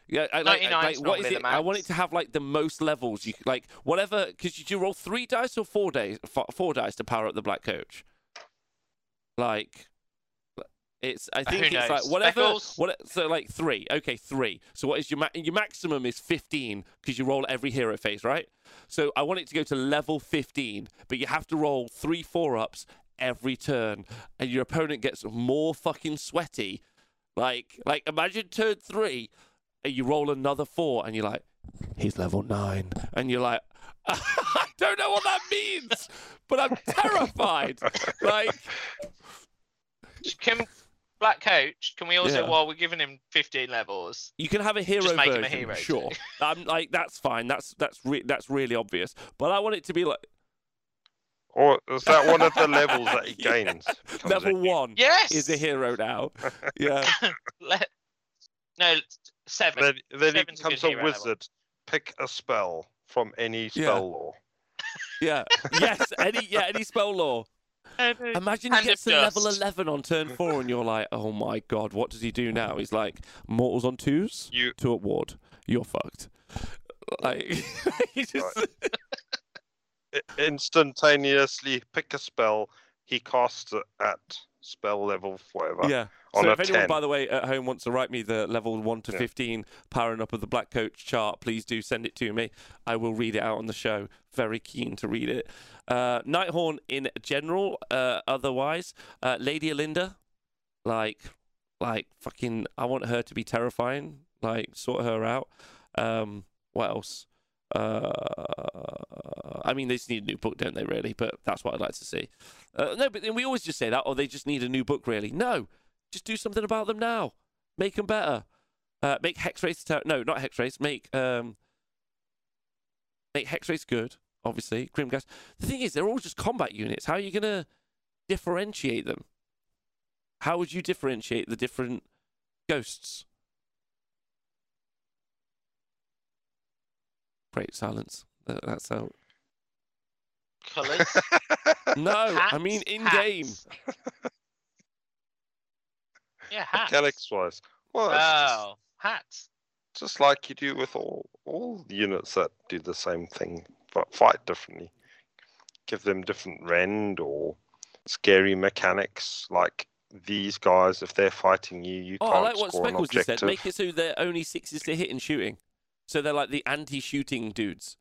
yeah, I, like, like what is it? the I want it to have like the most levels. You like whatever because you do roll three dice or four days, four, four dice to power up the black coach. Like, it's I think who it's like whatever. Speckles? What so like three? Okay, three. So what is your ma- your maximum is 15 because you roll every hero face, right? So I want it to go to level 15, but you have to roll three four ups every turn, and your opponent gets more fucking sweaty. Like, like imagine turn three, and you roll another four, and you're like, he's level nine, and you're like, I don't know what that means, but I'm terrified. like, Can Black Coach? Can we also, Yeah. while we're giving him 15 levels, you can have a hero Just make him version, a hero, sure. I'm like, that's fine. That's that's re- that's really obvious. But I want it to be like Or is that one of the levels that he gains? Becomes level one yes, is a hero now. Yeah. Le- no, seven. Then, then he Seven's a becomes a, hero level. wizard. Pick a spell from any spell Yeah. law. Yeah. Yes. Any yeah. Any spell law. Imagine he Hand gets of to level eleven on turn four, and you're like, oh my god, what does he do now? He's like, mortals on twos, You two at ward. You're fucked. Like he just i- instantaneously pick a spell. He casts it at spell level whatever. yeah. so if anyone, 10. by the way, at home wants to write me the level one to Yeah. fifteen powering up of the Black Coach chart, please do send it to me. I will read it out on the show. Very keen to read it. Uh, Nighthaunt in general. Uh, otherwise, uh, Lady Olynder, like, like fucking, I want her to be terrifying. Like, sort her out. Um, what else? Uh, I mean, they just need a new book, don't they? Really, but that's what I'd like to see. Uh, no, but then we always just say that, or they just need a new book. Really, no, just do something about them now. Make them better. Uh, make Hexwraiths ter- no, not Hexwraiths. Make um, make Hexwraiths good. Obviously, grim Grimghasts. The thing is, they're all just combat units. How are you gonna differentiate them? How would you differentiate the different ghosts? Great silence. Uh, That's how. Colours. No, I mean Hats, in game. Yeah, hats. Mechanics wise. Well, it's just, hats. just like you do with all all units that do the same thing but fight differently. Give them different rend or scary mechanics. Like these guys, if they're fighting you, you Oh, can't I like what score an Speckles just objective. said. Make it so they're only sixes to hit in shooting. So they're like the anti-shooting dudes.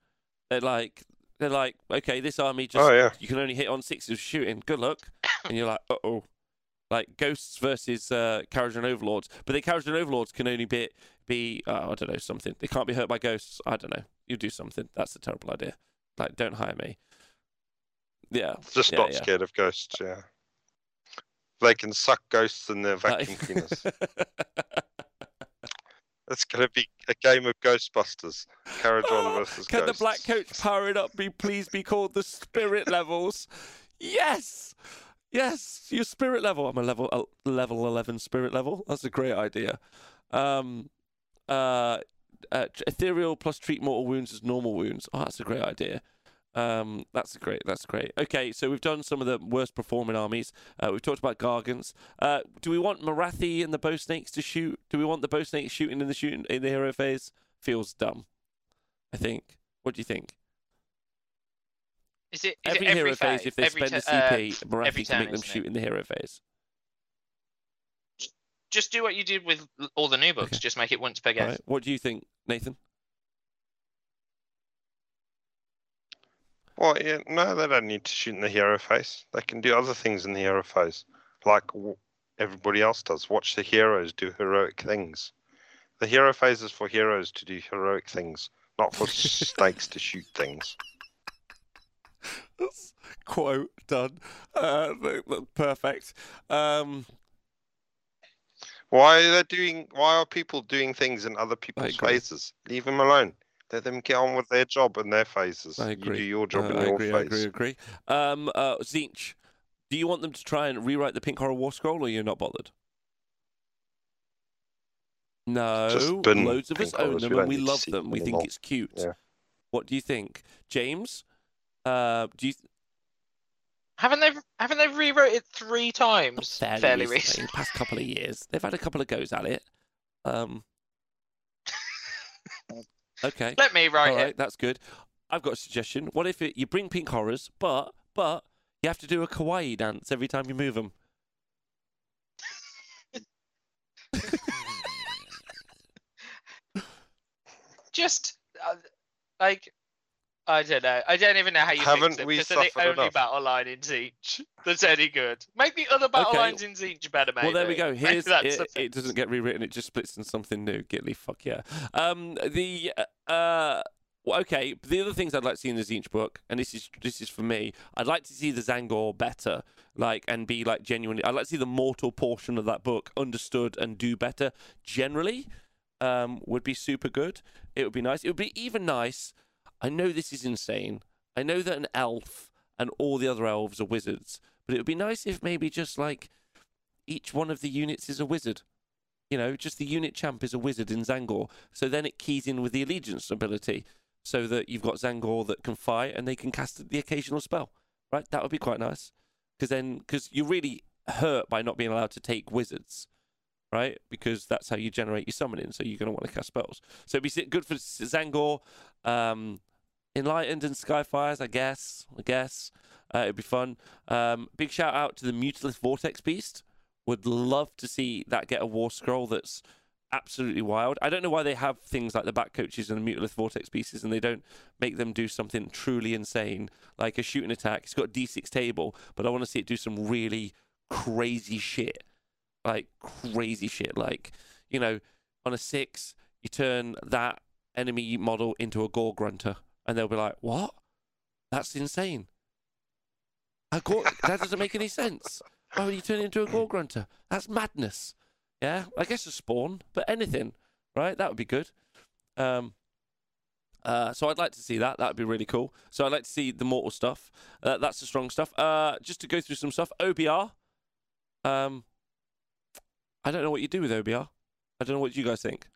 They're like they're like okay, this army just Oh yeah, you can only hit on sixes shooting. Good luck. And you're like, uh oh. Like ghosts versus uh, Kharadron overlords, but the Kharadron overlords can only be be uh, I don't know something. They can't be hurt by ghosts. I don't know. You do something. That's a terrible idea. Like don't hire me. Yeah. just yeah, not yeah. scared of ghosts. Yeah, they can suck ghosts in their vacuum cleaners. It's going to be a game of Ghostbusters. Oh, versus Can the black coach power it up be please be called the spirit levels? Yes. Yes, your spirit level. I'm a level uh, level 11 spirit level. That's a great idea. Um uh, uh ethereal plus treat mortal wounds as normal wounds. Oh, that's a great idea. Um, that's great. That's great. Okay, so we've done some of the worst performing armies. Uh, we've talked about Gargants. Uh, do we want Morathi and the bow snakes to shoot? Do we want the bow snakes shooting in the shooting in the hero phase? Feels dumb. I think. What do you think? Is it, is every it hero every phase, phase? if they spend a uh, CP, Morathi can make them isn't it? shoot in the hero phase. just do what you did with all the new books. Okay. Just make it once per game. right. What do you think, Nathan? Well, yeah, no, they don't need to shoot in the hero phase. They can do other things in the hero phase, like w- everybody else does. Watch the heroes do heroic things. The hero phase is for heroes to do heroic things, not for snakes to shoot things. That's quote done. Uh, perfect. Um, Why are they doing? Why are people doing things in other people's phases? Leave them alone. Let them get on with their job and their faces. I You agree. do your job uh, in I your agree. I phase. agree. I agree. Um, uh, Tzeentch, do you want them to try and rewrite the Pink Horror War Scroll, or you're not bothered? No, loads of us own Horrors, them we and we love them. them We think it's cute. Yeah. What do you think, James? Uh, do you Haven't they haven't they rewrote it three times fairly, fairly recently, recently? past couple of years, they've had a couple of goes at it. Um, okay. Let me write All right, it. that's good. I've got a suggestion. What if it, you bring pink horrors, but but you have to do a kawaii dance every time you move them? Just uh, like I don't know. I don't even know how you Haven't fix it we because they're the only enough? battle line in Siege that's any good. Make the other battle Okay. lines in Siege better, maybe. Well, there we go. Here's that's it, it doesn't get rewritten. It just splits in something new. Gitly, fuck yeah. Um, the uh, well, okay. The other things I'd like to see in the Tzeentch book, and this is this is for me. I'd like to see the Tzaangor better, like, and be like genuinely. I'd like to see the mortal portion of that book understood and do better. Generally, um, would be super good. It would be nice. It would be even nice. I know this is insane. I know that an elf and all the other elves are wizards, but it would be nice if maybe just like each one of the units is a wizard. You know, just the unit champ is a wizard in Tzaangor. So then it keys in with the allegiance ability, so that you've got Tzaangor that can fight and they can cast the occasional spell. Right? That would be quite nice. Because then, because you're really hurt by not being allowed to take wizards, right? Because that's how you generate your summoning. So you're going to want to cast spells. So it'd be good for Tzaangor, um, Enlightened and Skyfires, I guess. I guess uh, it'd be fun. Um, big shout out to the Mutalith Vortex Beast. Would love to see that get a war scroll that's absolutely wild. I don't know why they have things like the back coaches and the Mutalith Vortex pieces and they don't make them do something truly insane, like a shooting attack. It's got a D6 table, but I want to see it do some really crazy shit. Like crazy shit. Like, you know, on a six, you turn that enemy model into a Gore-grunta, and they'll be like, What? That's insane. A gore- that doesn't make any sense. Why would you turn it into a Gore-grunta? That's madness. Yeah, I guess a spawn, but anything, right? That would be good. Um, uh, so I'd like to see that. That would be really cool. So I'd like to see the mortal stuff. Uh, that's the strong stuff. Uh, just to go through some stuff. OBR. Um, I don't know what you do with OBR. I don't know what you guys think.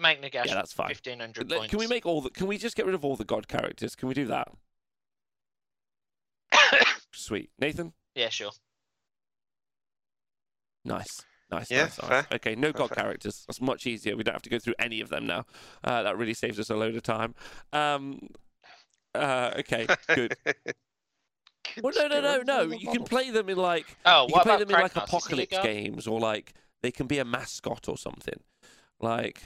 Make Nagash Yeah, that's fine. fifteen hundred points. Can we make all the? Can we just get rid of all the god characters? Can we do that? Sweet, Nathan. yeah, sure. Nice. Nice, Yeah, nice, nice. fair. Okay, no god characters. That's much easier. We don't have to go through any of them now. Uh, that really saves us a load of time. Um, uh, okay, good. well, no, no, no, no. You can play them in like Oh, you what can play about them in like Kragnos? Is he a apocalypse games, or like they can be a mascot or something. Like,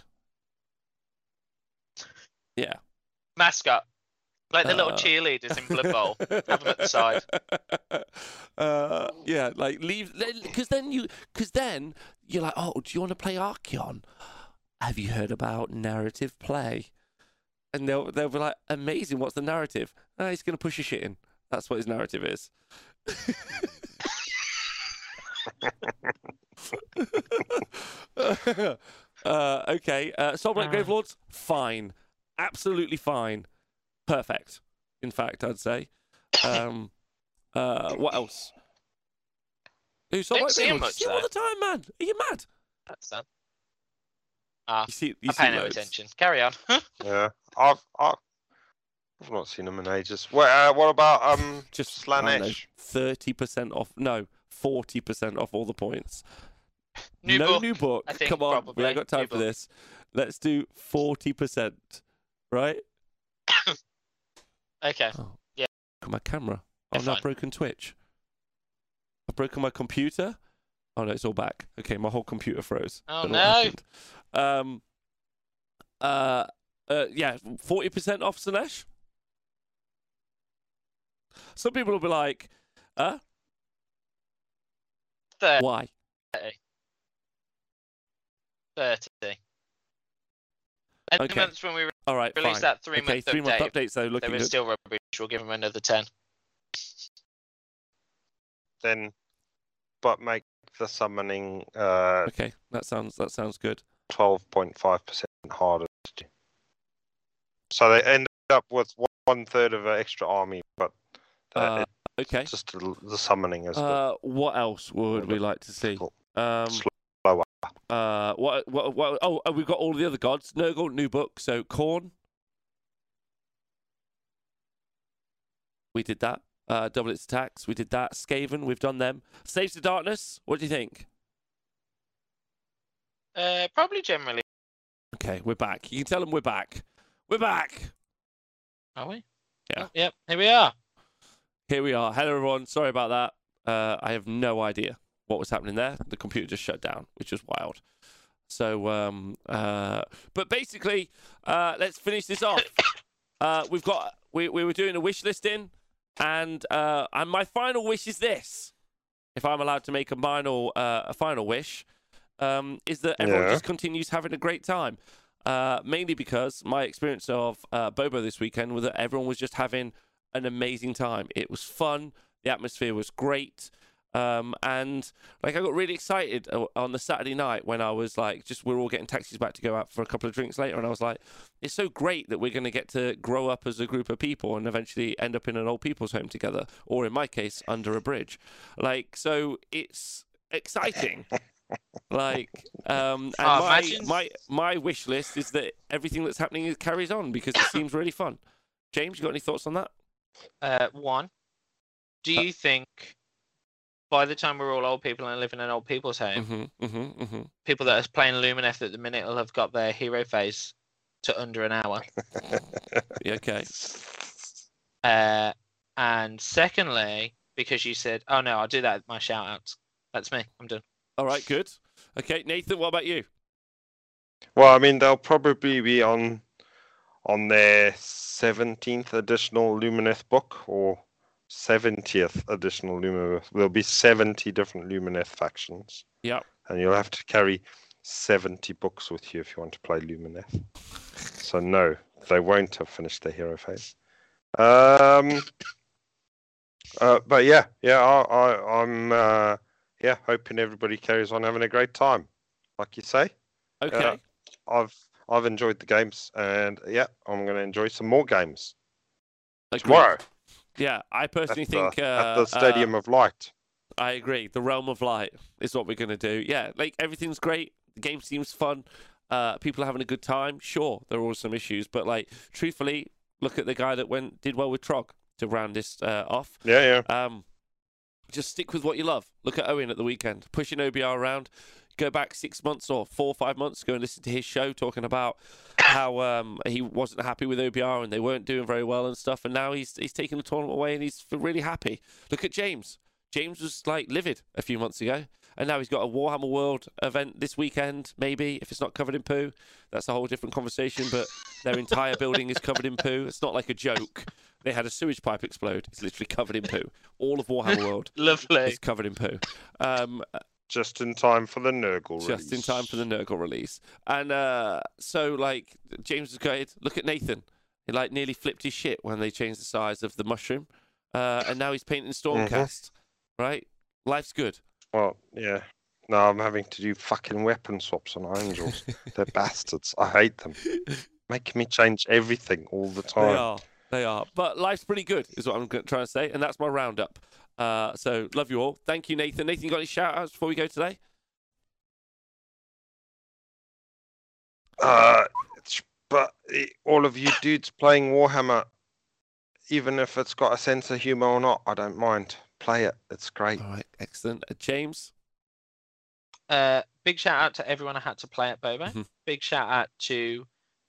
yeah, Mascot. Like the little Uh, cheerleaders in Blood Bowl. Have them at the side. Uh, yeah, like leave because then you because then you're like, oh, do you want to play Archaon? Have you heard about narrative play? And they'll they'll be like, amazing. What's the narrative? Oh, he's gonna push your shit in. That's what his narrative is. uh, okay, uh, Soulblight Ah. Gravelords, fine, absolutely fine, perfect. In fact, I'd say. Um, uh, what else? Who Soulblight Don't see 'em Gravelords? much, See 'em all the time, man. Are you mad? That's done. Ah, You see, you I see pay no loads. attention. Carry on. yeah, I've, I've I've not seen them in ages. Well, uh, what about um Just I don't know, Slaanesh? thirty percent off. No, forty percent off all the points. New no book, new book. I think, Come on, we probably. ain't got time New for book. this. Let's do forty percent. Right? Okay. Oh, Yeah. My camera. Oh, I've fine. broken Twitch. I've broken my computer. Oh no, it's all back. Okay, my whole computer froze. Oh, Don't know what no. Um. Uh. Uh. Yeah. Forty percent off Slaanesh. Some people will be like, "Huh? Thirty. Why? 30. And Okay. months when we re- All right, Release fine. that three okay, month three month update, updates though, they looking were good. still rubbish. We'll give them another 10. then, but make the summoning uh, Okay, that sounds that sounds good. 12.5% harder to do. So they end up with one- one third of an extra army, but uh, Uh, okay. just the, the summoning is a bit Uh, what else would we like to see? Um, slower. Uh, what, what, what, oh, we've got all the other gods. Nurgle, new book. So, Khorne. We did that. Uh, double its attacks. We did that. Skaven, we've done them. Slaves to Darkness. What do you think? Uh, probably generally. Okay, we're back. You can tell them we're back. We're back. Are we? Yeah. Oh, yep. Here we are. Here we are. Hello, everyone. Sorry about that. Uh, I have no idea what was happening there. The computer just shut down, which was wild. So, um, uh, but basically, uh, let's finish this off. Uh, we've got we we were doing a wish listing, and uh, and my final wish is this: if I'm allowed to make a final uh, a final wish, um, is that everyone Yeah. just continues having a great time. Uh, mainly because my experience of uh, Bobo this weekend was that everyone was just having an amazing time. It was fun. The atmosphere was great. Um, and like I got really excited uh, on the Saturday night when I was like, just we're all getting taxis back to go out for a couple of drinks later, and I was like, it's so great that we're going to get to grow up as a group of people and eventually end up in an old people's home together, or in my case, under a bridge. Like, so it's exciting. like, um, and Oh, my, imagine- my my wish list is that everything that's happening is carries on because it seems really fun. James, you got any thoughts on that? Uh, one. Do Uh, you think by the time we're all old people and live in an old people's home, Mm-hmm, mm-hmm, mm-hmm. people that are playing Lumineth at the minute will have got their hero phase to under an hour? Okay. Uh, and secondly, because you said, "Oh no, I'll do that." with My shout outs. That's me. I'm done. All right, good. Okay, Nathan, what about you? Well, I mean, they'll probably be on on their 17th additional Lumineth book or 70th additional Lumineth. There'll be 70 different Lumineth factions. Yep. And you'll have to carry 70 books with you if you want to play Lumineth. So, no, they won't have finished their hero phase. Um, uh, but yeah, yeah, I, I, I'm uh, yeah hoping everybody carries on having a great time, like you say. Okay. I've I've enjoyed the games, and yeah, I'm going to enjoy some more games Agreed. tomorrow Yeah, I at personally the, think uh, at the Stadium of Light. I agree. The realm of light is what we're gonna do. Yeah, like everything's great. The game seems fun. Uh, people are having a good time. Sure, there are always some issues, but like truthfully, look at the guy that went did well with Trog to round this uh, off. Yeah, yeah. Um, just stick with what you love. Look at Owen at the weekend, pushing OBR around. Go back six months or four or five months, go and listen to his show talking about how um, he wasn't happy with OBR and they weren't doing very well and stuff. And now he's he's taking the tournament away and he's really happy. Look at James. James was like livid a few months ago, and now he's got a Warhammer World event this weekend. Maybe if it's not covered in poo, that's a whole different conversation. But their entire building is covered in poo. It's not like a joke. They had a sewage pipe explode. It's literally covered in poo. All of Warhammer World Lovely. is covered in poo. Um, Just in time for the Nurgle release. just in time for the. Nurgle release. And uh, so, like, James was going, look at Nathan. He, like, nearly flipped his shit when they changed the size of the mushroom. Uh, and now he's painting Stormcast, right? Life's good. Well, yeah. No, I'm having to do fucking weapon swaps on angels. They're bastards. I hate them. Making me change everything all the time. They are. They are. But life's pretty good, is what I'm trying to say. And that's my roundup. Uh, so, love you all. Thank you, Nathan. Nathan, you got any shout outs before we go today? Uh, but all of you dudes playing Warhammer, even if it's got a sense of humor or not, I don't mind. Play it. It's great. All right. Excellent. Uh, James? Uh, big shout out to everyone I had to play at Boba. Mhm. Big shout out to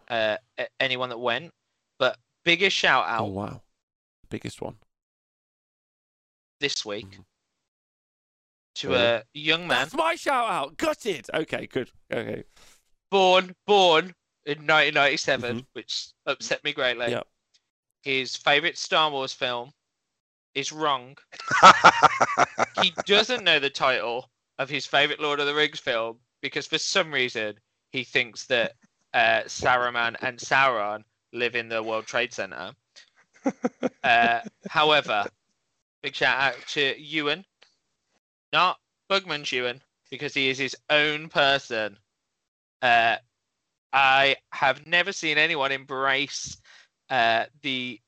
uh, anyone that went. But biggest shout out Oh, wow. Biggest one. This week Mhm. to Yeah. a young man That's my shout out. Got it. Okay, good. Okay. born born in 1997, Mhm. which upset me greatly. Yep. His favorite Star Wars film is wrong. He doesn't know the title of his favorite Lord of the Rings film because for some reason he thinks that uh, Saruman and Sauron live in the World Trade Center. Uh, however, big shout out to Ewan, not Bugman's Ewan, because he is his own person. Uh, I have never seen anyone embrace uh, the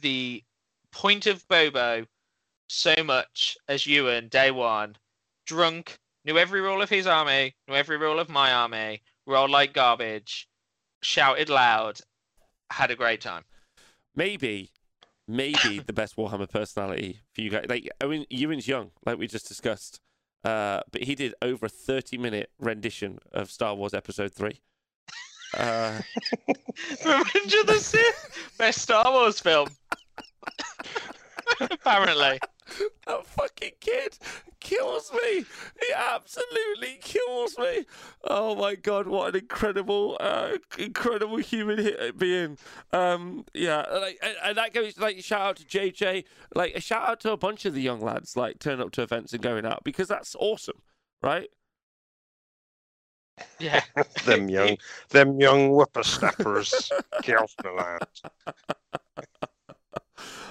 the point of Bobo so much as Ewan day one. Drunk, knew every rule of his army, knew every rule of my army, rolled like garbage, shouted loud, had a great time. maybe, maybe the best Warhammer personality for you guys. Like, I mean, Ewan's young, like we just discussed, uh, but he did over a thirty-minute rendition of Star Wars Episode Three. Uh, Revenge of the Sith, best Star Wars film. Apparently, that fucking kid kills me. He absolutely kills me. Oh my god, what an incredible, uh, incredible human being. Um, yeah, like, and, and that goes like a shout out to JJ, like a shout out to a bunch of the young lads, like turning up to events and going out because that's awesome, right? yeah. them young, them young whippersnappers. Get off the land.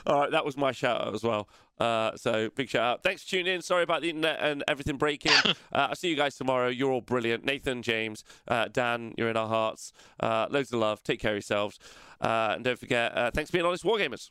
All right, that was my shout out as well. Uh, so big shout out. Thanks for tuning in. Sorry about the internet and everything breaking. uh, I'll see you guys tomorrow. You're all brilliant. Nathan, James, uh, Dan, you're in our hearts. Uh, loads of love. Take care of yourselves. Uh, and don't forget, uh, thanks for being honest, Wargamers.